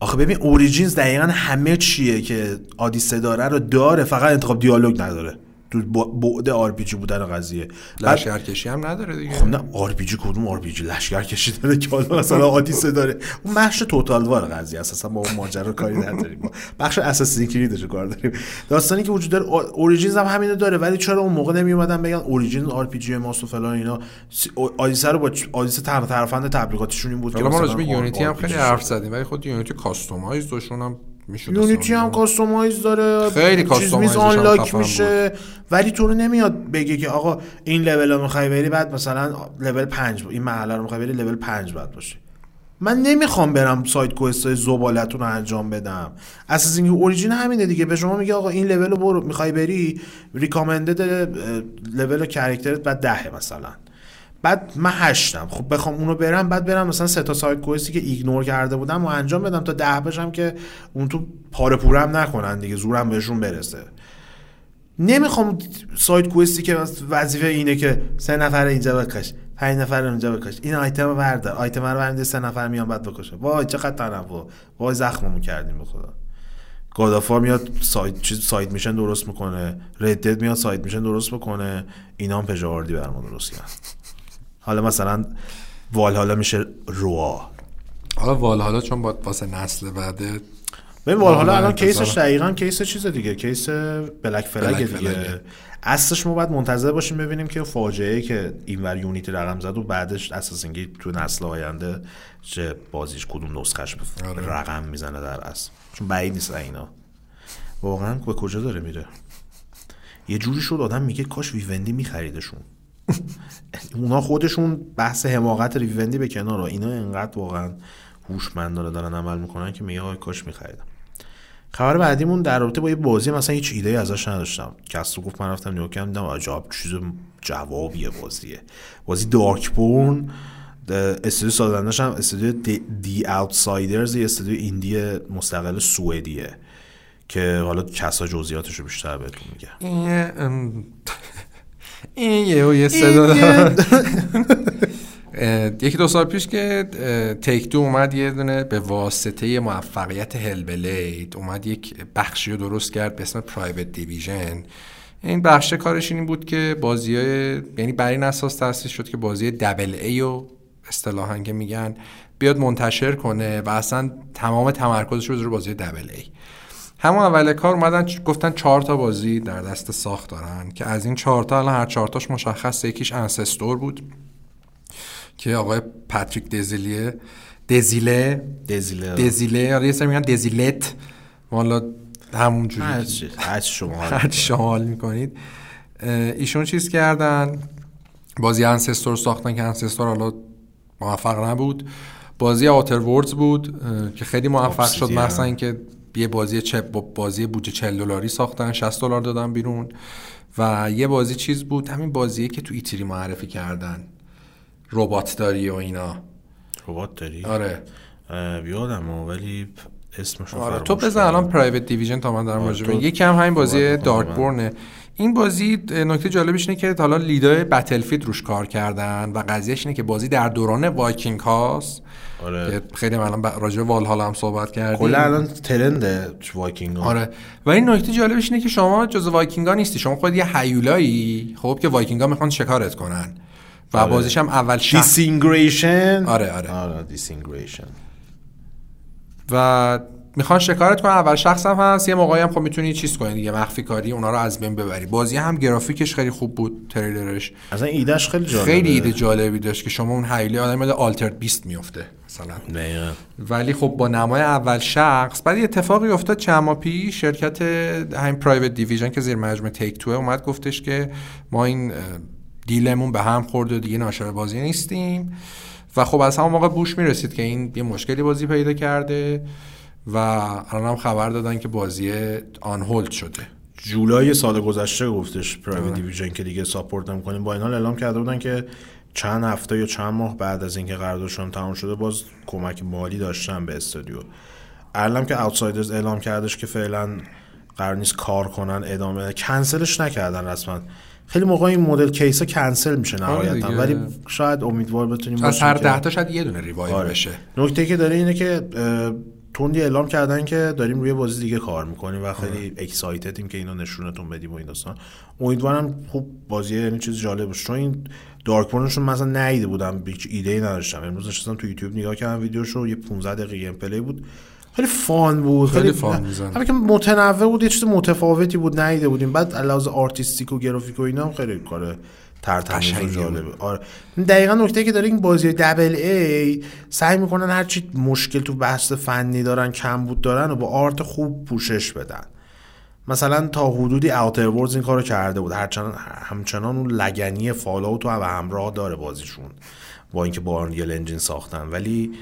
آخه ببین Origins دقیقا همه چیه که آدیسه داره رو داره فقط انتخاب دیالوگ نداره. تو بعد RPG بودن قضیه. بعد- لشکرکشی هم نداره دیگه. خب نه آر پی جی کدوم آر پی جی؟ لشکر کشی داره که حالا مثلا آدیسه داره. اون بخش Total War قضیه است. اصلا با اون ماجرا کاری نداریم. بخش Assassin's Creed ش کار داریم. داستانی که وجود داره Origins هم همینو داره ولی چرا اون موقع نمی اومدن بگن Origins RPG ماست و فلان اینا؟ آدیسه رو با آدیسه تنها ترفند تبلیغاتیشون این بود که ما راجع به Unity هم خیلی. حرف زدیم ولی خود Unity customize هم Unity هم customize داره خیلی هم unlock میشه. ولی تو رو نمیاد بگه که آقا این لول رو می‌خوای بری بعد مثلا لول 5 این محله رو می‌خوای بری لول 5 بعد باشه. من نمی‌خوام برم side quest های زبالتون رو انجام بدم. اساس اینکه Origins همینه دیگه. به شما میگه آقا این لول رو برو می‌خوای بری recommended level کرکترت بعد دهه مثلا. بعد من هشتم. خب بخوام اونو برم بعد برم مثلا سه تا side quest ی که ignore کرده بودم و انجام بدم تا ده بشم که اون تو پاره پورم نکنن دیگه زورم بهشون برسه. نمی‌خوام side quest ی که وظیفه اینه که سه نفر اینجا بکش پنج نفر اونجا بکش. این آیتم بردار آیتم رو برنده سه نفر میان بعد بکشه. وای چقدر تنوع. وای زخممون کردیم به خدا. گادافار میاد سایت چیز سایت میشن درست می‌کنه. ردد میاد سایت میشن درست می‌کنه. اینا هم پژاردی برام درست کرد حالا مثلا وال حالا میشه روا. حالا وال حالا چون با واسه نسل بعده ببین وال حالا واقعا الان کیسش دقیقا کیس چیز دیگه کیس بلک فلگ دیگه. فلگه. اصلش ما باید منتظر باشیم ببینیم که فاجعه که اینور یونیتی رقم زد و بعدش اساس تو نسل آینده چه بازیش کدوم نسخش آره. رقم می‌زنه در اصل. چون بعید نیست اینا. واقعا به کجا داره میره؟ یه جوری شد آدم میگه کاش ویوندی میخریدشون. اونا خودشون بحث حماقت ویوندی به کنار. اینا انقدر واقعا هوشمندانه دارن عمل می‌کنن که میگه آقای کاش میخریدم. خبر بعدیمون در رابطه با یه بازی مثلا هیچ ایده ازش نداشتم. کسو گفت من رفتم نگاه کردم دیدم عجب چیز جوابیه بازیه. بازی دارک بورن استودیو سازندش هم استودیو دی, دی اوتسایدرز یه استودیو ایندی مستقل سوئدیه که حالا کسا جزئیاتش رو بیشتر بهتون میگه. این یه، ام، این یه صدا یکی دو سال پیش که تیک دو اومد یه دونه به واسطه موفقیت هلبلید اومد یک بخشی رو درست کرد به اسم پرایوت دیویژن این بخش کارش این بود که بازی های یعنی بر این اساس تأسیس شد که بازی دبل ای رو اصطلاحا که میگن بیاد منتشر کنه و اصلا تمام تمرکزش رو روی بازی دبل ای همون اول کار اومدن گفتن چهار تا بازی در دست ساخت دارن که از این چهار تا الان هر چهار تاش مشخص یکیش انسستور بود که آقای پاتریک دزیلیه دزیله دزیله. دزیله آره یه سری میگن دزیلت. والا همون جوری. هر چی هر چی شما حال هر چی شما حال می‌کنید. ایشون چیز کردن؟ بازی انسستور ساختن که انسستور حالا موفق نبود. بازی آتر وردز بود که خیلی موفق شد. مثلا اینکه یه بازی چه با بازی بودجه 40 دلاری ساختن 60 دلار دادن بیرون. و یه بازی چیز بود همین بازیه که تو ایتری معرفی کردن. ربات داری و اینا. ربات داری؟ آره. اه، یادم ها، ولی اسمش آره تو بزن. الان پرایوت دیویژن تا من دارم آره، راجع به تو یکم همین بازی دارک. بورنه این بازی نکته جالبش اینه که حالا لیدای بتلفیلد روش کار کردن و قضیهش اینه که بازی در دوران وایکینگ هاست. آره. که خیلی الان راجع به والهالا هم صحبت کردیم. کلا الان ترند وایکینگ ها. آره. و این نکته جالبش اینه که شما جز وایکینگ ها نیستی. شما خود یه هیولایی خب که وایکینگ ها می‌خوان شکارت کنن. و آره. بازیش هم اول شخص. دیسینگریشن آره، آره. آره دیسینگریشن و می‌خوان شکارت کنن اول شخص هم هست یه موقعی هم خب می‌تونی چیز کنی دیگه مخفی کاری اونا رو از بین ببری. بازی هم گرافیکش خیلی خوب بود تریلرش. اصلا ایدهش خیلی جالبه. خیلی ایده جالبی داشت که شما اون حیله آدم یاد Altered Beast میفته مثلا. دقیقاً. ولی خب با نمای اول شخص بعد یه اتفاقی افتاد چند پیش شرکت همین Private Division که زیر مجموعه Take-Two ه اومد گفتش که ما این دیلمون به هم خورد و دیگه ناشر بازی نیستیم. و خب از همون موقع بوش می‌رسید که این یه مشکلی بازی پیدا کرده. و الان هم خبر دادن که بازی آن هولد شده. جولای سال گذشته گفتش پرایوت دیویژن که دیگه ساپورت نمی‌کنیم با این حال اعلام کرده بودن که چند هفته یا چند ماه بعد از اینکه قراردادشون تمام شده باز کمک مالی داشتن به استودیو. الان که اوتسایدرز اعلام کردش که فعلا قرار نیست کار کنن ادامه کنسلش نکردن رسما. خیلی موقع این مدل case کنسل میشه نهایتا. دیگه. ولی شاید امیدوار بتونیم از هر ده تا شاید یه دونه revive آره. بشه. نکته که داره اینه که تندی اعلام کردن که داریم روی بازی دیگه کار می‌کنیم و خیلی excited یم که اینو نشونتون بدیم و این داستان. امیدوارم خوب بازی یعنی چیز جالب باشه. چون این Darkborn شون مثلا ندیده بودم هیچ ایده ای نداشتم. امروز نشستم تو یوتیوب نگاه کردم ویدیوشو یه 15 دقیقه gameplay بود. خیلی fun بود خیلی fun می‌زنه. همین که متنوع بود یه چیز متفاوتی بود ندیده بودیم. بعد علاوه artistic و گرافیک و اینا هم خیلی کار ترتمیز و جالبه. آره. دقیقا نکته که داره این بازی double A سعی می‌کنن هرچی مشکل تو بحث فنی دارن کمبود دارن و با art خوب پوشش بدن. مثلا تا حدودی Outer این کارو کرده بود. هرچند همچنان اون لگنی Fallout رو به همراه داره بازیشون با اینکه با Unreal Engine ساختن. ولی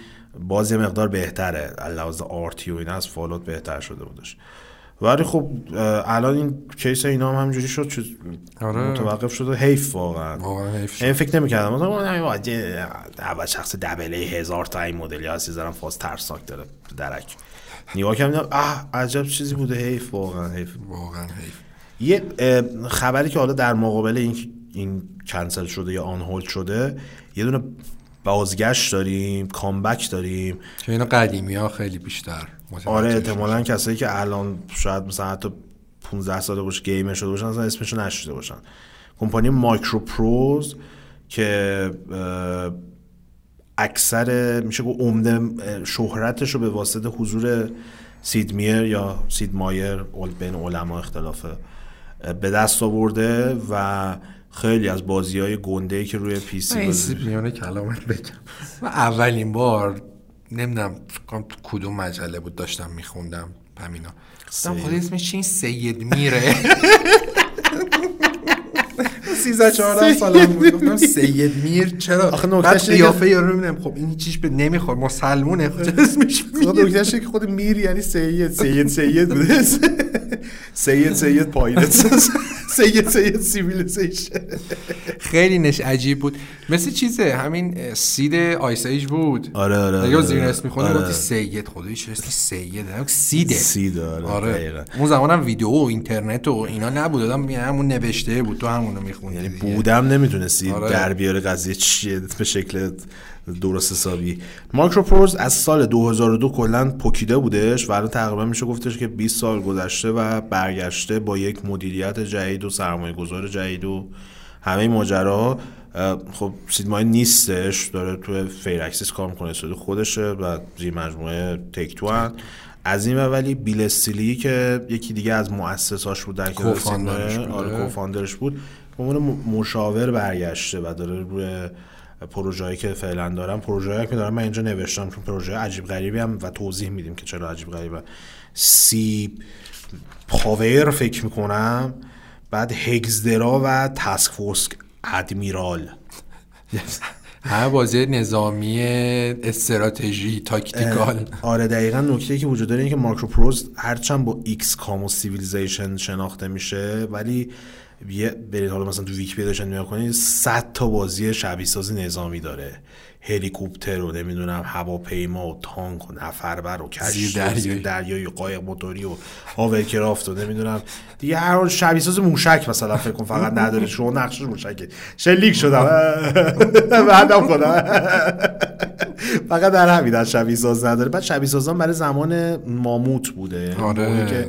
باز یه مقدار بهتره. لحاظ art ی و اینا از Fallout بهتر شده بودش. ولی خب الان این case اینا هم همینجوری شد چیز آره. متوقف شد و حیف واقعا. حیف. این فکر نمی‌کردم. مثلا اول شخص double A هزار تا این مدلی هستی زدم فاز ترسناک داره dark. نگاه کردم اه عجب چیزی بوده. حیف واقعا حیف. واقعا حیف. یه خبری که حالا در مقابل این این کنسل شده یا آن هولد شده یه دونه بازگشت داریم کامبک داریم. که اینا قدیمی ها خیلی بیشتر. آره. احتمالا کسایی که الان شاید مثلا حتی 15 ساله باشه گیمر شده باشن اصلا اسمشو نشیده باشن. کمپانی مایکرو پروز که اکثر میشه گفت عمده شهرتش رو به واسطه حضور سید میر یا سید مایر اول بین علما اختلافه به دست آورده و خیلی از بازی های گنده که روی پی سی این بازی سیب میانه کلامت بگم. من اولین بار نمی‌دونم فکر کنم تو کدوم مجله بود داشتم میخوندم همینا. گفتم سید. خود اسمش چی؟ سید میره. 13 14 سالم بود. گفتم سید میر چرا؟ آخه نکتهش قیافه یارو می‌بینم. خب این چیش به نمیخور مسلمونه خب اسمش خود میر؟ نکتهش که خود میر یعنی سید. سید سید بوده. سید سید Pirates سید سید Civilization. خیلی نش عجیب بود. مثل چیزه؟ همین سید Ice Age بود. آره، آره، اگه آره. زیر اسم می‌خونی آره. گفتی سید. چه اسمی سیده؟ نه، سیده. سید آره آره. اون زمانم ویدیو و اینترنت و اینا نبود. آدم یه همون نوشته بود. تو همونو میخوندی. یعنی دیگه. بودم نمی‌تونستی آره. در بیاره قضیه چیه به شکل درست حسابی MicroProse از سال 2002 کلا پوکیده بودش و الان تقریبا میشه گفتش که 20 سال گذشته و برگشته با یک مدیریت جدید و سرمایه گذار جدید و همه ماجرا خب سید مایر نیستش داره توی Firaxis کار می‌کنه استودیو خودشه و زیر مجموعه Take-Two هن. از این ولی بیل استیلی که یکی دیگه از مؤسساش بود در. آره co-founder ش بود به عنوان مشاور برگشته و داره روی پروژه‌ای که فعلا دارم پروژه‌ای که دارم من اینجا نوشتم چون پروژه عجیب غریبی هم و توضیح میدیم که چرا عجیب غریبه. Sea Power فکر می‌کنم بعد هگزدرا و Task Force Admiral همه بازی نظامی استراتژی تاکتیکال. آره دقیقا نکته که وجود داره اینه که MicroProse هرچند با XCOM و Civilization شناخته میشه ولی یه برید حالا مثلا تو ویکی‌پدیاش نگاه کنید 100 تا بازی شبیه سازی نظامی داره. هلیکوپتر و نمی‌دونم هواپیما و تانک و نفربر و کشتی دریایی. دریایی و قایق موتوری و هاورکرافت و نمی‌دونم. دیگه هر شبیه ساز موشک مثلا فکر کن فقط نداره. شما نقشش موشکه شلیک شدم. بعدم خودم. فقط در همین از شبیه ساز نداره. بعد شبیه سازان برای زمان ماموت بوده. آره. که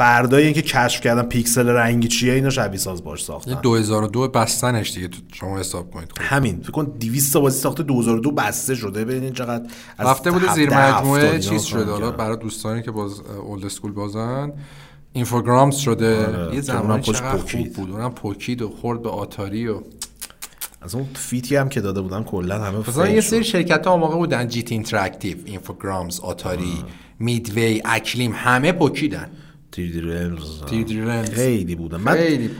فردای اینکه کشف کردن پیکسل رنگی چیه اینا شبیه ساز باش ساختن. یه 2002 بستنش دیگه تو شما حساب کنید. خب. همین. فکر کن 200 تا بازی ساخته 2002 بسته شده. ببینید چقدر از رفته بوده زیر هفته مجموعه چیز شده. حالا کردن. برای دوستانی که باز old school بازن Infogrames شده. آره، یه که اونم زمان خوش چقدر خوب. بود. اونم پوکید و خورد به آتاری و از اون فیتی هم که داده بودن کلا همه مثلا یه. سری شرکت ها موقع بودن. GT Interactive Infogrames آتاری Midway Acclaim همه پوکیدن. 3D Realms 3D Realms. خیلی بودن بعد خیلی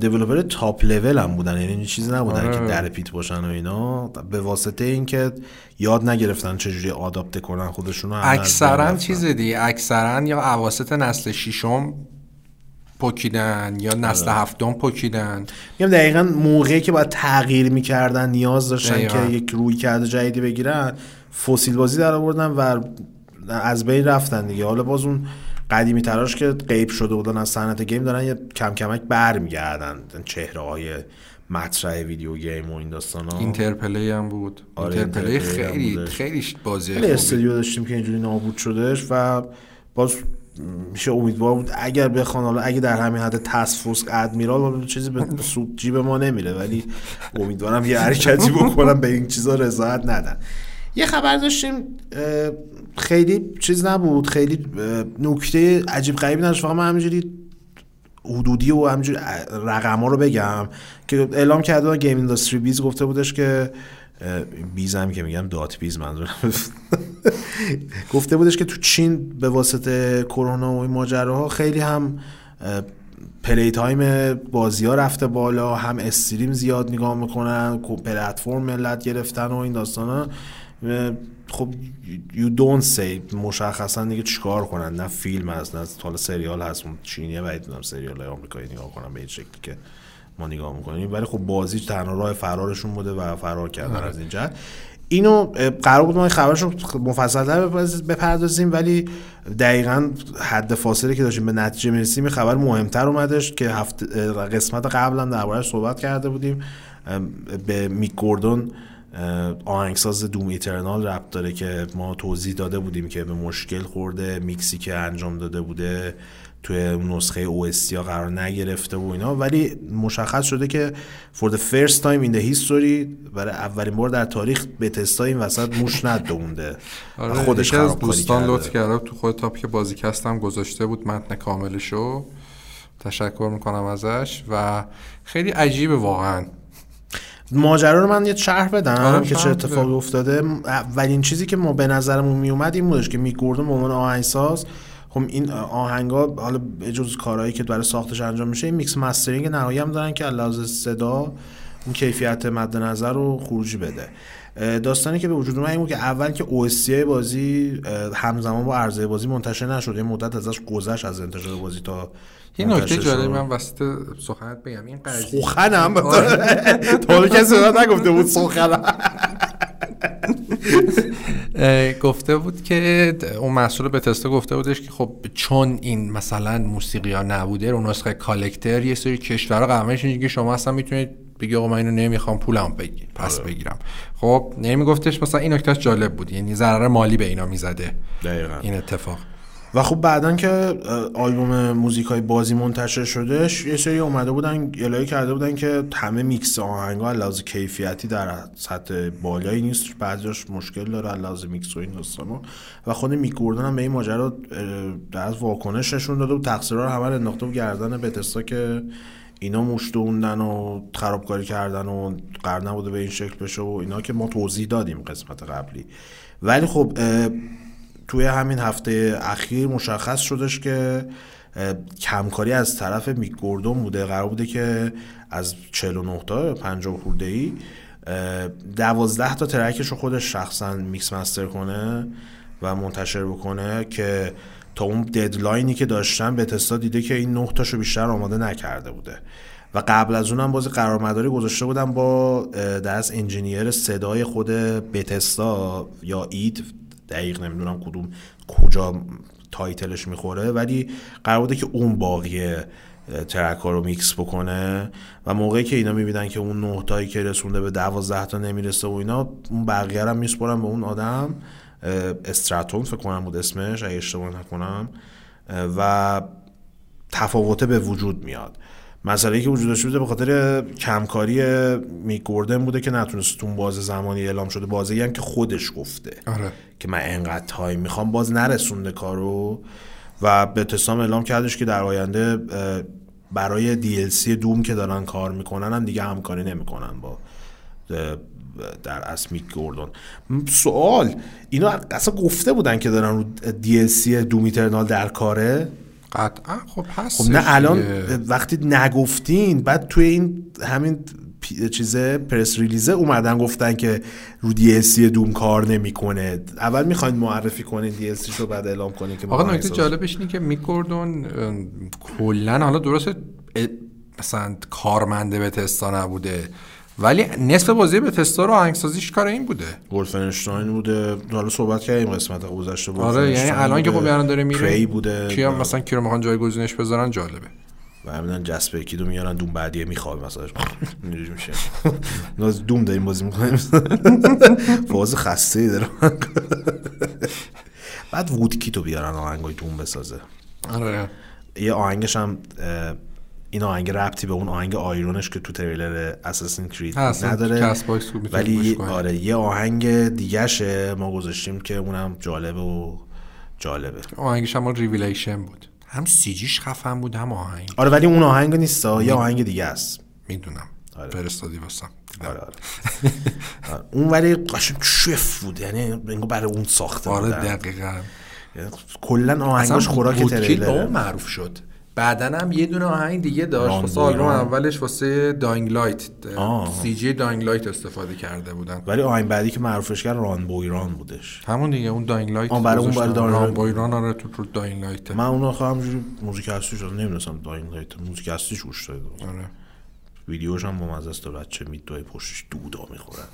developer top level هم بودن یعنی چیزی نبودن آره. که در پیت باشن و اینا به واسطه اینکه یاد نگرفتن چجوری آداپته کنن خودشونو اکثرا. چیز دیگه اکثرا یا اواسط نسل ششم پکیدن یا نسل آره. هفتم پکیدن میگم دقیقا موقعی که باید تغییر می‌کردن نیاز داشتن دقیقاً. که یک روی کرده جدیدی بگیرن فسیل بازی در آوردن و از بین رفتن دیگه حالا باز اون قدیمی تراش که غیب شده بودن از صنعت گیم دارن یه کم کمک برمیگردن. چهره های مطرح video game و این داستان ها Interplay هم بود. آره، Interplay خیلی. خیلی بازی خیلی استودیو داشتیم که اینجوری نابود شدش و باز میشه امیدوار بود اگر بخوان حالا اگه در همین حد Task Force Admiral چیزی به سود جیب ما نمیره ولی امیدوارم یه حرکتی بکنم به این چیزا رضایت ندن. یه خبر داشتیم خیلی چیز نبود خیلی نکته عجیب غریبی نداشت. فقط من همینجوری حدودی و همینجوری رقم ها رو بگم که اعلام کرده GamesIndustry.biz گفته بودش که biz هم که میگم dot biz منظورم. گفته بودش که تو چین به واسطه کرونا و این ماجراها خیلی هم playtime بازی ها رفته بالا هم stream زیاد نگاه می‌کنن پلتفرم ملت گرفتن و این داستان ها خب you don't say مشخصا دیگه چیکار کنن؟ نه فیلم هست نه حالا سریال هست. چینیه باید می‌دونم سریال های آمریکایی نگاه کنن به این شکلی که ما نگاه می‌کنیم. ولی خب بازی تنها راه فرارشون بوده و فرار کردن از این جهت. اینو قرار بود ما خبرش رو مفصلتر بپردازیم ولی دقیقا حد فاصله که داشتیم به نتیجه می‌رسیم خبر مهمتر اومدش که هفت قسمت قبلا دربارهش صحبت کرده بودیم به میک گوردون آهنگساز دوم ایترنال ربط داره که ما توضیح داده بودیم که به مشکل خورده میکسی که انجام داده بوده توی نسخه او قرار نگرفته و اینا. ولی مشخص شده که for the first time in the history برای اولین بار در تاریخ به تستا این وسط موش ندونده. آره خودش از دوستان. لطف کرده. تو خود تاپیک بازیکست هم گذاشته بود متن کاملشو. تشکر می‌کنم ازش. و خیلی عجیبه واقعا. ماجرا رو من یه شرح بدم آره، که چه اتفاقی. افتاده. اولین چیزی که ما به نظرمون میومد این بودش که میک گوردون به عنوان آهنگساز. خب این آهنگا حالا به جز کارهایی که برای ساختش انجام میشه این mix mastering نهایی هم دارن که علاوه صدا اون کیفیت مد نظر رو خروجی بده. داستانی که به وجود اومد این بود که اول که OST بازی همزمان با عرضه بازی منتشر نشد یه مدت ازش گذشت از انتشار بازی تا یه نکته شد. من وسط سخنت بگم این قضیه سخنم آره. تا حالا کسی نگفته بود سخنم گفته بود که اون مسئول بتسدا گفته بودش که خب چون این مثلا موسیقی ها نبوده رو نسخه collector یه سری کشورها قانونش اینه که شما اصلا می‌تونید بگی آقا من اینو نمی‌خوام پولم بگیر پس بگیرم. خب نمیگفتش مثلا این نکتهش جالب بود یعنی ضرر مالی به اینا می‌زده. دقیقا. این اتفاق. و خب بعدا که آلبوم موزیک های بازی منتشر شدش یه سری اومده بودن اعلام کرده بودن که همه میکس آهنگا از لحاظ کیفیتی در سطح بالایی نیست. بعضیش مشکل داره لحاظ میکس و این و خود میک هم به این ماجرا در از واکنش نشون داده بود. تقصیرها رو همه انداخته بود گردن بتستا که اینا موش دوندن و خرابکاری کردن و قرار نبوده به این شکل بشه و اینا که ما توضیح دادیم قسمت قبلی. ولی خب توی همین هفته اخیر مشخص شدش که کمکاری از طرف میک گوردون بوده. قرار بوده که از 49 تا 50 خورده ای 12 تا track ش رو خودش شخصا mix master کنه و منتشر بکنه که تا اون deadline ی که داشتن Bethesda دیده که این 9 تاشو بیشتر آماده نکرده بوده. و قبل از اونم باز قرارمداری گذاشته بودن با دست engineer صدای خود Bethesda یا id دقیق نمی‌دونم کدوم کجا title ش می‌خوره ولی قرار بوده که اون باقی track ها رو میکس بکنه. و موقعی که اینا می‌بینن که اون نه تایی که رسونده به دوازده تا نمی‌رسه و اینا اون بقیه هم میسپرن به اون آدم. استراتون فکر کنم بود اسمش اگه اشتباه نکنم و تفاوته به وجود میاد. مسئله که وجود داشته بوده به خاطر کمکاری میک گوردن بوده که نتونست تو اون باز زمانی اعلام شده بازی هم که خودش گفته آره. که من انقدر تایم می‌خوام باز نرسونده کارو. و به تسام اعلام کردش که در آینده برای DLC دوم که دارن کار می‌کنن هم دیگه همکاری نمی‌کنن با در اسمیک گوردون. سوال اینا اصلا گفته بودن که دارن رو DLC دوم ایترنال در کاره؟ قطعا خب هست خب نه الان وقتی نگفتین بعد توی این همین چیزه پرس ریلیزه اومدن گفتن که رو دی دوم کار نمی‌کنه. اول می‌خواین معرفی کنین دی رو بعد اعلام کنین که آقا نکته جالبش اینه که میکردون کلا حالا درست مثلا کارمنده به تستا نبوده. ولی نصف بازی به تستا رو آهنگسازیش کار این بوده. ولفنشتاین بوده. حالا صحبت کردیم قسمت گذشته آره یعنی الان که خب الان داره میره بوده. کیا و- مثلا کی رو می‌خوان جایگزینش بذارن جالبه. و همین جسپر کیدو میارن دوم بعدیه میخواب مثلا. اینجوری میشه. ناز دوم داریم بازی می‌کنیم. فاز خسته ای داره. بعد Woodkid و بیارن آهنگای Doom بسازه. آره. یه آهنگش هم این آهنگ ربطی به اون آهنگ Iron ش که تو تریلر Assassin's Creed نداره. ولی. آره یه آهنگ دیگهشه. ما گذاشتیم که اونم جالبه و جالبه. آهنگش هم ریویلیشن بود. هم CG ش خفن بود هم آهنگ. آره ولی اون آهنگ نیست. یه آهنگ دیگه است. می‌دونم. آره. فرستادی واسم. آره آره. آره. اون ولی قشنگ شف بود. یعنی انگار برای اون ساخته آره. دقیقا. یعنی کلا آهنگاش خوراک تریلر معروف شد. بعدا هم یه دونه آهنگ دیگه داشت واسه آلبوم. اولش واسه Dying Light. CG Dying Light استفاده کرده بودن ولی آهنگ بعدی که معروفش کرد Run Boy Run بودش همون دیگه اون Dying Light آه، برای اون. برای Dying Run. Boy Run آره تو تو Dying Light من اون آخه همجوری موزیک هستیش رو نمی‌دونستم Dying Light موزیک هستیش گوش داده. آره ویدیوش هم با است بچه میدوی پشتش دودا می‌خورن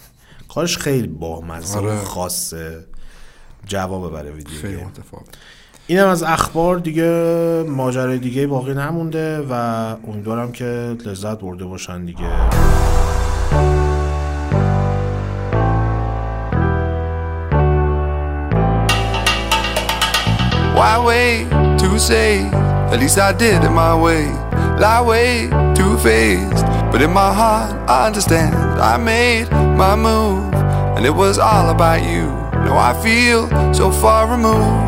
کارش خیلی با مزه آره. خاصه جواب برای ویدیو خیلی. متفاوت اینم از اخبار دیگه ماجرای دیگه باقی نمونده و امیدوارم که لذت برده باشن دیگه Why wait to say? At least I did it my way. Lie way too faced, but in my heart I understand. I made my move, and it was all about you. Now I feel so far removed.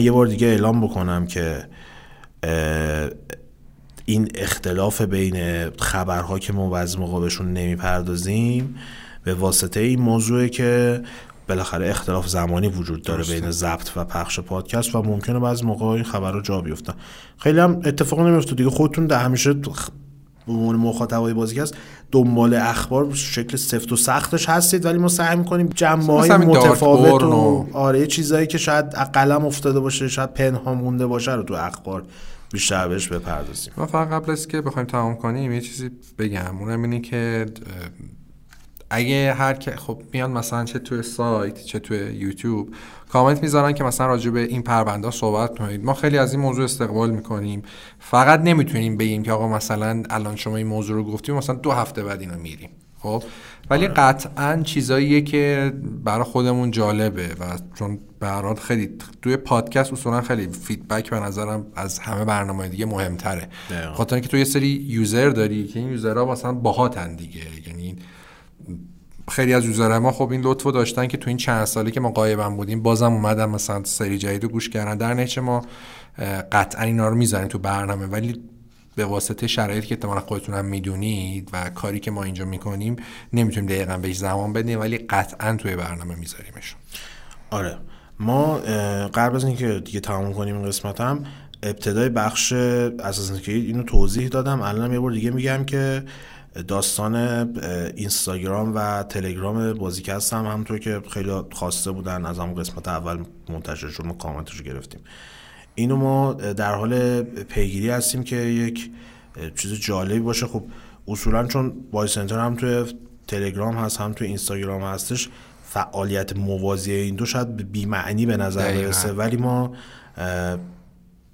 من یه بار دیگه اعلام بکنم که این اختلاف بین خبرها که ما بعضی موقع بهشون نمی‌پردازیم به واسطه این موضوعه که بالاخره اختلاف زمانی وجود داره بین ضبط و پخش پادکست و ممکنه بعضی موقع این خبرها جا بیفتن. خیلی هم اتفاق نمیفته دیگه. خودتون در همیشه به عنوان مخاطبای بازیکست دنبال اخبار شکل سفت و سختش هستید ولی ما سعی می‌کنیم جنبه های متفاوت و آره یه چیزایی که شاید قلم افتاده باشه شاید پنهان مونده باشه رو تو اخبار بیشتر بهش بپردازیم. ما فقط قبل از که بخوایم تمام کنیم یه چیزی بگم. اونم اینه که اگه هر که خب میان مثلا چه توی سایت چه توی یوتیوب کامنت می‌ذارن که مثلا راجع به این پرونده صحبت کنید. ما خیلی از این موضوع استقبال می‌کنیم. فقط نمی‌تونیم بگیم که آقا مثلا الان شما این موضوع رو گفتیم مثلا دو هفته بعد اینا میریم. خب؟ ولی قطعا چیزاییه که برای خودمون جالبه و چون به حال خیلی توی پادکست اصولا خیلی feedback به نظرم از همه برنامه دیگه مهمتره. خاطر اینکه تو یه سری user داری که این user ها مثلا باهاتن دیگه. یعنی خیلی از user های ما خب این لطفو داشتن که تو این چند سالی که ما غایبم بودیم بازم اومدن مثلا سری جدید گوش کردن. در نتیجه ما قطعا اینا رو می‌زنیم تو برنامه. ولی به واسطه شرایطی که احتمالا خودتون هم می‌دونید و کاری که ما اینجا می‌کنیم نمی‌تونیم دقیقا بهش زمان بدیم ولی قطعا توی برنامه میذاریمشون. آره. ما قبل از اینکه دیگه تموم کنیم این قسمت هم ابتدای بخش اساسن اینو توضیح دادم الان یه بار دیگه میگم که داستان اینستاگرام و تلگرام بازیکست هم همونطور که خیلی خواسته بودن از همون قسمت اول منتشر شد ما کامنتش رو گرفتیم. اینو ما در حال پیگیری هستیم که یک چیز جالبی باشه. خب اصولا چون بای سنتر هم توی تلگرام هست هم توی اینستاگرام هستش فعالیت موازی این دو شاید بیمعنی به نظر. برسه. ولی ما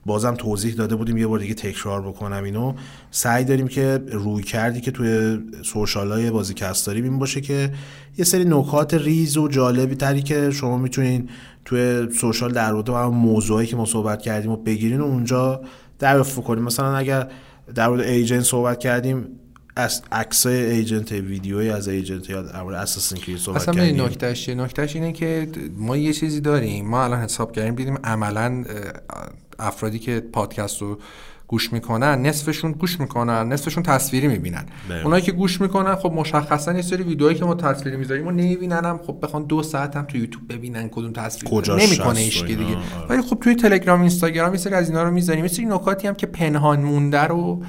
بازم توضیح داده بودیم یه بار دیگه تکرار بکنم اینو. سعی داریم که روی کردی که توی سوشال های بازیکست داریم این باشه که یه سری نکات ریز و جالبی تری که شما می‌تونین توی سوشال در مورد موضوعی که ما صحبت کردیم و بگیرین و اونجا دریافت کنیم مثلا اگر در مورد ایجنت صحبت کردیم از عکس ایجنت ویدیویی از ایجنت یا در مورد اساسین کرید صحبت اصلا کردیم. نکتهش نکتهش اینه که ما یه چیزی داریم. ما الان حساب کردیم دیدیم عملا افرادی که پادکست رو گوش می‌کنن نصفشون گوش می‌کنن نصفشون تصویری می‌بینن. بله. اونایی که گوش می‌کنن خب مشخصا یه سری ویدیوهایی که ما تصویری می‌ذاریم و نمی‌بینن هم خب بخوان دو ساعت هم تو یوتیوب ببینن کدوم تصویر نمی‌کنه ایش دیگه. آره. ولی خب توی تلگرام اینستاگرام یه سری از اینا رو می‌ذاریم. یه سری نکاتی هم که پنهان مونده رو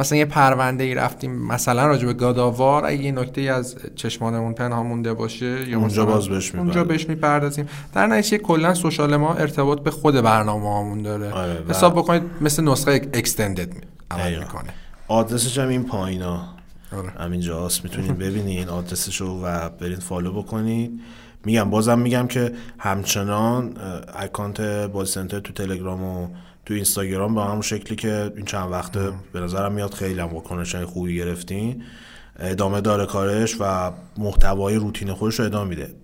مثلا یه پرونده ای رفتیم مثلا راجع به گاداوار اگه یه نکته از چشمانمون پنهان مونده باشه یا اونجا باز بهش اونجا می‌پردازیم. بهش می‌پردازیم در نتیجه کلا سوشال ما ارتباط به خود برنامه هامون داره آره، و- حساب بکنید مثل نسخه اکستندد عمل. می‌کنه آدرسش هم این پایینا آره. همینجاست می‌تونید ببینین آدرسش رو و برین فالو بکنید میگم بازم میگم که همچنان اکانت بازی سنتر تو تلگرام و تو اینستاگرام به همون شکلی که این چند وقته به نظرم میاد خیلی هم واکنش های خوبی گرفتین. ادامه داره کارش و محتوای روتین خودش رو ادامه میده.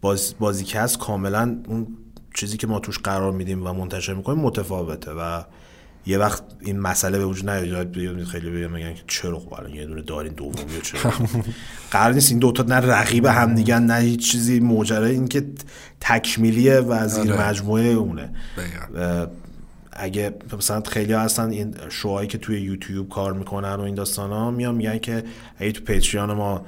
باز بازیکست کاملا اون چیزی که ما توش قرار میدیم و منتشر می‌کنیم متفاوته و یه وقت این مسئله به وجود نیاد. خیلی بگم میگن که چرا خب الان یه دونه دارین دومی چرا؟ قرار نیست این دوتا نه رقیب هم دیگه نه هیچ چیزی موجره این که تکمیلیه و زیر آره. مجموعه اونه. اگه مثلا خیلی ها هستن این شوهایی که توی یوتیوب کار می‌کنن و این داستان ها میان میگن که اگه تو Patreon ما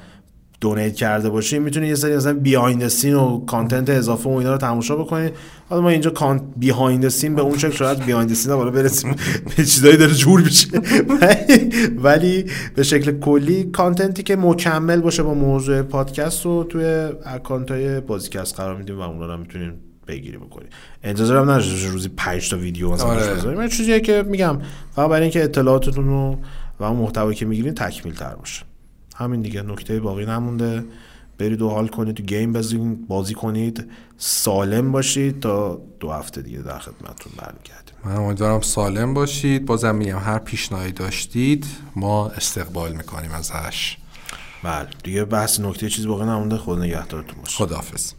donate کرده باشیم می‌تونید یه سری مثلا behind scene و content اضافه و اینا رو تماشا بکنید حالا ما اینجا content behind scene به اون شکل شاید behind scene بالا برسیم. به چیزایی داره جور میشه. ولی- ولی به شکل کلی content ی که مکمل باشه با موضوع پادکست رو توی account های بازیکست قرار میدیم و اونا رو می‌تونیم پیگیری بکنید انتظار هم نداشته روزی 5 تا ویدیو مثلا آره. یه چیزیه که میگم فقط برای اینکه اطلاعاتتون رو و اون محتوایی که می‌گیرین تکمیل تر باشه. همین دیگه نکته باقی نمونده. برید و حال کنید تو game بازی, بازی کنید سالم باشید تا دو هفته دیگه در خدمتتون برمیگردیم. من امیدوارم سالم باشید. بازم میگم هر پیشنهادی داشتید ما استقبال می‌کنیم ازش. بله. دیگه بحث نکته چیز باقی نمونده. خود نگهدارتون باشه. خداحافظ.